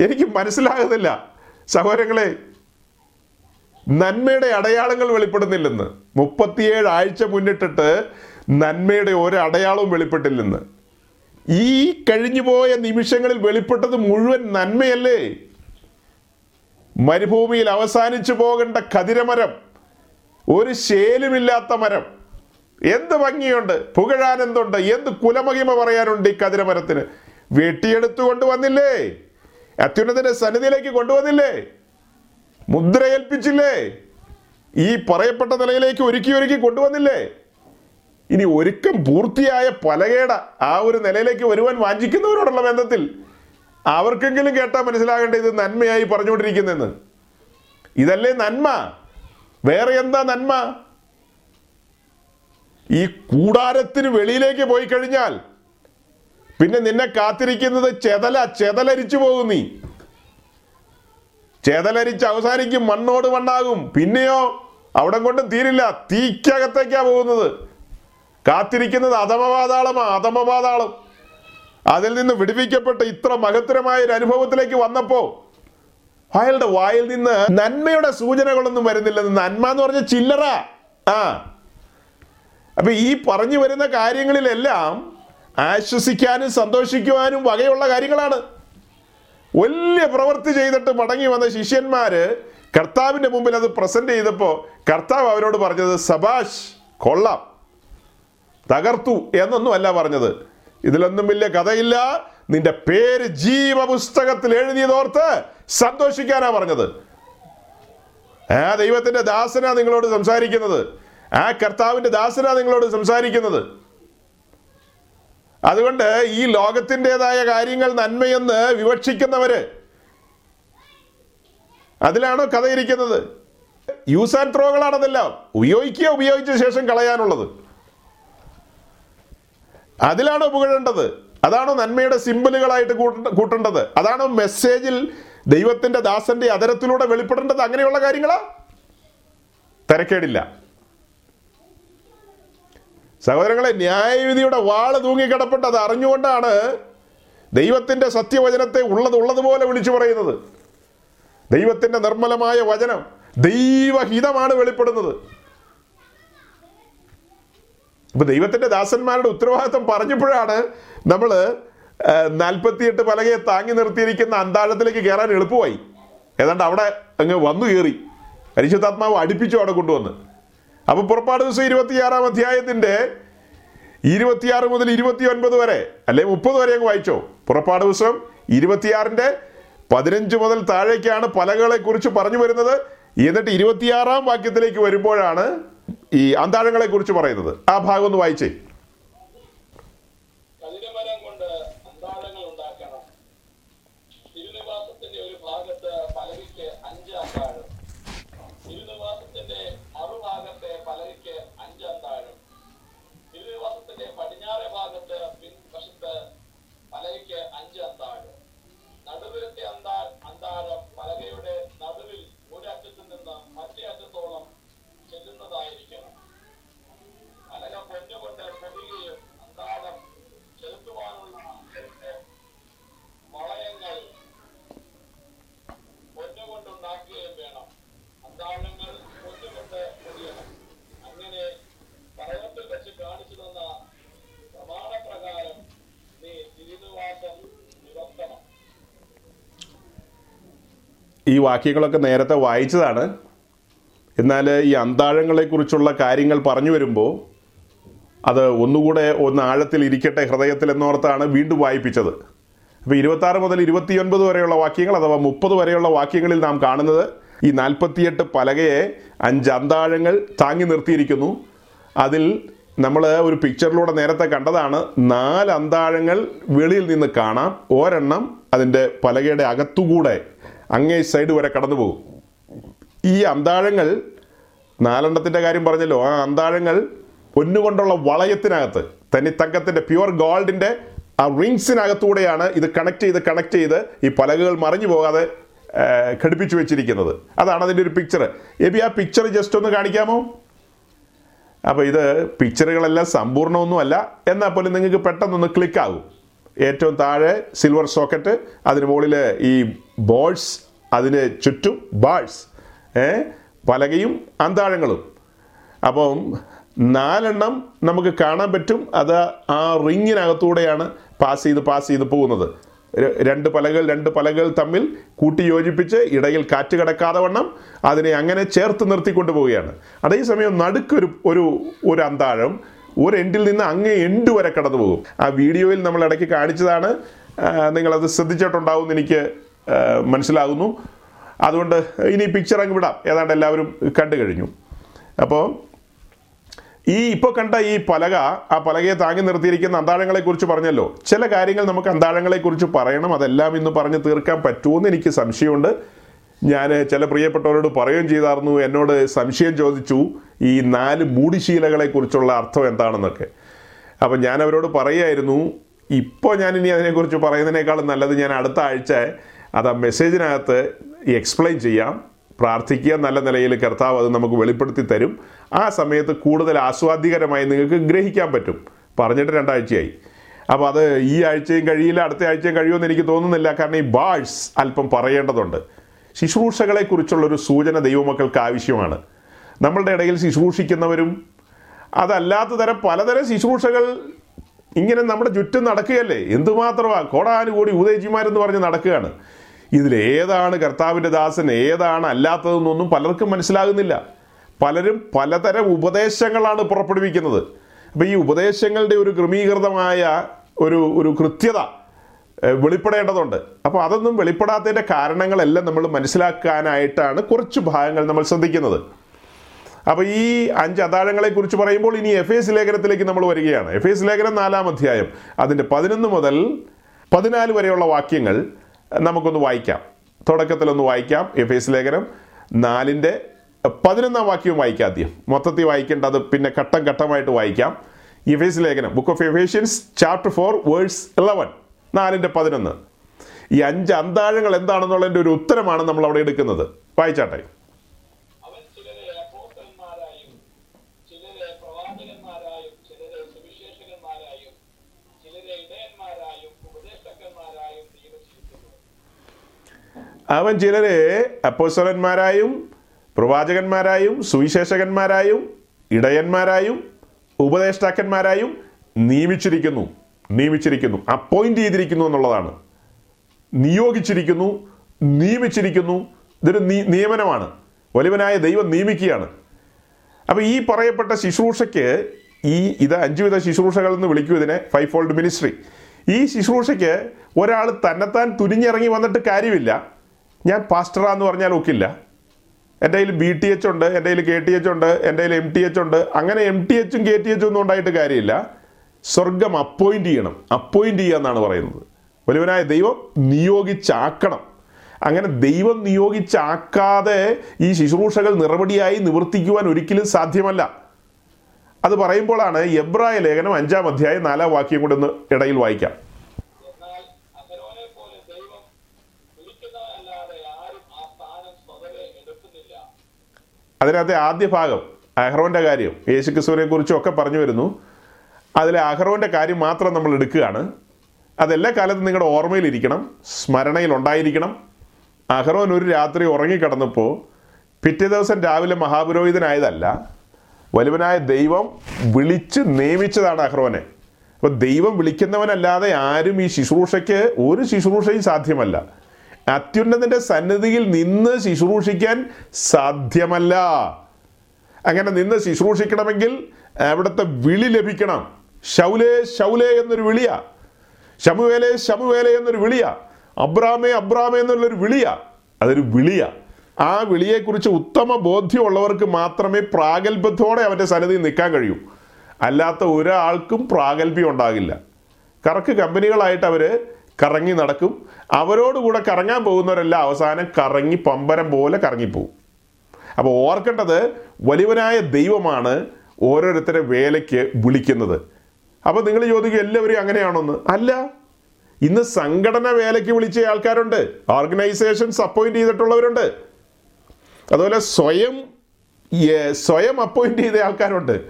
[SPEAKER 1] എനിക്ക് മനസ്സിലാകുന്നില്ല സഹോദരങ്ങളെ നന്മയുടെ അടയാളങ്ങൾ വെളിപ്പെടുന്നില്ലെന്ന്. മുപ്പത്തിയേഴ് ആഴ്ച മുന്നിട്ടിട്ട് നന്മയുടെ ഒരു അടയാളവും വെളിപ്പെട്ടില്ലെന്ന്. ഈ കഴിഞ്ഞുപോയ നിമിഷങ്ങളിൽ വെളിപ്പെട്ടത് മുഴുവൻ നന്മയല്ലേ? മരുഭൂമിയിൽ അവസാനിച്ചു പോകേണ്ട കതിരമരം ഒരു ശേലുമില്ലാത്ത മരം. എന്ത് ഭംഗിയുണ്ട്? പുകഴാൻ എന്തുണ്ട്? എന്ത് കുലമഹിമ പറയാനുണ്ട് ഈ കതിരമരത്തിന് വെട്ടിയെടുത്തു കൊണ്ടുവന്നില്ലേ? അത്യുന്നതിന്റെ സന്നിധിയിലേക്ക് കൊണ്ടുവന്നില്ലേ? മുദ്രയേൽപ്പിച്ചില്ലേ? ഈ പറയപ്പെട്ട നിലയിലേക്ക് ഒരുക്കി ഒരുക്കി കൊണ്ടുവന്നില്ലേ? ഇനി ഒരുക്കം പൂർത്തിയായ പലകേട ആ ഒരു നിലയിലേക്ക് വരുവാൻ വാഞ്ചിക്കുന്നവരോടുള്ള ബന്ധത്തിൽ അവർക്കെങ്കിലും കേട്ടാൽ മനസ്സിലാകേണ്ട ഇത് നന്മയായി പറഞ്ഞുകൊണ്ടിരിക്കുന്നെന്ന്. ഇതല്ലേ നന്മ? വേറെ എന്താ നന്മ? ഈ കൂടാരത്തിന് വെളിയിലേക്ക് പോയി കഴിഞ്ഞാൽ പിന്നെ നിന്നെ കാത്തിരിക്കുന്നത് ചെതല ചെതലരിച്ചു പോകും നീ. ചെതലരിച്ച് അവസാനിക്കും മണ്ണോട് മണ്ണാകും. പിന്നെയോ അവിടെ കൊണ്ടും തീരില്ല. തീക്കകത്തേക്കാ പോകുന്നത്. കാത്തിരിക്കുന്നത് അധമപാതാളമാ അധമപാതാളം. അതിൽ നിന്ന് വിടുവിക്കപ്പെട്ട് ഇത്ര മഹത്തരമായ ഒരു അനുഭവത്തിലേക്ക് വന്നപ്പോ അയാളുടെ വായിൽ നിന്ന് നന്മയുടെ സൂചനകളൊന്നും വരുന്നില്ലെന്ന് നന്മ എന്ന് പറഞ്ഞ ചില്ലറ. ആ. അപ്പൊ ഈ പറഞ്ഞു വരുന്ന കാര്യങ്ങളിലെല്ലാം ആശ്വസിക്കാനും സന്തോഷിക്കുവാനും വകയുള്ള കാര്യങ്ങളാണ്. വലിയ പ്രവൃത്തി ചെയ്തിട്ട് മടങ്ങി വന്ന ശിഷ്യന്മാര് കർത്താവിന്റെ മുമ്പിൽ അത് പ്രസന്റ് ചെയ്തപ്പോൾ കർത്താവ് അവരോട് പറഞ്ഞത് സബാഷ് കൊള്ളാം. തകർത്തു എന്നൊന്നുമല്ല പറഞ്ഞത്. ഇതിലൊന്നും വലിയ കഥയില്ല. നിന്റെ പേര് ജീവപുസ്തകത്തിൽ എഴുതിയതോർത്ത് സന്തോഷിക്കാനാ പറഞ്ഞത്. ആ ദൈവത്തിന്റെ ദാസനാ നിങ്ങളോട് സംസാരിക്കുന്നത്. ആ കർത്താവിന്റെ ദാസനാ നിങ്ങളോട് സംസാരിക്കുന്നത്. അതുകൊണ്ട് ഈ ലോകത്തിന്റെതായ കാര്യങ്ങൾ നന്മയെന്ന് വിവക്ഷിക്കുന്നവര് അതിലാണോ കഥയിരിക്കുന്നത്? യൂസ് ആൻഡ് ത്രോകളാണതെല്ലാം ഉപയോഗിക്കുക ഉപയോഗിച്ച ശേഷം കളയാനുള്ളത്. അതിലാണോ പുകഴേണ്ടത്? അതാണോ നന്മയുടെ സിമ്പിളുകളായിട്ട് കൂട്ട- കൂട്ടേണ്ടത്? അതാണോ മെസ്സേജിൽ ദൈവത്തിന്റെ ദാസന്റെ അതരത്തിലൂടെ വെളിപ്പെടേണ്ടത് അങ്ങനെയുള്ള കാര്യങ്ങളാ? തിരക്കേടില്ല. സഹോദരങ്ങളെ ന്യായവിധിയുടെ വാൾ തൂങ്ങിക്കിടപ്പെട്ട് അത് അറിഞ്ഞുകൊണ്ടാണ് ദൈവത്തിന്റെ സത്യവചനത്തെ ഉള്ളത് ഉള്ളതുപോലെ വിളിച്ചു പറയുന്നത്. ദൈവത്തിന്റെ നിർമ്മലമായ വചനം ദൈവഹിതമാണ് വെളിപ്പെടുന്നത്. ഇപ്പൊ ദൈവത്തിന്റെ ദാസന്മാരുടെ ഉത്തരവാദിത്വം പറഞ്ഞപ്പോഴാണ് നമ്മൾ നാൽപ്പത്തിയെട്ട് പലകയെ താങ്ങി നിർത്തിയിരിക്കുന്ന അന്താഴത്തിലേക്ക് കയറാൻ എളുപ്പമായി. ഏതാണ്ട് അവിടെ അങ്ങ് വന്നു കയറി. പരിശുദ്ധാത്മാവ് അടുപ്പിച്ചു അവിടെ കൊണ്ടുവന്ന്. അപ്പോൾ പുറപ്പാട് ദിവസം ഇരുപത്തിയാറാം അധ്യായത്തിന്റെ ഇരുപത്തിയാറ് മുതൽ ഇരുപത്തി ഒൻപത് വരെ അല്ലെ മുപ്പത് വരെ അങ്ങ് വായിച്ചോ. പുറപ്പാട് ദിവസം ഇരുപത്തിയാറിന്റെ പതിനഞ്ച് മുതൽ താഴേക്കാണ് പലകളെ കുറിച്ച് പറഞ്ഞു വരുന്നത്. എന്നിട്ട് ഇരുപത്തിയാറാം വാക്യത്തിലേക്ക് വരുമ്പോഴാണ് ഈ അന്താഴങ്ങളെ കുറിച്ച് പറയുന്നത്. ആ ഭാഗം ഒന്ന് വായിച്ചേ
[SPEAKER 2] കതിരമരം കൊണ്ട് അന്താഴങ്ങൾ ഉണ്ടാക്കണം തിരുനിവാസത്തിന്റെ ഒരു ഭാഗത്ത് പലകയ്ക്ക് അഞ്ച് അന്താഴം തിരുനിവാസത്തിന്റെ മറുഭാഗത്തെ പലകയ്ക്ക് അഞ്ച് അന്താഴം തിരുനിവാസത്തിന്റെ പടിഞ്ഞാറെ ഭാഗത്ത് പിൻവശത്ത് പലകയ്ക്ക് അഞ്ച് അന്താഴം നടുവിലത്തെ അന്താ അന്താഴം പലകയുടെ നടുവിൽ ഒരറ്റത്തു നിന്ന് മറ്റേ അറ്റത്തോളം ചെല്ലുന്നതായിരിക്കണം പലക പൊന്നുകൊണ്ട് പൊതിയുകയും അന്താഴം ചെലുത്തുവാനുള്ള അതിന്റെ വളയങ്ങൾ പൊന്നുകൊണ്ടുണ്ടാക്കുകയും വേണം അന്താഴങ്ങൾ പൊന്നുകൊണ്ട് പൊതിയണം അങ്ങനെ പർവത്തിൽ വെച്ച് കാണിച്ചു തന്ന പ്രമാണപ്രകാരം നീ തിരുനിവാസം നിവർത്തണം
[SPEAKER 1] ഈ വാക്യങ്ങളൊക്കെ നേരത്തെ വായിച്ചതാണ്. എന്നാൽ ഈ അന്താഴങ്ങളെക്കുറിച്ചുള്ള കാര്യങ്ങൾ പറഞ്ഞു വരുമ്പോൾ അത് ഒന്നുകൂടെ ഒന്ന് ആഴത്തിൽ ഇരിക്കട്ടെ ഹൃദയത്തിൽ എന്നോർത്താണ് വീണ്ടും വായിപ്പിച്ചത്. അപ്പോൾ ഇരുപത്താറ് മുതൽ ഇരുപത്തിയൊൻപത് വരെയുള്ള വാക്യങ്ങൾ അഥവാ മുപ്പത് വരെയുള്ള വാക്യങ്ങളിൽ നാം കാണുന്നത് ഈ നാൽപ്പത്തിയെട്ട് പലകയെ അഞ്ച് അന്താഴങ്ങൾ താങ്ങി നിർത്തിയിരിക്കുന്നു. അതിൽ നമ്മൾ ഒരു പിക്ചറിലൂടെ നേരത്തെ കണ്ടതാണ്. നാല് അന്താഴങ്ങൾ വെളിയിൽ നിന്ന് കാണാം. ഒരെണ്ണം അതിന്റെ പലകയുടെ അകത്തുകൂടെ അങ്ങേ സൈഡ് വരെ കടന്നു പോകും. ഈ അന്താഴങ്ങൾ നാലെണ്ണത്തിന്റെ കാര്യം പറഞ്ഞല്ലോ ആ അന്താഴങ്ങൾ പൊന്നുകൊണ്ടുള്ള വളയത്തിനകത്ത് തനിത്തങ്കത്തിന്റെ പ്യുവർ ഗോൾഡിന്റെ ആ റിങ്സിനകത്തൂടെയാണ് ഇത് കണക്ട് ചെയ്ത് കണക്ട് ചെയ്ത് ഈ പലകകൾ മറിഞ്ഞു പോകാതെ ഘടിപ്പിച്ചു വെച്ചിരിക്കുന്നത്. അതാണ് അതിന്റെ ഒരു പിക്ചർ എബി ആ പിക്ചർ ജസ്റ്റ് ഒന്ന് കാണിക്കാമോ? അപ്പോൾ ഇത് പിക്ചറുകളെല്ലാം സമ്പൂർണമൊന്നുമല്ല. എന്നാൽ പോലും നിങ്ങൾക്ക് പെട്ടെന്നൊന്ന് ക്ലിക്ക് ആകും ഏറ്റവും താഴെ സിൽവർ സോക്കറ്റ് അതിന് മുകളിൽ ഈ ബോൾസ് അതിന് ചുറ്റും ബാൾസ് പലകയും അന്താഴങ്ങളും അപ്പം നാലെണ്ണം നമുക്ക് കാണാൻ പറ്റും. അത് ആ റിങ്ങിനകത്തൂടെയാണ് പാസ് ചെയ്ത് പാസ് ചെയ്ത് പോകുന്നത്. രണ്ട് പലകൾ രണ്ട് പലകൾ തമ്മിൽ കൂട്ടി യോജിപ്പിച്ച് ഇടയിൽ കാറ്റ് കിടക്കാതെ വണ്ണം അതിനെ അങ്ങനെ ചേർത്ത് നിർത്തിക്കൊണ്ട് പോവുകയാണ്. അതേസമയം നടുക്കൊരു ഒരു ഒരു അന്താഴം ഒരു എൻഡിൽ നിന്ന് അങ്ങേ എൻഡ് വരെ കടന്നു പോകും. ആ വീഡിയോയിൽ നമ്മൾ ഇടയ്ക്ക് കാണിച്ചതാണ്. നിങ്ങളത് ശ്രദ്ധിച്ചിട്ടുണ്ടാവും എനിക്ക് മനസ്സിലാകുന്നു. അതുകൊണ്ട് ഇനി പിക്ചർ അങ്ങ് വിടാം. ഏതാണ്ട് എല്ലാവരും കണ്ടു കഴിഞ്ഞു. അപ്പോൾ ഈ ഇപ്പോൾ കണ്ട ഈ പലക ആ പലകയെ താങ്ങി നിർത്തിയിരിക്കുന്ന അന്താഴങ്ങളെക്കുറിച്ച് പറഞ്ഞല്ലോ. ചില കാര്യങ്ങൾ നമുക്ക് അന്താഴങ്ങളെക്കുറിച്ച് പറയണം. അതെല്ലാം ഇന്ന് പറഞ്ഞ് തീർക്കാൻ പറ്റുമെന്ന് എനിക്ക് സംശയമുണ്ട്. ഞാൻ ചില പ്രിയപ്പെട്ടവരോട് പറയുകയും ചെയ്തായിരുന്നു. എന്നോട് സംശയം ചോദിച്ചു. ഈ നാല് മൂടിശീലകളെ കുറിച്ചുള്ള അർത്ഥം എന്താണെന്നൊക്കെ. അപ്പം ഞാൻ അവരോട് പറയുമായിരുന്നു ഇപ്പോൾ ഞാൻ ഇനി അതിനെക്കുറിച്ച് പറയുന്നതിനേക്കാളും നല്ലത് ഞാൻ അടുത്ത ആഴ്ച അത് ആ മെസ്സേജിനകത്ത് എക്സ്പ്ലെയിൻ ചെയ്യാം. പ്രാർത്ഥിക്കുക നല്ല നിലയിൽ കർത്താവ് അത് നമുക്ക് വെളിപ്പെടുത്തി തരും. ആ സമയത്ത് കൂടുതൽ ആസ്വാദ്യകരമായി നിങ്ങൾക്ക് ഗ്രഹിക്കാൻ പറ്റും. പറഞ്ഞിട്ട് രണ്ടാഴ്ചയായി. അപ്പോൾ അത് ഈ ആഴ്ചയും കഴിയില്ല അടുത്ത ആഴ്ചയും കഴിയുമെന്ന് എനിക്ക് തോന്നുന്നില്ല. കാരണം ഈ ബാഴ്സ് അല്പം പറയേണ്ടതുണ്ട്. ശുശ്രൂഷകളെ കുറിച്ചുള്ളൊരു സൂചന ദൈവമക്കൾക്ക് ആവശ്യമാണ്. നമ്മളുടെ ഇടയിൽ ശുശ്രൂഷിക്കുന്നവരും അതല്ലാത്ത തരം പലതരം ശുശ്രൂഷകൾ ഇങ്ങനെ നമ്മുടെ ചുറ്റും നടക്കുകയല്ലേ? എന്തുമാത്രമാണ് കോടാനുകൂടി ഉദയജിമാരെന്ന് പറഞ്ഞ് നടക്കുകയാണ്. ഏതാണ് കർത്താവിന്റെ ദാസൻ ഏതാണ് അല്ലാത്തതെന്നൊന്നും പലർക്കും മനസ്സിലാകുന്നില്ല. പലരും പലതരം ഉപദേശങ്ങളാണ് പുറപ്പെടുവിക്കുന്നത്. അപ്പോൾ ഈ ഉപദേശങ്ങളുടെ ഒരു ക്രമീകൃതമായ ഒരു ഒരു കൃത്യത വെളിപ്പെടേണ്ടതുണ്ട്. അപ്പോൾ അതൊന്നും വെളിപ്പെടാത്തതിന്റെ കാരണങ്ങളെല്ലാം നമ്മൾ മനസ്സിലാക്കാനായിട്ടാണ് കുറച്ച് ഭാഗങ്ങൾ നമ്മൾ ശ്രദ്ധിക്കുന്നത്. അപ്പോൾ ഈ അഞ്ച് അതാഴങ്ങളെ കുറിച്ച് പറയുമ്പോൾ ഇനി എഫ് എസ് ലേഖനത്തിലേക്ക് നമ്മൾ വരികയാണ്. എഫ് എസ് ലേഖനം നാലാം അധ്യായം അതിന്റെ പതിനൊന്ന് മുതൽ പതിനാല് വരെയുള്ള വാക്യങ്ങൾ നമുക്കൊന്ന് വായിക്കാം. തുടക്കത്തിലൊന്ന് വായിക്കാം. എഫ് എസ് ലേഖനം നാലിന്റെ പതിനൊന്നാം വാക്യവും വായിക്കാം ആദ്യം. മൊത്തത്തിൽ വായിക്കേണ്ടത് പിന്നെ ഘട്ടം ഘട്ടമായിട്ട് വായിക്കാം. എഫ് എസ് ലേഖനം book of Ephesians chapter four verse eleven നാലിന്റെ പതിനൊന്ന്. ഈ അഞ്ച് അന്താഴങ്ങൾ എന്താണെന്നുള്ളതിന്റെ ഒരു ഉത്തരമാണ് നമ്മൾ അവിടെ എടുക്കുന്നത്. വായിച്ചാട്ടെ.
[SPEAKER 2] അവൻ ചിലരെ അപ്പോസ്വലന്മാരായും പ്രവാചകന്മാരായും സുവിശേഷകന്മാരായും ഇടയന്മാരായും ഉപദേഷ്ടാക്കന്മാരായും നിയമിച്ചിരിക്കുന്നു.
[SPEAKER 1] നിയമിച്ചിരിക്കുന്നു അപ്പോയിന്റ് ചെയ്തിരിക്കുന്നു എന്നുള്ളതാണ്. നിയോഗിച്ചിരിക്കുന്നു നിയമിച്ചിരിക്കുന്നു ഇതൊരു നിയമനമാണ്. വലുവനായ ദൈവം നിയമിക്കുകയാണ്. അപ്പോൾ ഈ പറയപ്പെട്ട ശുശ്രൂഷയ്ക്ക് ഈ ഇത് അഞ്ചുവിധ ശുശ്രൂഷകൾ എന്ന് വിളിക്കൂ ഇതിനെ ഫൈവ് ഫോൾഡ് മിനിസ്ട്രി ഈ ശുശ്രൂഷയ്ക്ക് ഒരാൾ തന്നെത്താൻ തുനിഞ്ഞിറങ്ങി വന്നിട്ട് കാര്യമില്ല. ഞാൻ പാസ്റ്ററാന്ന് പറഞ്ഞാൽ ഒക്കില്ല. എന്റെ കയ്യിൽ ബി ടി എച്ച് ഉണ്ട് എന്റെ കയ്യിൽ കെ ടി എച്ച് ഉണ്ട് എന്റെ കയ്യിൽ എം ടി എച്ച് ഉണ്ട് അങ്ങനെ എം ടി എച്ചും കെ ടി എച്ചും ഒന്നും ഉണ്ടായിട്ട് കാര്യമില്ല. സ്വർഗം അപ്പോയിന്റ് ചെയ്യണം. അപ്പോയിന്റ് ചെയ്യുക എന്നാണ് പറയുന്നത്. വലിയവനായ ദൈവം നിയോഗിച്ചാക്കണം. അങ്ങനെ ദൈവം നിയോഗിച്ചാക്കാതെ ഈ ശുശ്രൂഷകൾ നിറപടിയായി നിവർത്തിക്കുവാൻ ഒരിക്കലും സാധ്യമല്ല. അത് പറയുമ്പോഴാണ് എബ്രായ ലേഖനം അഞ്ചാം അധ്യായം നാലാം വാക്യം കൂടെ ഒന്ന് ഇടയിൽ വായിക്കാം. അതിനകത്തെ ആദ്യ ഭാഗം അഹ്റോന്റെ കാര്യം യേശുക്രിസ്തുവിനെ കുറിച്ചും ഒക്കെ പറഞ്ഞു വരുന്നു. അതിലെ അഹ്റോന്റെ കാര്യം മാത്രം നമ്മൾ എടുക്കുകയാണ്. അതെല്ലാ കാലത്തും നിങ്ങളുടെ ഓർമ്മയിലിരിക്കണം. സ്മരണയിൽ ഉണ്ടായിരിക്കണം അഹ്റോൻ ഒരു രാത്രി ഉറങ്ങിക്കിടന്നപ്പോൾ പിറ്റേ ദിവസം രാവിലെ മഹാപുരോഹിതനായതല്ല. വലുവനായ ദൈവം വിളിച്ച് നിയമിച്ചതാണ് അഹ്റോനെ. അപ്പോൾ ദൈവം വിളിക്കുന്നവനല്ലാതെ ആരും ഈ ശുശ്രൂഷയ്ക്ക് ഒരു ശുശ്രൂഷയും സാധ്യമല്ല. അത്യുന്നതിന്റെ സന്നിധിയിൽ നിന്ന് ശുശ്രൂഷിക്കാൻ സാധ്യമല്ല. അങ്ങനെ നിന്ന് ശുശ്രൂഷിക്കണമെങ്കിൽ അവിടുത്തെ വിളി ലഭിക്കണം. ശൗലേ ശൗലേ എന്നൊരു വിളിയ. ശമുവേലെ ശമുവേലെ എന്നൊരു വിളിയ. അബ്രാമേ അബ്രാമേ എന്നുള്ളൊരു വിളിയ. അതൊരു വിളിയ. ആ വിളിയെക്കുറിച്ച് ഉത്തമ ബോധ്യമുള്ളവർക്ക് മാത്രമേ പ്രാഗൽഭ്യത്തോടെ അവന്റെ സന്നിധിയിൽ നിൽക്കാൻ കഴിയൂ. അല്ലാത്ത ഒരാൾക്കും പ്രാഗൽഭ്യം ഉണ്ടാകില്ല. കറക്ക് കമ്പനികളായിട്ട് അവർ കറങ്ങി നടക്കും. അവരോടുകൂടെ കറങ്ങാൻ പോകുന്നവരെല്ലാം അവസാനം കറങ്ങി പമ്പരം പോലെ കറങ്ങിപ്പോവും. അപ്പോൾ ഓർക്കേണ്ടത് വലിയവനായ ദൈവമാണ് ഓരോരുത്തരെ വേലയ്ക്ക് വിളിക്കുന്നത്. അപ്പോൾ നിങ്ങൾ ചോദിക്കും എല്ലാവരും അങ്ങനെയാണോന്ന്. അല്ല. ഇന്ന് സംഘടന വേലയ്ക്ക് വിളിച്ച ആൾക്കാരുണ്ട്. ഓർഗനൈസേഷൻസ് അപ്പോയിന്റ് ചെയ്തിട്ടുള്ളവരുണ്ട്. അതുപോലെ സ്വയം സ്വയം അപ്പോയിന്റ് ചെയ്ത ആൾക്കാരുണ്ട്.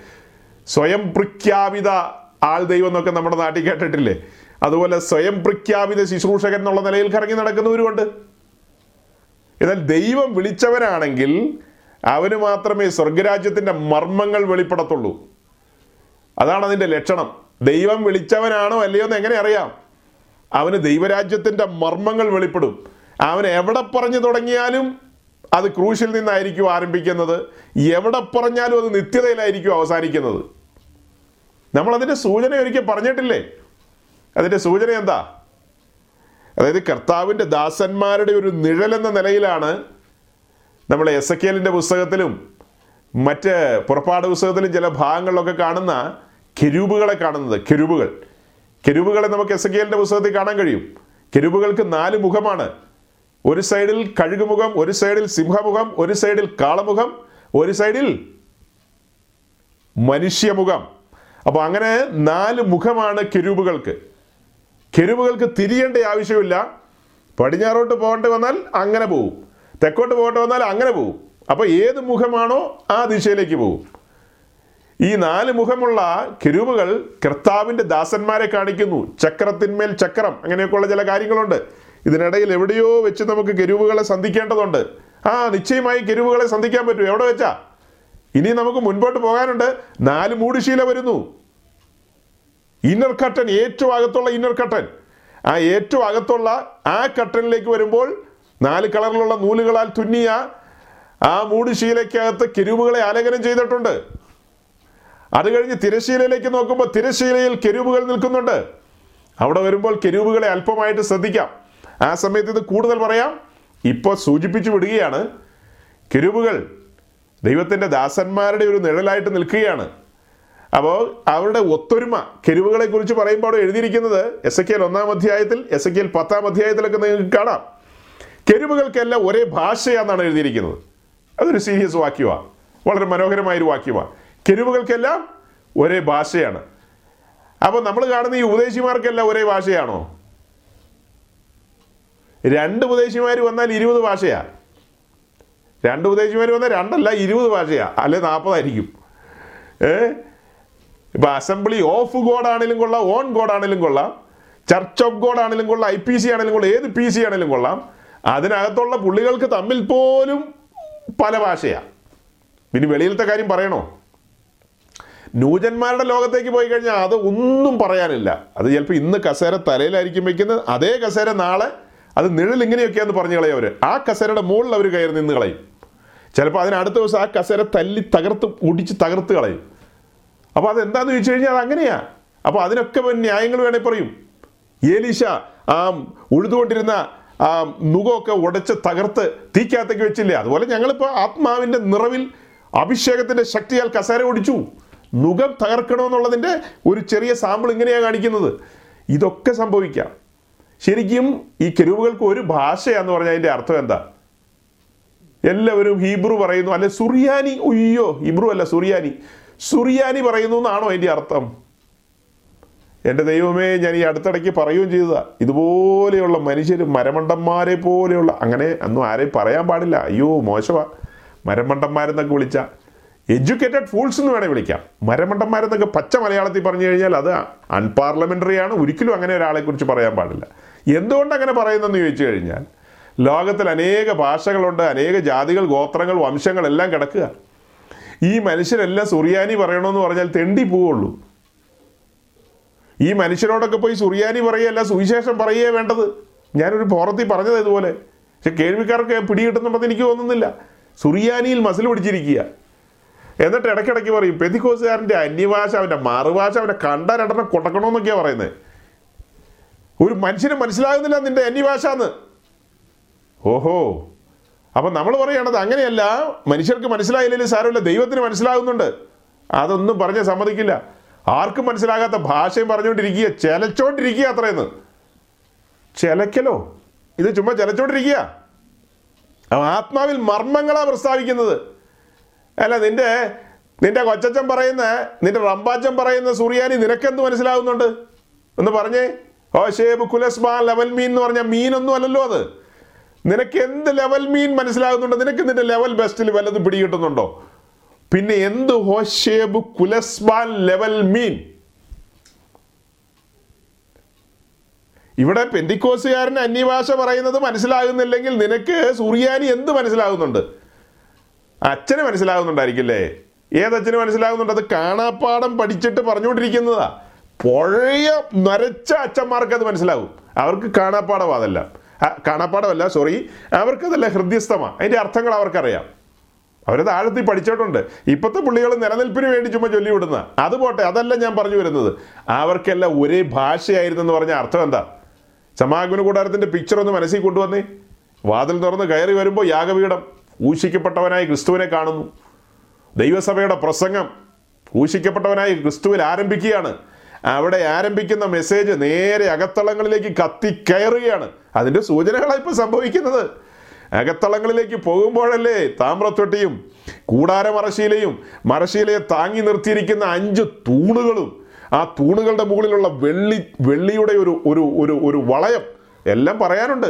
[SPEAKER 1] സ്വയം പ്രഖ്യാപിത ആൾ ദൈവം എന്നൊക്കെ നമ്മുടെ നാട്ടിൽ കേട്ടിട്ടില്ലേ? അതുപോലെ സ്വയം പ്രഖ്യാപിത ശുശ്രൂഷകൻ എന്നുള്ള നിലയിൽ കറങ്ങി നടക്കുന്നവരുമുണ്ട്. എന്നാൽ ദൈവം വിളിച്ചവനാണെങ്കിൽ അവന് മാത്രമേ സ്വർഗരാജ്യത്തിന്റെ മർമ്മങ്ങൾ വെളിപ്പെടത്തുള്ളൂ. അതാണ് അതിന്റെ ലക്ഷണം. ദൈവം വിളിച്ചവനാണോ അല്ലയോ എന്ന് എങ്ങനെ അറിയാം? അവന് ദൈവരാജ്യത്തിന്റെ മർമ്മങ്ങൾ വെളിപ്പെടും. അവൻ എവിടെ പറഞ്ഞു തുടങ്ങിയാലും അത് ക്രൂശിൽ നിന്നായിരിക്കും ആരംഭിക്കുന്നത്. എവിടെ പറഞ്ഞാലും അത് നിത്യതയിലായിരിക്കും അവസാനിക്കുന്നത്. നമ്മൾ അതിന്റെ സൂചന ഒരിക്കൽ പറഞ്ഞിട്ടില്ലേ? അതിന്റെ സൂചന എന്താ? അതായത് കർത്താവിന്റെ ദാസന്മാരുടെ ഒരു നിഴൽ എന്ന നിലയിലാണ് നമ്മൾ എസ് എ കെലിന്റെ പുസ്തകത്തിലും മറ്റ് പുറപ്പാട് പുസ്തകത്തിലും ചില ഭാഗങ്ങളിലൊക്കെ കാണുന്ന കെരൂബുകളെ കാണുന്നത് കെരൂബുകൾ. കെരൂബുകളെ നമുക്ക് എസ് എ കെലിന്റെ പുസ്തകത്തിൽ കാണാൻ കഴിയും. കെരൂബുകൾക്ക് നാല് മുഖമാണ്. ഒരു സൈഡിൽ കഴുകുമുഖം ഒരു സൈഡിൽ സിംഹമുഖം ഒരു സൈഡിൽ കാളമുഖം ഒരു സൈഡിൽ മനുഷ്യമുഖം. അപ്പോൾ അങ്ങനെ നാല് മുഖമാണ് കെരൂബുകൾക്ക്. കെരുവുകൾക്ക് തിരിയേണ്ട ആവശ്യമില്ല. പടിഞ്ഞാറോട്ട് പോകേണ്ടി വന്നാൽ അങ്ങനെ പോവും. തെക്കോട്ട് പോകേണ്ടി വന്നാൽ അങ്ങനെ പോവും. അപ്പോൾ ഏത് മുഖമാണോ ആ ദിശയിലേക്ക് പോവും. ഈ നാല് മുഖമുള്ള കെരുവുകൾ കർത്താവിന്റെ ദാസന്മാരെ കാണിക്കുന്നു. ചക്രത്തിന്മേൽ ചക്രം അങ്ങനെയൊക്കെയുള്ള ചില കാര്യങ്ങളുണ്ട്. ഇതിനിടയിൽ എവിടെയോ വെച്ച് നമുക്ക് കെരുവുകളെ സന്ധിക്കേണ്ടതുണ്ട്. ആ നിശ്ചയമായി കെരുവുകളെ സന്ധിക്കാൻ പറ്റും. എവിടെ വെച്ചാ? ഇനി നമുക്ക് മുൻപോട്ട് പോകാനുണ്ട്. നാല് മൂടുശീല വരുന്നു. ഇന്നർ കട്ടൻ ഏറ്റവും അകത്തുള്ള ഇന്നർ കട്ടൻ. ആ ഏറ്റവും അകത്തുള്ള ആ കട്ടനിലേക്ക് വരുമ്പോൾ നാല് കളറിലുള്ള നൂലുകളാൽ തുന്നിയ ആ മൂടുശീലയ്ക്കകത്ത് കെരുവുകളെ ആലേഖനം ചെയ്തിട്ടുണ്ട്. അത് കഴിഞ്ഞ് തിരശീലയിലേക്ക് നോക്കുമ്പോൾ തിരശീലയിൽ കെരുവുകൾ നിൽക്കുന്നുണ്ട്. അവിടെ വരുമ്പോൾ കെരുവുകളെ അല്പമായിട്ട് ശ്രദ്ധിക്കാം. ആ സമയത്ത് ഇത് കൂടുതൽ പറയാം. ഇപ്പോൾ സൂചിപ്പിച്ചു വിടുകയാണ് കെരുവുകൾ ദൈവത്തിന്റെ ദാസന്മാരുടെ ഒരു നിഴലായിട്ട് നിൽക്കുകയാണ്. അപ്പോൾ അവരുടെ ഒത്തൊരുമ കെരുവുകളെ കുറിച്ച് പറയുമ്പോൾ അവിടെ എഴുതിയിരിക്കുന്നത് എസ് എ ഒന്നാം അധ്യായത്തിൽ എസ് എ പത്താം അധ്യായത്തിലൊക്കെ നിങ്ങൾക്ക് കാണാം. കെരുവുകൾക്കെല്ലാം ഒരേ ഭാഷയാണെന്നാണ് എഴുതിയിരിക്കുന്നത്. അതൊരു സീരിയസ് വാക്യമാണ്. വളരെ മനോഹരമായൊരു വാക്യമാണ്. കെരുവുകൾക്കെല്ലാം ഒരേ ഭാഷയാണ്. അപ്പോൾ നമ്മൾ കാണുന്ന ഈ ഉപദേശിമാർക്കെല്ലാം ഒരേ ഭാഷയാണോ? രണ്ട് ഉപദേശിമാർ വന്നാൽ ഇരുപത് ഭാഷയാ. രണ്ട് ഉപദേശിമാർ വന്നാൽ രണ്ടല്ല ഇരുപത് ഭാഷയാ. അല്ലെ നാൽപ്പതായിരിക്കും ഏ? ഇപ്പം അസംബ്ലി ഓഫ് ഗോഡ് ആണെങ്കിലും കൊള്ളാം ഓൺ ഗോഡ് ആണെങ്കിലും കൊള്ളാം ചർച്ച് ഓഫ് ഗോഡ് ആണെങ്കിലും കൊള്ളാം ഐ പി സി ആണെങ്കിലും കൊള്ളാം ഏത് പി സി ആണെങ്കിലും കൊള്ളാം. അതിനകത്തുള്ള പുള്ളികൾക്ക് തമ്മിൽ പോലും പല ഭാഷയാ. പിന്നെ വെളിയിലത്തെ കാര്യം പറയണോ? ന്യൂജന്മാരുടെ ലോകത്തേക്ക് പോയി കഴിഞ്ഞാൽ അത് ഒന്നും പറയാനില്ല. അത് ചിലപ്പോൾ ഇന്ന് കസേര തലയിലായിരിക്കും വെക്കുന്നത് അതേ കസേര നാളെ അത് നിഴൽ ഇങ്ങനെയൊക്കെയാന്ന് പറഞ്ഞു കളയും അവർ ആ കസേരയുടെ മുകളിൽ അവർ കയറി നിന്ന് കളയും. ചിലപ്പോൾ അതിനടുത്ത ദിവസം ആ കസേര തല്ലി തകർത്ത് ഒടിച്ച് തകർത്ത് കളയും. അപ്പോൾ അതെന്താന്ന് ചോദിച്ചു കഴിഞ്ഞാൽ അത് അങ്ങനെയാ. അപ്പോൾ അതിനൊക്കെ ന്യായങ്ങൾ വേണേൽ പറയും. ഏലീശ ആ ഉഴുതുകൊണ്ടിരുന്ന ആ മുഖമൊക്കെ ഉടച്ച് തകർത്ത് തീക്കകത്തേക്ക് വെച്ചില്ലേ? അതുപോലെ ഞങ്ങളിപ്പോൾ ആത്മാവിന്റെ നിറവിൽ അഭിഷേകത്തിന്റെ ശക്തിയാൽ കസേര ഒടിച്ചു. നുകം തകർക്കണമെന്നുള്ളതിന്റെ ഒരു ചെറിയ സാമ്പിൾ ഇങ്ങനെയാണ് കാണിക്കുന്നത്. ഇതൊക്കെ സംഭവിക്കാം. ശരിക്കും ഈ കെരുവുകൾക്ക് ഒരു ഭാഷയാന്ന് പറഞ്ഞാൽ അതിന്റെ അർത്ഥം എന്താ? എല്ലാവരും ഹീബ്രു പറയുന്നു അല്ലെ സുറിയാനി ഉയ്യോ ഹീബ്രു അല്ല സുറിയാനി. സുറിയാനി പറയുന്നു എന്നാണോ അതിന്റെ അർത്ഥം? എന്റെ ദൈവമേ ഞാൻ ഈ അടുത്തിടയ്ക്ക് പറയുകയും ചെയ്തതാ. ഇതുപോലെയുള്ള മനുഷ്യർ മരമണ്ടന്മാരെ പോലെയുള്ള അങ്ങനെ അന്നും ആരെയും പറയാൻ പാടില്ല. അയ്യോ മോശമാ. മരമണ്ടന്മാരെന്നൊക്കെ വിളിച്ച. എഡ്യൂക്കേറ്റഡ് ഫൂൾസ് എന്ന് വേണേൽ വിളിക്കാം. മരമണ്ടന്മാരെന്നൊക്കെ പച്ച മലയാളത്തിൽ പറഞ്ഞു കഴിഞ്ഞാൽ അത് അൺപാർലമെന്ററി ആണ്. ഒരിക്കലും അങ്ങനെ ഒരാളെ കുറിച്ച് പറയാൻ പാടില്ല. എന്തുകൊണ്ട് അങ്ങനെ പറയുന്നതെന്ന് ചോദിച്ചു കഴിഞ്ഞാൽ ലോകത്തിൽ അനേക ഭാഷകളുണ്ട് അനേക ജാതികൾ ഗോത്രങ്ങൾ വംശങ്ങൾ എല്ലാം കിടക്കുക. ഈ മനുഷ്യരെല്ലാം സുറിയാനി പറയണമെന്ന് പറഞ്ഞാൽ തെണ്ടി പോവുള്ളൂ. ഈ മനുഷ്യരോടൊക്കെ പോയി സുറിയാനി പറയുകയല്ല സുവിശേഷം പറയുകയേ വേണ്ടത്. ഞാനൊരു ഫോറത്തിൽ പറഞ്ഞത് ഇതുപോലെ. പക്ഷെ കേൾവിക്കാർക്ക് പിടികിട്ടുന്നുണ്ടെന്ന് എനിക്ക് തോന്നുന്നില്ല. സുറിയാനിയിൽ മസിൽ പിടിച്ചിരിക്കുക. എന്നിട്ട് ഇടയ്ക്കിടയ്ക്ക് പറയും പെതികോസുകാരന്റെ അന്യഭാഷ അവന്റെ മറുഭാഷ അവന്റെ കണ്ട രണ്ടെണ്ണം കൊട്ടക്കണമെന്നൊക്കെയാണ് പറയുന്നത് ഒരു മനുഷ്യന് മനസ്സിലാകുന്നില്ല നിന്റെ അന്യഭാഷ എന്ന് ഓഹോ. അപ്പം നമ്മൾ പറയുകയാണത് അങ്ങനെയല്ല മനുഷ്യർക്ക് മനസ്സിലായില്ലെങ്കിൽ സാരമില്ല ദൈവത്തിന് മനസ്സിലാകുന്നുണ്ട്. അതൊന്നും പറഞ്ഞ് സമ്മതിക്കില്ല. ആർക്കും മനസ്സിലാകാത്ത ഭാഷയും പറഞ്ഞുകൊണ്ടിരിക്കുക ചെലച്ചോണ്ടിരിക്കുക അത്രയെന്ന് ചെലക്കലോ? ഇത് ചുമ്മാ ചെലച്ചോണ്ടിരിക്കുക. ആത്മാവിൽ മർമ്മങ്ങളാണ് പ്രസ്താവിക്കുന്നത്. അല്ല നിന്റെ നിന്റെ കൊച്ചച്ചൻ പറയുന്ന നിന്റെ റമ്പാച്ചൻ പറയുന്ന സൂര്യാനി നിനക്കെന്ത് മനസ്സിലാകുന്നുണ്ട് ഒന്ന് പറഞ്ഞേ. ഓ ഷേബ് കുലസ്മാ ലെവൽ മീൻ എന്ന് പറഞ്ഞ മീനൊന്നും അല്ലല്ലോ അത്. നിനക്ക് എന്ത് ലെവൽ മീൻ മനസ്സിലാകുന്നുണ്ട് നിനക്ക് നിന്റെ ലെവൽ ബെസ്റ്റിൽ വല്ലതും പിടികിട്ടുന്നുണ്ടോ? പിന്നെ എന്ത് ഹോഷേബ് കുലസ്മാൻ ലെവൽ മീൻ? ഇവിടെ പെന്തിക്കോസുകാരൻ അന്യഭാഷ പറയുന്നത് മനസ്സിലാകുന്നില്ലെങ്കിൽ നിനക്ക് സൂര്യാനി എന്ത് മനസ്സിലാകുന്നുണ്ട്? അച്ഛന് മനസ്സിലാകുന്നുണ്ടായിരിക്കില്ലേ? ഏതച്ഛന് മനസ്സിലാകുന്നുണ്ട്? അത് കാണാപ്പാടം പഠിച്ചിട്ട് പറഞ്ഞുകൊണ്ടിരിക്കുന്നതാ. പുഴയ നരച്ച അച്ഛന്മാർക്ക് അത് മനസ്സിലാകും. അവർക്ക് കാണാപ്പാടം അതല്ല. കാണാപ്പാടമല്ല സോറി അവർക്കതല്ല ഹൃദ്യസ്ഥമാ. അതിന്റെ അർത്ഥങ്ങൾ അവർക്കറിയാം. അവരത് ആഴത്തിൽ പഠിച്ചിട്ടുണ്ട്. ഇപ്പോഴത്തെ പുള്ളികൾ നിലനിൽപ്പിന് വേണ്ടി ചുമ്മാ ചൊല്ലിവിടുന്ന അത് പോട്ടെ അതല്ല ഞാൻ പറഞ്ഞു വരുന്നത്. അവർക്കെല്ലാം ഒരേ ഭാഷയായിരുന്നെന്ന് പറഞ്ഞ അർത്ഥം എന്താ? സമാഗമന കൂടാരത്തിന്റെ പിക്ചർ ഒന്ന് മനസ്സിൽ കൊണ്ടുവന്നേ. വാതിൽ തുറന്ന് കയറി വരുമ്പോൾ യാഗപീഠം. ഊഷിക്കപ്പെട്ടവനായി ക്രിസ്തുവിനെ കാണുന്നു. ദൈവസഭയുടെ പ്രസംഗം ഊഷിക്കപ്പെട്ടവനായി ക്രിസ്തുവിൽ ആരംഭിക്കുകയാണ്. അവിടെ ആരംഭിക്കുന്ന മെസ്സേജ് നേരെ അകത്തളങ്ങളിലേക്ക് കത്തിക്കയറുകയാണ് അതിന്റെ സൂചനകളാണ് ഇപ്പോൾ സംഭവിക്കുന്നത്. അകത്തളങ്ങളിലേക്ക് പോകുമ്പോഴല്ലേ താമ്രത്തൊട്ടിയും കൂടാരമറശീലയും മറശീലയെ താങ്ങി നിർത്തിയിരിക്കുന്ന അഞ്ച് തൂണുകളും ആ തൂണുകളുടെ മുകളിലുള്ള വെള്ളി വെള്ളിയുടെ ഒരു ഒരു ഒരു ഒരു വളയം എല്ലാം പറയാനുണ്ട്.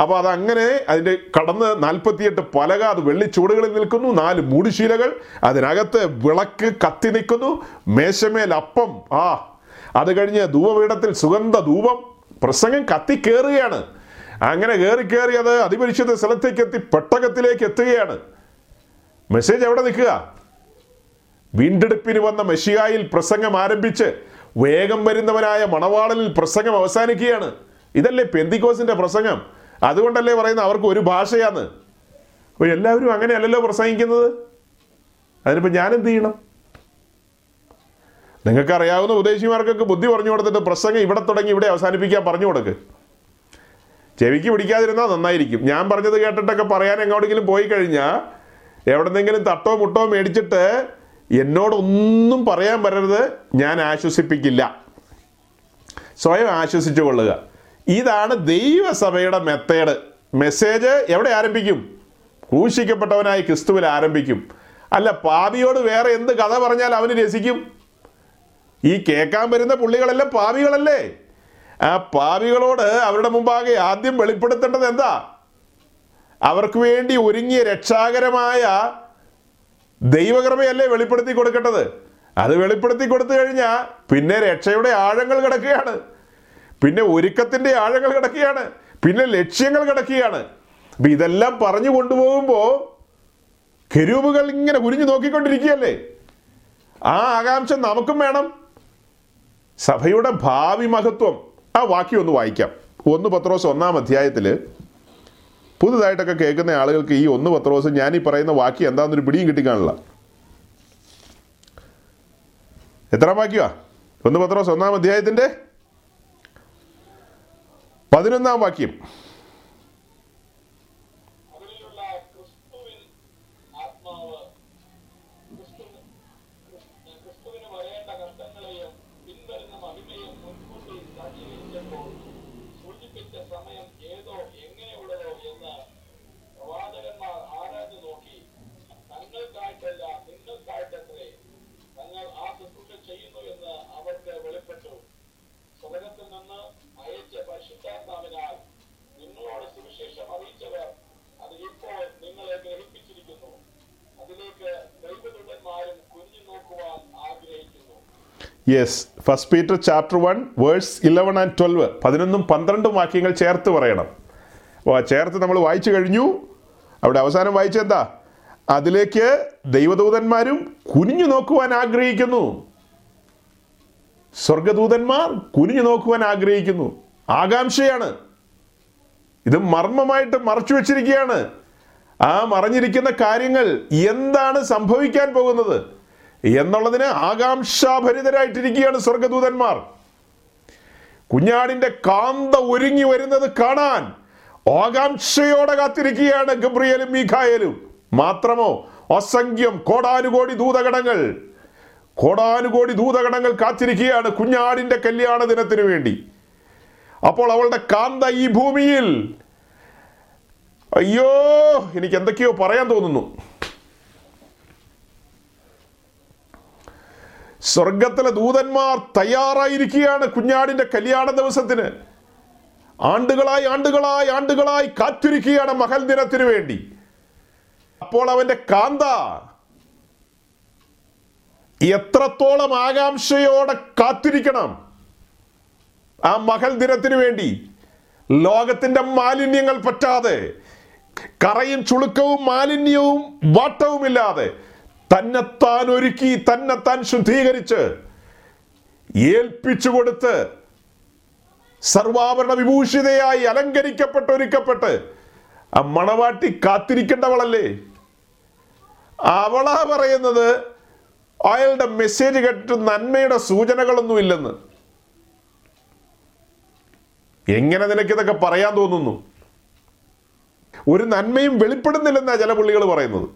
[SPEAKER 1] അപ്പോൾ അതങ്ങനെ അതിന്റെ കടന്ന് നാൽപ്പത്തിയെട്ട് പലക അത് വെള്ളിച്ചൂടുകളിൽ നിൽക്കുന്നു. നാല് മൂടിശീലകൾ അതിനകത്ത് വിളക്ക് കത്തി നിൽക്കുന്നു. മേശമേൽ അപ്പം ആ അത് കഴിഞ്ഞ് ധൂപപീഠത്തിൽ സുഗന്ധ ധൂപം പ്രസംഗം കത്തി കയറുകയാണ് അങ്ങനെ കയറി കയറി അത് അതിപരിശുദ്ധ സ്ഥലത്തേക്ക് എത്തി പെട്ടകത്തിലേക്ക് എത്തുകയാണ്. മെസ്സേജ് എവിടെ നിൽക്കുക? വീണ്ടെടുപ്പിന് വന്ന മെഷിയായിൽ പ്രസംഗം ആരംഭിച്ച് വേഗം വരുന്നവനായ മണവാളനിൽ പ്രസംഗം അവസാനിക്കുകയാണ്. ഇതല്ലേ പെന്തിക്കോസിന്റെ പ്രസംഗം? അതുകൊണ്ടല്ലേ പറയുന്നത് അവർക്ക് ഒരു ഭാഷയാന്ന് അപ്പോൾ എല്ലാവരും അങ്ങനെയല്ലല്ലോ പ്രസംഗിക്കുന്നത്? അതിനിപ്പോൾ ഞാൻ എന്ത് ചെയ്യണം? നിങ്ങൾക്ക് അറിയാവുന്ന ഉപദേശിമാർക്കൊക്കെ ബുദ്ധി പറഞ്ഞു കൊടുത്തിട്ട് പ്രസംഗം ഇവിടെ തുടങ്ങി ഇവിടെ അവസാനിപ്പിക്കാൻ പറഞ്ഞു കൊടുക്ക്. ചെവിക്ക് പിടിക്കാതിരുന്നാൽ നന്നായിരിക്കും. ഞാൻ പറഞ്ഞത് കേട്ടിട്ടൊക്കെ പറയാൻ എങ്ങോട്ടെങ്കിലും പോയി കഴിഞ്ഞാൽ എവിടെന്നെങ്കിലും തട്ടോ മുട്ടോ മേടിച്ചിട്ട് എന്നോടൊന്നും പറയാൻ വരരുത്. ഞാൻ ആശ്വസിപ്പിക്കില്ല. സ്വയം ആശ്വസിച്ചു കൊള്ളുക. ഇതാണ് ദൈവസഭയുടെ മെത്തേഡ് മെസ്സേജ് എവിടെ ആരംഭിക്കും? ക്രൂശിക്കപ്പെട്ടവനായി ക്രിസ്തുവിൽ ആരംഭിക്കും. അല്ല പാപിയോട് വേറെ എന്ത് കഥ പറഞ്ഞാൽ അവന് രസിക്കും? ഈ കേൾക്കാൻ വരുന്ന പുള്ളികളെല്ലാം പാപികളല്ലേ? ആ പാപികളോട് അവരുടെ മുമ്പാകെ ആദ്യം വെളിപ്പെടുത്തേണ്ടത് എന്താ? അവർക്ക് വേണ്ടി ഒരുങ്ങിയ രക്ഷാകരമായ ദൈവകൃപയല്ലേ വെളിപ്പെടുത്തി കൊടുക്കേണ്ടത്? അത് വെളിപ്പെടുത്തി കൊടുത്തു കഴിഞ്ഞാൽ പിന്നെ രക്ഷയുടെ ആഴങ്ങൾ കിടക്കുകയാണ്. പിന്നെ ഒരുക്കത്തിന്റെ ആഴങ്ങൾ കിടക്കുകയാണ്. പിന്നെ ലക്ഷ്യങ്ങൾ കിടക്കുകയാണ്. അപ്പം ഇതെല്ലാം പറഞ്ഞു കൊണ്ടുപോകുമ്പോൾ കെരൂപുകൾ ഇങ്ങനെ കുനിഞ്ഞു നോക്കിക്കൊണ്ടിരിക്കുകയല്ലേ? ആ ആകാംക്ഷ നമുക്കും വേണം. സഭയുടെ ഭാവി മഹത്വം. ആ വാക്യം ഒന്ന് വായിക്കാം. ഒന്ന് പത്രോസ് ഒന്നാം അധ്യായത്തിൽ പുതുതായിട്ടൊക്കെ കേൾക്കുന്ന ആളുകൾക്ക് ഈ ഒന്ന് പത്രോസ് ഞാൻ ഈ പറയുന്ന വാക്യം എന്താണെന്നൊരു പിടിയും കിട്ടിക്കാണില്ല എത്ര വാക്യമാ ഒന്ന് പത്രോസ് ഒന്നാം അധ്യായത്തിന്റെ പതിനൊന്നാം വാക്യം
[SPEAKER 2] അവരിലുള്ള ക്രിസ്തുവിൻ ആത്മാവ് ക്രിസ്തു- ക്രിസ്തു- ക്രിസ്തുവിന് വരേണ്ട കഷ്ടങ്ങളെയും പിൻവരുന്ന മഹിമയും മുൻകൂട്ടി സജ്ജീകരിച്ചപ്പോൾ സൂചിപ്പിച്ച സമയം ഏതോ എങ്ങനെയുള്ളതോ എന്ന് പ്രവാചകന്മാർ ആരാഞ്ഞു നോക്കി തങ്ങൾക്കായിട്ടല്ല നിങ്ങൾക്കായിട്ടത്രേ തങ്ങൾ ആ ശുശ്രൂഷ ചെയ്യുന്നു എന്ന് അവർക്ക് വെളിപ്പെട്ടു സ്വർഗത്തിൽ നിന്ന് അയച്ച പരിശുദ്ധാത്മാവിനാൽ നിങ്ങളോട് സുവിശേഷം അറിയിച്ചവർ അത് ഇപ്പോൾ നിങ്ങളെ ഗ്രഹിപ്പിച്ചിരിക്കുന്നു അതിലേക്ക് ദൈവദൂതന്മാരും കുഞ്ഞു നോക്കുവാൻ ആഗ്രഹിക്കുന്നു
[SPEAKER 1] yes first Peter chapter one verse eleven and twelve പതിനൊന്നും പന്ത്രണ്ടും വാക്യങ്ങൾ ചേർത്ത് പറയണം. ചേർത്ത് നമ്മൾ വായിച്ചു കഴിഞ്ഞു. അവിടെ അവസാനം വായിച്ചെന്താ അതിലേക്ക് ദൈവദൂതന്മാരും കുനിഞ്ഞു നോക്കുവാൻ ആഗ്രഹിക്കുന്നു. സ്വർഗദൂതന്മാർ കുനിഞ്ഞു നോക്കുവാൻ ആഗ്രഹിക്കുന്നു. ആകാംക്ഷയാണ്. ഇത് മർമ്മമായിട്ട് മറച്ചു വെച്ചിരിക്കുകയാണ്. ആ മറഞ്ഞിരിക്കുന്ന കാര്യങ്ങൾ എന്താണ് സംഭവിക്കാൻ പോകുന്നത്? എന്നുള്ളതിന് ആകാംക്ഷാഭരിതരായിട്ടിരിക്കുകയാണ് സ്വർഗദൂതന്മാർ. കുഞ്ഞാടിന്റെ കാന്ത ഒരുങ്ങി വരുന്നത് കാണാൻ ആകാംക്ഷയോടെ കാത്തിരിക്കുകയാണ് ഗബ്രിയലും മീഖായലും. മാത്രമോ അസംഖ്യം കോടാനുകോടി ദൂതഘടങ്ങൾ കോടാനുകോടി ദൂതഘടങ്ങൾ കാത്തിരിക്കുകയാണ് കുഞ്ഞാടിന്റെ കല്യാണ ദിനത്തിനു വേണ്ടി. അപ്പോൾ അവളുടെ കാന്ത ഈ ഭൂമിയിൽ. അയ്യോ എനിക്ക് എന്തൊക്കെയോ പറയാൻ തോന്നുന്നു. സ്വർഗത്തിലെ ദൂതന്മാർ തയ്യാറായിരിക്കുകയാണ് കുഞ്ഞാടിന്റെ കല്യാണ ദിവസത്തിന്. ആണ്ടുകളായി ആണ്ടുകളായി ആണ്ടുകളായി കാത്തിരിക്കുകയാണ് മഹൽ ദിനത്തിനു വേണ്ടി. അപ്പോൾ അവന്റെ കാന്ത എത്രത്തോളം ആകാംക്ഷയോടെ കാത്തിരിക്കണം ആ മഹൽ ദിനത്തിനു വേണ്ടി. ലോകത്തിന്റെ മാലിന്യങ്ങൾ പറ്റാതെ കറയും ചുളുക്കവും മാലിന്യവും വാട്ടവുമില്ലാതെ തന്നെത്താൻ ഒരുക്കി തന്നെത്താൻ ശുദ്ധീകരിച്ച് ഏൽപ്പിച്ചു കൊടുത്ത് സർവാഭരണ വിഭൂഷിതയായി അലങ്കരിക്കപ്പെട്ട് ഒരുക്കപ്പെട്ട് ആ മണവാട്ടി കാത്തിരിക്കേണ്ടവളല്ലേ? അവളാ പറയുന്നത് അയാളുടെ മെസ്സേജ് കേട്ടിട്ട് നന്മയുടെ സൂചനകളൊന്നും ഇല്ലെന്ന്. എങ്ങനെ നിനക്കിതൊക്കെ പറയാൻ തോന്നുന്നു? ഒരു നന്മയും വെളിപ്പെടുന്നില്ലെന്നാ ചില പുള്ളികൾ പറയുന്നത്.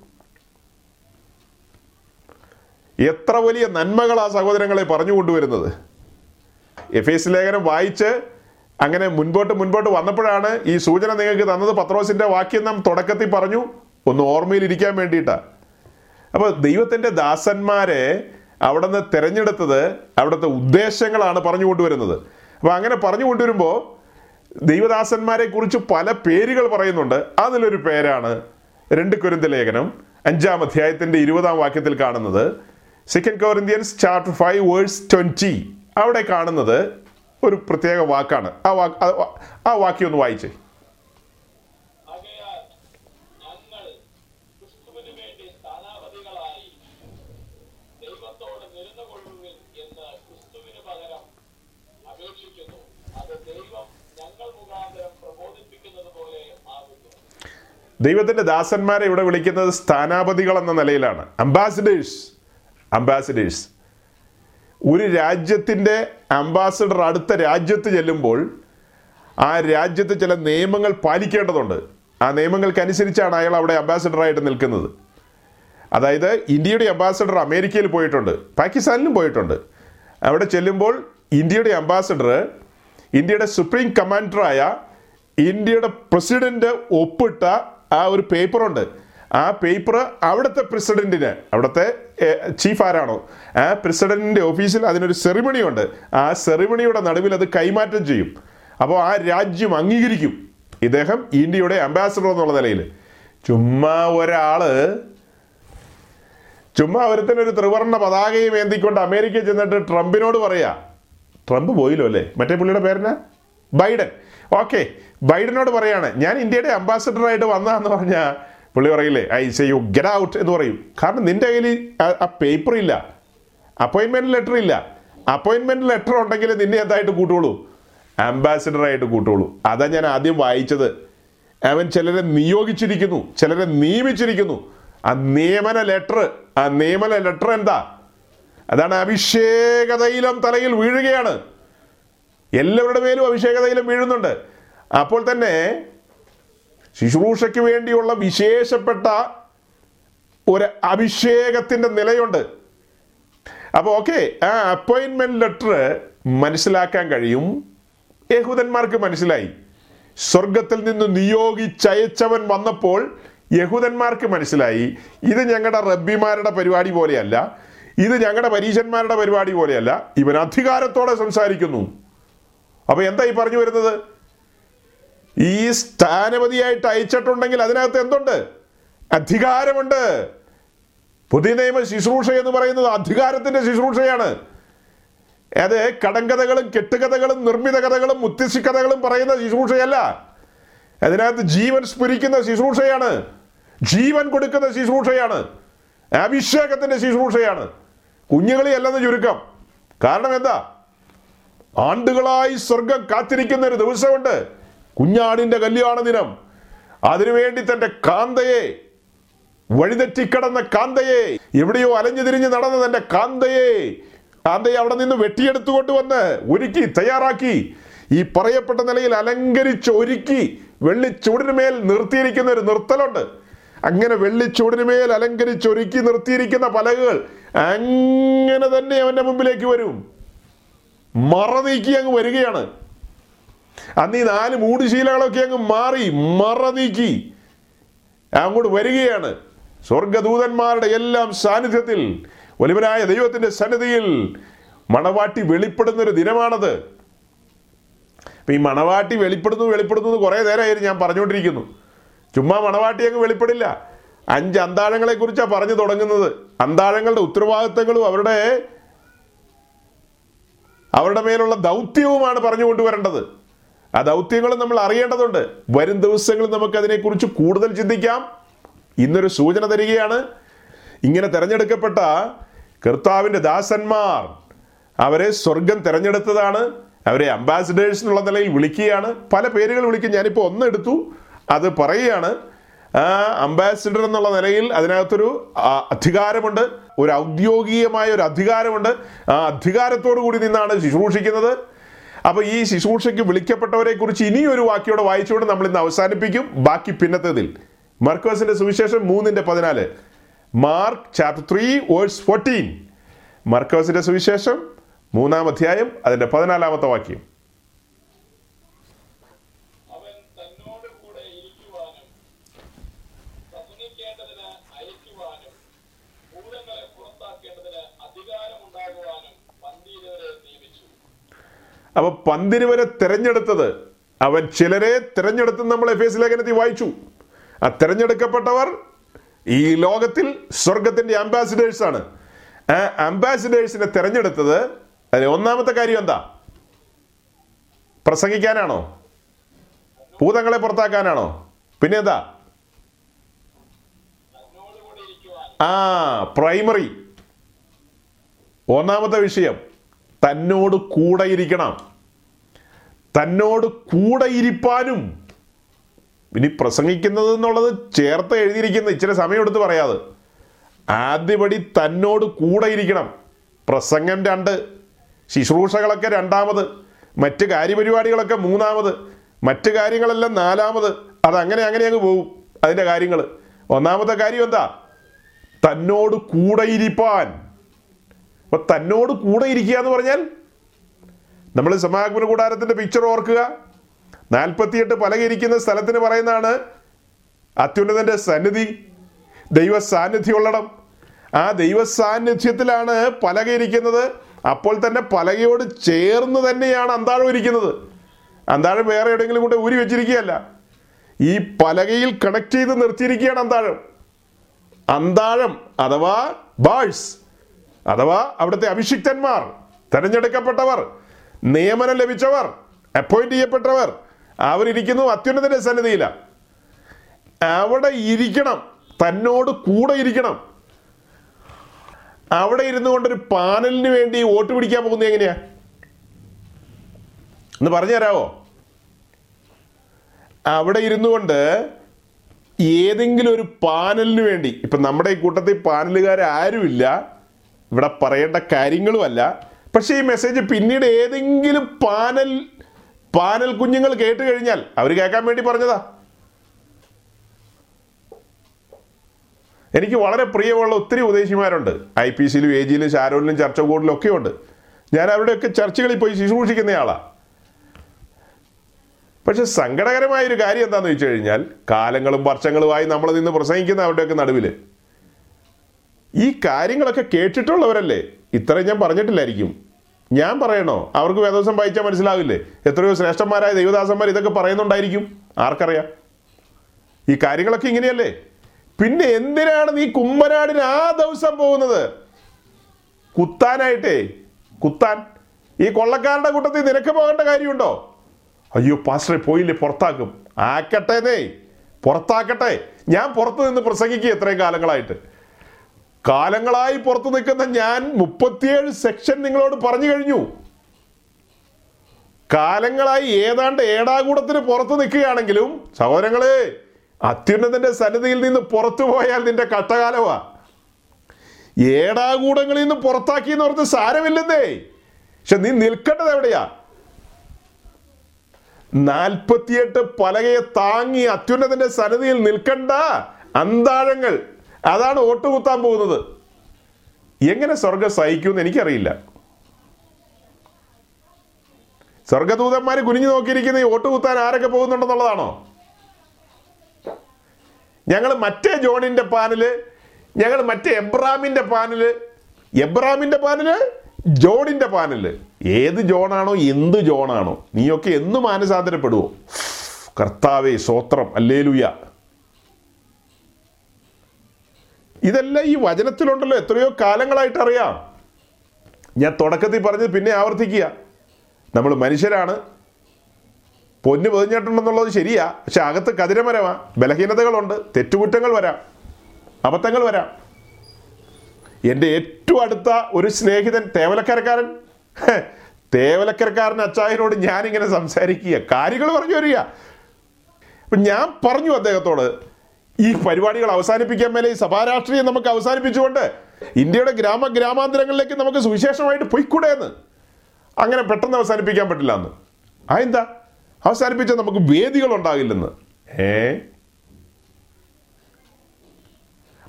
[SPEAKER 1] എത്ര വലിയ നന്മകളാ സഹോദരങ്ങളെ പറഞ്ഞു കൊണ്ടുവരുന്നത്. എഫ് എസ് ലേഖനം വായിച്ച് അങ്ങനെ മുൻപോട്ട് മുൻപോട്ട് വന്നപ്പോഴാണ് ഈ സൂചന നിങ്ങൾക്ക് തന്നത്. പത്രോസിന്റെ വാക്യം നാം തുടക്കത്തിൽ പറഞ്ഞു. ഒന്ന് ഓർമ്മയിലിരിക്കാൻ വേണ്ടിയിട്ടാ. അപ്പോൾ ദൈവത്തിന്റെ ദാസന്മാരെ അവിടുന്ന് തിരഞ്ഞെടുത്തത് അവിടുത്തെ ഉദ്ദേശങ്ങളാണ് പറഞ്ഞു കൊണ്ടുവരുന്നത്. അപ്പോൾ അങ്ങനെ പറഞ്ഞു കൊണ്ടുവരുമ്പോൾ ദൈവദാസന്മാരെ കുറിച്ച് പല പേരുകൾ പറയുന്നുണ്ട്. അതിലൊരു പേരാണ് രണ്ട് കുരുന്ത ലേഖനം അഞ്ചാം അധ്യായത്തിന്റെ ഇരുപതാം വാക്യത്തിൽ കാണുന്നത്. Second Corinthians chapter five verse twenty അവിടെ കാണുന്നത് ഒരു പ്രത്യേക വാക്കാണ്. ആ വാക്ക് ആ- വാക്യം ഒന്ന് വായിച്ചേ. ദൈവത്തിന്റെ ദാസന്മാരെ ഇവിടെ വിളിക്കുന്നത് സ്ഥാനാപതികൾ എന്ന നിലയിലാണ്. അംബാസിഡേഴ്സ് അംബാസിഡേഴ്സ് ഒരു രാജ്യത്തിന്റെ അംബാസിഡർ അടുത്ത രാജ്യത്ത് ചെല്ലുമ്പോൾ ആ രാജ്യത്ത് ചില നിയമങ്ങൾ പാലിക്കേണ്ടതുണ്ട്. ആ നിയമങ്ങൾക്കനുസരിച്ചാണ് അയാൾ അവിടെ അംബാസിഡറായിട്ട് നിൽക്കുന്നത്. അതായത് ഇന്ത്യയുടെ അംബാസിഡർ അമേരിക്കയിൽ പോയിട്ടുണ്ട് പാകിസ്ഥാനിലും പോയിട്ടുണ്ട്. അവിടെ ചെല്ലുമ്പോൾ ഇന്ത്യയുടെ അംബാസിഡർ ഇന്ത്യയുടെ സുപ്രീം കമാൻഡറായ ഇന്ത്യയുടെ പ്രസിഡന്റ് ഒപ്പിട്ട ആ ഒരു പേപ്പറുണ്ട് ആ പേപ്പർ അവിടുത്തെ പ്രസിഡന്റിന് അവിടുത്തെ ചീഫ് ആരാണോ ആ പ്രസിഡന്റിന്റെ ഓഫീസിൽ അതിനൊരു സെറിമണി ഉണ്ട്. ആ സെറിമണിയുടെ നടുവിൽ അത് കൈമാറ്റം ചെയ്യും. അപ്പോൾ ആ രാജ്യം അംഗീകരിക്കും. ഇദ്ദേഹം ഇന്ത്യയുടെ അംബാസഡർ എന്നുള്ള നിലയിൽ. ചുമ്മാ ഒരാൾ ചുമ്മാ ഒരുത്തനൊരു ത്രിവർണ പതാകയും ഏന്തിക്കൊണ്ട് അമേരിക്ക ചെന്നിട്ട് ട്രംപിനോട് പറയാ ട്രംപ് പോയില്ലോ അല്ലേ? മറ്റേ പുള്ളിയുടെ പേരെന്നാ? ബൈഡൻ. ഓക്കെ ബൈഡനോട് പറയാണ് ഞാൻ ഇന്ത്യയുടെ അംബാസഡർ ആയിട്ട് വന്നതെന്ന് പറഞ്ഞാൽ പുള്ളി പറയില്ലേ I say you get out എന്ന് പറയും. കാരണം നിന്റെ കയ്യിൽ ആ- പേപ്പർ ഇല്ല അപ്പോയിൻമെന്റ് ലെറ്റർ ഇല്ല. അപ്പോയിൻമെന്റ് ലെറ്റർ ഉണ്ടെങ്കിൽ നിന്നെ എന്തായിട്ട് കൂട്ടുള്ളൂ? ആയിട്ട് കൂട്ടുള്ളൂ. അതാ ഞാൻ ആദ്യം വായിച്ചത്. അവൻ ചിലരെ നിയോഗിച്ചിരിക്കുന്നു ചിലരെ നിയമിച്ചിരിക്കുന്നു. ആ നിയമന ലെറ്റർ ആ നിയമന ലെറ്റർ എന്താ? അതാണ് അഭിഷേക തൈലം തലയിൽ വീഴുകയാണ്. എല്ലാവരുടെ മേലും അഭിഷേക തൈലം വീഴുന്നുണ്ട്. അപ്പോൾ തന്നെ ശുശ്രൂഷയ്ക്ക് വേണ്ടിയുള്ള വിശേഷപ്പെട്ട ഒരു അഭിഷേകത്തിന്റെ നിലയുണ്ട്. അപ്പോൾ ഓക്കെ ആ അപ്പോയിൻമെന്റ് ലെറ്റർ മനസ്സിലാക്കാൻ കഴിയും. യഹൂദന്മാർക്ക് മനസ്സിലായി. സ്വർഗത്തിൽ നിന്ന് നിയോഗിച്ചയച്ചവൻ വന്നപ്പോൾ യഹൂദന്മാർക്ക് മനസ്സിലായി. ഇത് ഞങ്ങളുടെ റബ്ബിമാരുടെ പരിപാടി പോലെയല്ല. ഇത് ഞങ്ങളുടെ പരീശന്മാരുടെ പരിപാടി പോലെയല്ല. ഇവൻ അധികാരത്തോടെ സംസാരിക്കുന്നു. അപ്പോൾ എന്താ ഈ പറഞ്ഞു വരുന്നത്? ഈ സ്ഥാനപതിയായിട്ട് അയച്ചിട്ടുണ്ടെങ്കിൽ അതിനകത്ത് എന്തുണ്ട്? അധികാരമുണ്ട്. പുതിയ നിയമ ശുശ്രൂഷ എന്ന് പറയുന്നത് അധികാരത്തിന്റെ ശുശ്രൂഷയാണ്. അത് കടങ്കഥകളും കെട്ടുകഥകളും നിർമ്മിത കഥകളും മുത്തശ്ശി കഥകളും പറയുന്ന ശുശ്രൂഷയല്ല. അതിനകത്ത് ജീവൻ സ്ഫുരിക്കുന്ന ശുശ്രൂഷയാണ്. ജീവൻ കൊടുക്കുന്ന ശുശ്രൂഷയാണ്. അഭിഷേകത്തിന്റെ ശുശ്രൂഷയാണ്. കുഞ്ഞുങ്ങളി അല്ലെന്ന് ചുരുക്കം. കാരണം എന്താ? ആണ്ടുകളായി സ്വർഗം കാത്തിരിക്കുന്ന ഒരു ദിവസമുണ്ട്. കുഞ്ഞാടിന്റെ കല്യാണ ദിനം. അതിനുവേണ്ടി തന്റെ കാന്തയെ വഴിതെറ്റിക്കടന്ന കാന്തയെ എവിടെയോ അലഞ്ഞു തിരിഞ്ഞ് നടന്ന തന്റെ കാന്തയെ കാന്തയെ അവിടെ നിന്ന് വെട്ടിയെടുത്തുകൊണ്ട് വന്ന് ഒരുക്കി തയ്യാറാക്കി. ഈ പറയപ്പെട്ട നിലയിൽ അലങ്കരിച്ച് ഒരുക്കി വെള്ളിച്ചൂടിന് മേൽ നിർത്തിയിരിക്കുന്ന ഒരു നിർത്തലുണ്ട്. അങ്ങനെ വെള്ളിച്ചൂടിന് മേൽ അലങ്കരിച്ച് ഒരുക്കി നിർത്തിയിരിക്കുന്ന പലകകൾ അങ്ങനെ തന്നെ അവന്റെ മുമ്പിലേക്ക് വരും. മറ നീക്കി അങ്ങ് വരികയാണ്. അന്ന് ഈ നാല് മൂടുശീലകളൊക്കെ അങ്ങ് മാറി മറ നീക്കി അങ്ങോട്ട് വരികയാണ്. സ്വർഗദൂതന്മാരുടെ എല്ലാം സാന്നിധ്യത്തിൽ വലിവനായ ദൈവത്തിന്റെ സന്നിധിയിൽ മണവാട്ടി വെളിപ്പെടുന്ന ഒരു ദിനമാണത് ഈ മണവാട്ടി വെളിപ്പെടുന്നു വെളിപ്പെടുന്നു കുറേ നേരമായിരുന്നു ഞാൻ പറഞ്ഞുകൊണ്ടിരിക്കുന്നു. ചുമ്മാ മണവാട്ടി അങ്ങ് വെളിപ്പെടില്ല. അഞ്ച് അന്താഴങ്ങളെ കുറിച്ചാണ് പറഞ്ഞു തുടങ്ങുന്നത്. അന്താഴങ്ങളുടെ ഉത്തരവാദിത്തങ്ങളും അവരുടെ അവരുടെ മേലുള്ള ദൗത്യവുമാണ് പറഞ്ഞു കൊണ്ടുവരേണ്ടത് ആ ദൗത്യങ്ങളും നമ്മൾ അറിയേണ്ടതുണ്ട്. വരും ദിവസങ്ങളിൽ നമുക്ക് അതിനെക്കുറിച്ച് കൂടുതൽ ചിന്തിക്കാം. ഇന്നൊരു സൂചന തരികയാണ്. ഇങ്ങനെ തിരഞ്ഞെടുക്കപ്പെട്ട കർത്താവിന്റെ ദാസന്മാർ അവരെ സ്വർഗം തിരഞ്ഞെടുത്തതാണ്. അവരെ അംബാസിഡേഴ്സ് എന്നുള്ള നിലയിൽ വിളിക്കുകയാണ്. പല പേരുകൾ വിളിക്കും. ഞാനിപ്പോൾ ഒന്ന് എടുത്തു. അത് പറയുകയാണ്. അംബാസിഡർ എന്നുള്ള നിലയിൽ അതിനകത്തൊരു അധികാരമുണ്ട്. ഒരു ഔദ്യോഗികമായ ഒരു അധികാരമുണ്ട്. ആ അധികാരത്തോടു കൂടി നിന്നാണ് ശുശ്രൂഷിക്കുന്നത്. അപ്പൊ ഈ ശുശ്രൂഷയ്ക്ക് വിളിക്കപ്പെട്ടവരെ കുറിച്ച് ഇനിയൊരു വാക്കിയോടെ വായിച്ചുകൊണ്ട് നമ്മൾ ഇന്ന് അവസാനിപ്പിക്കും. ബാക്കി പിന്നത്തതിൽ. മർക്കോസിന്റെ സുവിശേഷം മൂന്നിന്റെ പതിനാല്. Mark chapter three verse fourteen മർക്കോസിന്റെ സുവിശേഷം മൂന്നാം അധ്യായം അതിന്റെ പതിനാലാമത്തെ വാക്യം
[SPEAKER 2] അവൻ തന്നോട് കൂടെ ഇരിക്കുവാനും പ്രസംഗിക്കേണ്ടതിന് അയക്കുവാനും ഭൂതങ്ങളെ പുറത്താക്കേണ്ടതിന് അധികാരമുണ്ടാകുവാനും പന്തീരവരെ നിയമിച്ചു
[SPEAKER 1] അപ്പൊ പന്തിരുവരെ തിരഞ്ഞെടുത്തത് അവൻ ചിലരെ തിരഞ്ഞെടുത്ത് നമ്മൾ എഫ് എസ് ലേഖനത്തിൽ വായിച്ചു. ആ തിരഞ്ഞെടുക്കപ്പെട്ടവർ ഈ ലോകത്തിൽ സ്വർഗത്തിന്റെ അംബാസിഡേഴ്സ് ആണ്. ആ അംബാസിഡേഴ്സിനെ തിരഞ്ഞെടുത്തത് അതിന് ഒന്നാമത്തെ കാര്യം എന്താ? പ്രസംഗിക്കാനാണോ? ഭൂതങ്ങളെ പുറത്താക്കാനാണോ? പിന്നെ എന്താ? ആ പ്രൈമറി ഒന്നാമത്തെ വിഷയം. തന്നോട് കൂടെയിരിക്കണം. തന്നോട് കൂടെയിരിപ്പാനും. ഇനി പ്രസംഗിക്കുന്നത് എന്നുള്ളത് ചേർത്ത് എഴുതിയിരിക്കുന്ന ഇച്ചിരി സമയമെടുത്ത് പറയാതെ ആദ്യപടി തന്നോട് കൂടെയിരിക്കണം. പ്രസംഗം രണ്ട് ശുശ്രൂഷകളൊക്കെ രണ്ടാമത് മറ്റ് കാര്യപരിപാടികളൊക്കെ മൂന്നാമത് മറ്റ് കാര്യങ്ങളെല്ലാം നാലാമത് അതങ്ങനെ അങ്ങനെ അങ്ങ് പോകും അതിന്റെ കാര്യങ്ങൾ. ഒന്നാമത്തെ കാര്യം എന്താ? തന്നോട് കൂടെ ഇരിപ്പാൻ അപ്പൊ തന്നോട് കൂടെ ഇരിക്കുക എന്ന് പറഞ്ഞാൽ നമ്മൾ സമാഗമന കൂടാരത്തിന്റെ പിക്ചർ ഓർക്കുക. നാൽപ്പത്തിയെട്ട് പലകിരിക്കുന്ന സ്ഥലത്തിന് പറയുന്നതാണ് അത്യുന്നതന്റെ സന്നിധി ദൈവ സാന്നിധ്യമുള്ളടം ആ ദൈവ സാന്നിധ്യത്തിലാണ് പലക ഇരിക്കുന്നത് അപ്പോൾ തന്നെ പലകയോട് ചേർന്ന് തന്നെയാണ് അന്താഴം ഇരിക്കുന്നത്. അന്താഴം വേറെ എവിടെയെങ്കിലും കൂടെ ഊരി വെച്ചിരിക്കുകയല്ല. ഈ പലകയിൽ കണക്ട് ചെയ്ത് നിർത്തിയിരിക്കുകയാണ് അന്താഴം. അന്താഴം അഥവാ ബാഴ്സ് അഥവാ അവിടുത്തെ അഭിഷിക്തന്മാർ തെരഞ്ഞെടുക്കപ്പെട്ടവർ നിയമനം ലഭിച്ചവർ അപ്പോയിന്റ് ചെയ്യപ്പെട്ടവർ അവരിയ്ക്കുന്നു അത്യുന്നതന്റെ സന്നിധിയിലാണ് അവിടെ ഇരിക്കണം തന്നോട് കൂടെ ഇരിക്കണം. അവിടെ ഇരുന്നു കൊണ്ടൊരു പാനലിന് വേണ്ടി വോട്ട് പിടിക്കാൻ പോകുന്നത് എങ്ങനെയാ? ഒന്ന് പറഞ്ഞു തരാവോ? അവിടെ ഇരുന്നു കൊണ്ട് ഏതെങ്കിലും ഒരു പാനലിന് വേണ്ടി ഇപ്പം നമ്മുടെ ഈ കൂട്ടത്തിൽ പാനലുകാർ ആരുമില്ല ഇവിടെ പറയേണ്ട കാര്യങ്ങളുമല്ല. പക്ഷേ ഈ മെസ്സേജ് പിന്നീട് ഏതെങ്കിലും പാനൽ പാനൽ കുഞ്ഞുങ്ങൾ കേട്ട് കഴിഞ്ഞാൽ അവർ കേൾക്കാൻ വേണ്ടി പറഞ്ഞതാ. എനിക്ക് വളരെ പ്രിയമുള്ള ഒത്തിരി ഉപദേശിമാരുണ്ട് ഐ പി സിയിലും എ ജിയിലും ഷാരോണിലും ചർച്ച ബോർഡിലും ഒക്കെ ഉണ്ട്. ഞാൻ അവരുടെയൊക്കെ ചർച്ചകളിൽ പോയി ശുശ്രൂഷിക്കുന്നയാളാണ് പക്ഷെ സങ്കടകരമായ ഒരു കാര്യം എന്താണെന്ന് വെച്ച് കഴിഞ്ഞാൽ കാലങ്ങളും വർഷങ്ങളുമായി നമ്മൾ നിന്ന് പ്രസംഗിക്കുന്ന അവരുടെയൊക്കെ നടുവിൽ ഈ കാര്യങ്ങളൊക്കെ കേട്ടിട്ടുള്ളവരല്ലേ? ഇത്രയും ഞാൻ പറഞ്ഞിട്ടില്ലായിരിക്കും. ഞാൻ പറയണോ? അവർക്ക് വേദോസം വായിച്ചാൽ മനസ്സിലാവില്ലേ? എത്രയോ ശ്രേഷ്ഠന്മാരായ ദൈവദാസന്മാർ ഇതൊക്കെ പറയുന്നുണ്ടായിരിക്കും. ആർക്കറിയാം? ഈ കാര്യങ്ങളൊക്കെ ഇങ്ങനെയല്ലേ? പിന്നെ എന്തിനാണ് നീ കുമ്മനാടിന് ആ ദിവസം പോകുന്നത്? കുത്താനായിട്ടേ കുത്താൻ. ഈ കൊള്ളക്കാരുടെ കൂട്ടത്തിൽ നിനക്ക് പോകേണ്ട കാര്യമുണ്ടോ? അയ്യോ പാസ്റ്ററെ പോയില്ലേ പുറത്താക്കും. ആക്കട്ടെ നേ പുറത്താക്കട്ടെ. ഞാൻ പുറത്തു നിന്ന് പ്രസംഗിക്കുക എത്രയും കാലങ്ങളായിട്ട്. കാലങ്ങളായി പുറത്തു നിൽക്കുന്ന ഞാൻ മുപ്പത്തിയേഴ് സെക്ഷൻ നിങ്ങളോട് പറഞ്ഞു കഴിഞ്ഞു. കാലങ്ങളായി ഏതാണ്ട് ഏടാകൂടത്തിന് പുറത്ത് നിൽക്കുകയാണെങ്കിലും സഹോദരങ്ങളെ അത്യുന്നതന്റെ സന്നിധിയിൽ നിന്ന് പുറത്തു പോയാൽ നിന്റെ കട്ടകാലമാ ഏടാകൂടങ്ങളിൽ നിന്ന് പുറത്താക്കി എന്ന് പറഞ്ഞ് സാരമില്ലെന്നേ. പക്ഷെ നീ നിൽക്കേണ്ടത് എവിടെയാ? നാൽപ്പത്തിയെട്ട് പലകയെ താങ്ങി അത്യുന്നതന്റെ സന്നിധിയിൽ നിൽക്കണ്ട അന്താഴങ്ങൾ. അതാണ് ഓട്ടുകുത്താൻ പോകുന്നത്. എങ്ങനെ സ്വർഗം സഹിക്കുമെന്ന് എനിക്കറിയില്ല. സ്വർഗദൂതന്മാർ കുനിഞ്ഞു നോക്കിയിരിക്കുന്ന ഈ ഓട്ടുകുത്താൻ ആരൊക്കെ പോകുന്നുണ്ടെന്നുള്ളതാണോ? ഞങ്ങൾ മറ്റേ ജോണിന്റെ പാനൽ ഞങ്ങൾ മറ്റേ എബ്രാമിന്റെ പാനൽ എബ്രാമിന്റെ പാനൽ ജോണിന്റെ പാനൽ. ഏത് ജോണാണോ എന്ത് ജോണാണോ നീയൊക്കെ എന്ന് മാനസാന്തരപ്പെടുവോ കർത്താവേ സ്വോത്രം അല്ലേലുയ. ഇതെല്ലാം ഈ വചനത്തിലുണ്ടല്ലോ. എത്രയോ കാലങ്ങളായിട്ട് അറിയാം. ഞാൻ തുടക്കത്തിൽ പറഞ്ഞത് പിന്നെ ആവർത്തിക്കുക. നമ്മൾ മനുഷ്യരാണ്. പൊന്ന് പൊതിഞ്ഞിട്ടുണ്ടെന്നുള്ളത് ശരിയാ. പക്ഷെ അകത്ത് കതിരമരമാ. ബലഹീനതകളുണ്ട്. തെറ്റുകുറ്റങ്ങൾ വരാം. അബദ്ധങ്ങൾ വരാം. എന്റെ ഏറ്റവും അടുത്ത ഒരു സ്നേഹിതൻ തേവലക്കരക്കാരൻ. തേവലക്കരക്കാരൻ അച്ചായനോട് ഞാനിങ്ങനെ സംസാരിക്കുക. കാര്യങ്ങൾ പറഞ്ഞു വരിക. ഞാൻ പറഞ്ഞു അദ്ദേഹത്തോട് ഈ പരിപാടികൾ അവസാനിപ്പിക്കാൻ മേലെ ഈ സഭാരാഷ്ട്രീയം നമുക്ക് അവസാനിപ്പിച്ചുകൊണ്ട് ഇന്ത്യയുടെ ഗ്രാമ ഗ്രാമാന്തരങ്ങളിലേക്ക് നമുക്ക് സുവിശേഷമായിട്ട് പൊയ്ക്കൂടെ എന്ന്? അങ്ങനെ പെട്ടെന്ന് അവസാനിപ്പിക്കാൻ പറ്റില്ല എന്ന്. ആ എന്താ? അവസാനിപ്പിച്ചാൽ നമുക്ക് വേദികൾ ഉണ്ടാകില്ലെന്ന് ഏ?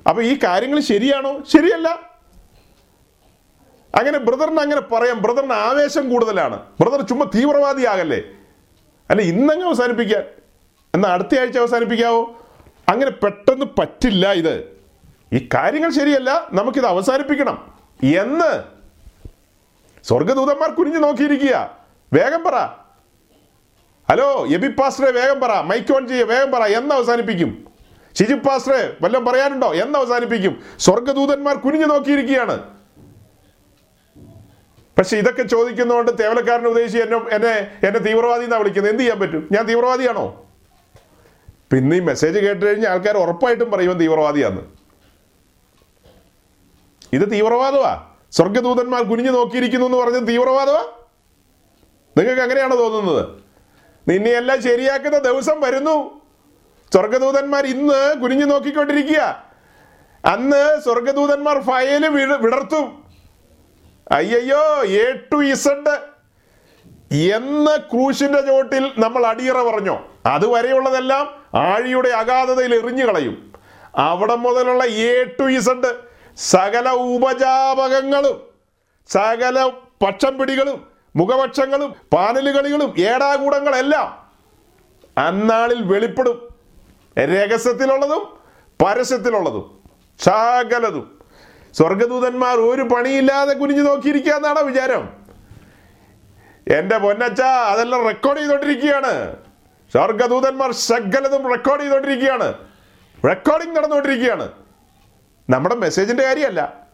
[SPEAKER 1] അപ്പൊ ഈ കാര്യങ്ങൾ ശരിയാണോ? ശരിയല്ല. അങ്ങനെ ബ്രദറിന് അങ്ങനെ പറയാം. ബ്രദറിന് ആവേശം കൂടുതലാണ്. ബ്രദർ ചുമ്മാ തീവ്രവാദിയാകല്ലേ? അല്ല ഇന്നങ്ങ് അവസാനിപ്പിക്കാൻ. എന്നാൽ അടുത്ത ആഴ്ച അവസാനിപ്പിക്കാവോ? അങ്ങനെ പെട്ടെന്ന് പറ്റില്ല ഇത്. ഈ കാര്യങ്ങൾ ശരിയല്ല നമുക്കിത് അവസാനിപ്പിക്കണം. എന്ന് സ്വർഗദൂതന്മാർ കുനിഞ്ഞു നോക്കിയിരിക്കുക. വേഗം പറ. ഹലോ എബി പാസ്റ്ററെ വേഗം പറ. മൈക്ക് ഓൺ ചെയ്യ വേഗം പറ. എന്ന് അവസാനിപ്പിക്കും. ഷിജു പാസ്റ്ററെ വല്ലതും പറയാനുണ്ടോ? എന്ന് അവസാനിപ്പിക്കും. സ്വർഗദൂതന്മാർ കുനിഞ്ഞു നോക്കിയിരിക്കുകയാണ്. പക്ഷെ ഇതൊക്കെ ചോദിക്കുന്നതുകൊണ്ട് തേവലക്കാരൻ ഉദ്ദേശിച്ച് എന്നെ എന്നെ എന്നെ തീവ്രവാദി എന്നാ വിളിക്കുന്നത്. എന്ത് ചെയ്യാൻ പറ്റും? ഞാൻ തീവ്രവാദിയാണോ? പിന്നെ ഈ മെസ്സേജ് കേട്ട് കഴിഞ്ഞാൽ ആൾക്കാർ ഉറപ്പായിട്ടും പറയുമ്പോൾ തീവ്രവാദിയാന്ന്. ഇത് തീവ്രവാദമാ. സ്വർഗദൂതന്മാർ കുനിഞ്ഞു നോക്കിയിരിക്കുന്നു എന്ന് പറഞ്ഞത് തീവ്രവാദമാ. നിങ്ങൾക്ക് അങ്ങനെയാണോ തോന്നുന്നത്? നിന്നെ എല്ലാം ശരിയാക്കുന്ന ദിവസം വരുന്നു. സ്വർഗദൂതന്മാർ ഇന്ന് കുനിഞ്ഞു നോക്കിക്കൊണ്ടിരിക്കുക. അന്ന് സ്വർഗദൂതന്മാർ ഫയൽ വിടർത്തും. അയ്യോ എ ടു ഇസഡ് എന്ന ക്രൂശിന്റെ ചോട്ടിൽ നമ്മൾ അടിയറ പറഞ്ഞോ? അതുവരെയുള്ളതെല്ലാം ആഴിയുടെ അഗാധതയിൽ എറിഞ്ഞു കളയും. അവിടെ മുതലുള്ള എ ടു ഇസഡ് സകല ഉപജാപകങ്ങളും സകല പക്ഷം പിടികളും മുഖപക്ഷങ്ങളും പാനലുകളികളും ഏടാകൂടങ്ങളെല്ലാം അന്നാളിൽ വെളിപ്പെടും. രഹസ്യത്തിലുള്ളതും പരസ്യത്തിലുള്ളതും സകലതും സ്വർഗദൂതന്മാർ ഒരു പണിയില്ലാതെ കുനിഞ്ഞു നോക്കിയിരിക്കുക എന്നാണോ വിചാരം? എന്റെ പൊന്നച്ച അതെല്ലാം റെക്കോർഡ് ചെയ്തോണ്ടിരിക്കുകയാണ്. സ്വർഗദൂതന്മാർ സകലതും റെക്കോർഡ് ചെയ്തുകൊണ്ടിരിക്കുകയാണ്. റെക്കോർഡിംഗ് നടന്നുകൊണ്ടിരിക്കുകയാണ്. നമ്മുടെ മെസ്സേജിന്റെ കാര്യമല്ല.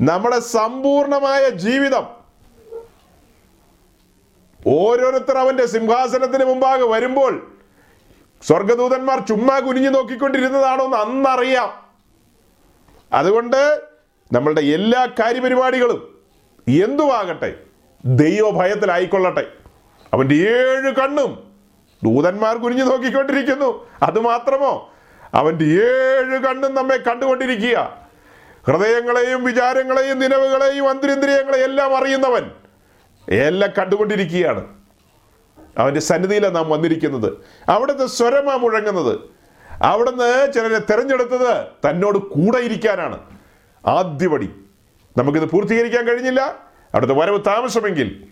[SPEAKER 1] നമ്മുടെ സമ്പൂർണമായ ജീവിതം. ഓരോരുത്തർ അവന്റെ സിംഹാസനത്തിന് മുമ്പാകെ വരുമ്പോൾ സ്വർഗദൂതന്മാർ ചുമ്മാ കുനിഞ്ഞു നോക്കിക്കൊണ്ടിരുന്നതാണോ എന്ന് അന്നറിയാം. അതുകൊണ്ട് നമ്മളുടെ എല്ലാ കാര്യപരിപാടികളും എന്തുവാകട്ടെ ദൈവഭയത്തിലായിക്കൊള്ളട്ടെ. അവന്റെ ഏഴ് കണ്ണും ദൂതന്മാർ കുനിഞ്ഞു നോക്കിക്കൊണ്ടിരിക്കുന്നു. അതുമാത്രമോ അവന്റെ ഏഴ് കണ്ണും നമ്മെ കണ്ടുകൊണ്ടിരിക്കുക. ഹൃദയങ്ങളെയും വിചാരങ്ങളെയും നിലവുകളെയും അന്തരിന്ദ്രിയങ്ങളെയും എല്ലാം അറിയുന്നവൻ എല്ലാം കണ്ടുകൊണ്ടിരിക്കുകയാണ്. അവന്റെ സന്നിധിയിലാണ് നാം വന്നിരിക്കുന്നത്. അവിടുത്തെ സ്വരമാ മുഴങ്ങുന്നത്. അവിടുന്ന് ചിലരെ തെരഞ്ഞെടുത്തത് തന്നോട് കൂടെ ഇരിക്കാനാണ്. ആദ്യപടി. നമുക്കിത് പൂർത്തീകരിക്കാൻ കഴിഞ്ഞില്ല. അവിടുത്തെ വരവ് താമസമെങ്കിൽ.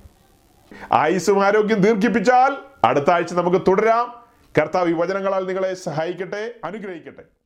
[SPEAKER 1] ആയുസ്സും ആരോഗ്യം ദീർഘിപ്പിച്ചാൽ അടുത്ത ആഴ്ച നമുക്ക് തുടരാം. കർത്താവ് ഈ വചനങ്ങളാൽ നിങ്ങളെ സഹായിക്കട്ടെ അനുഗ്രഹിക്കട്ടെ.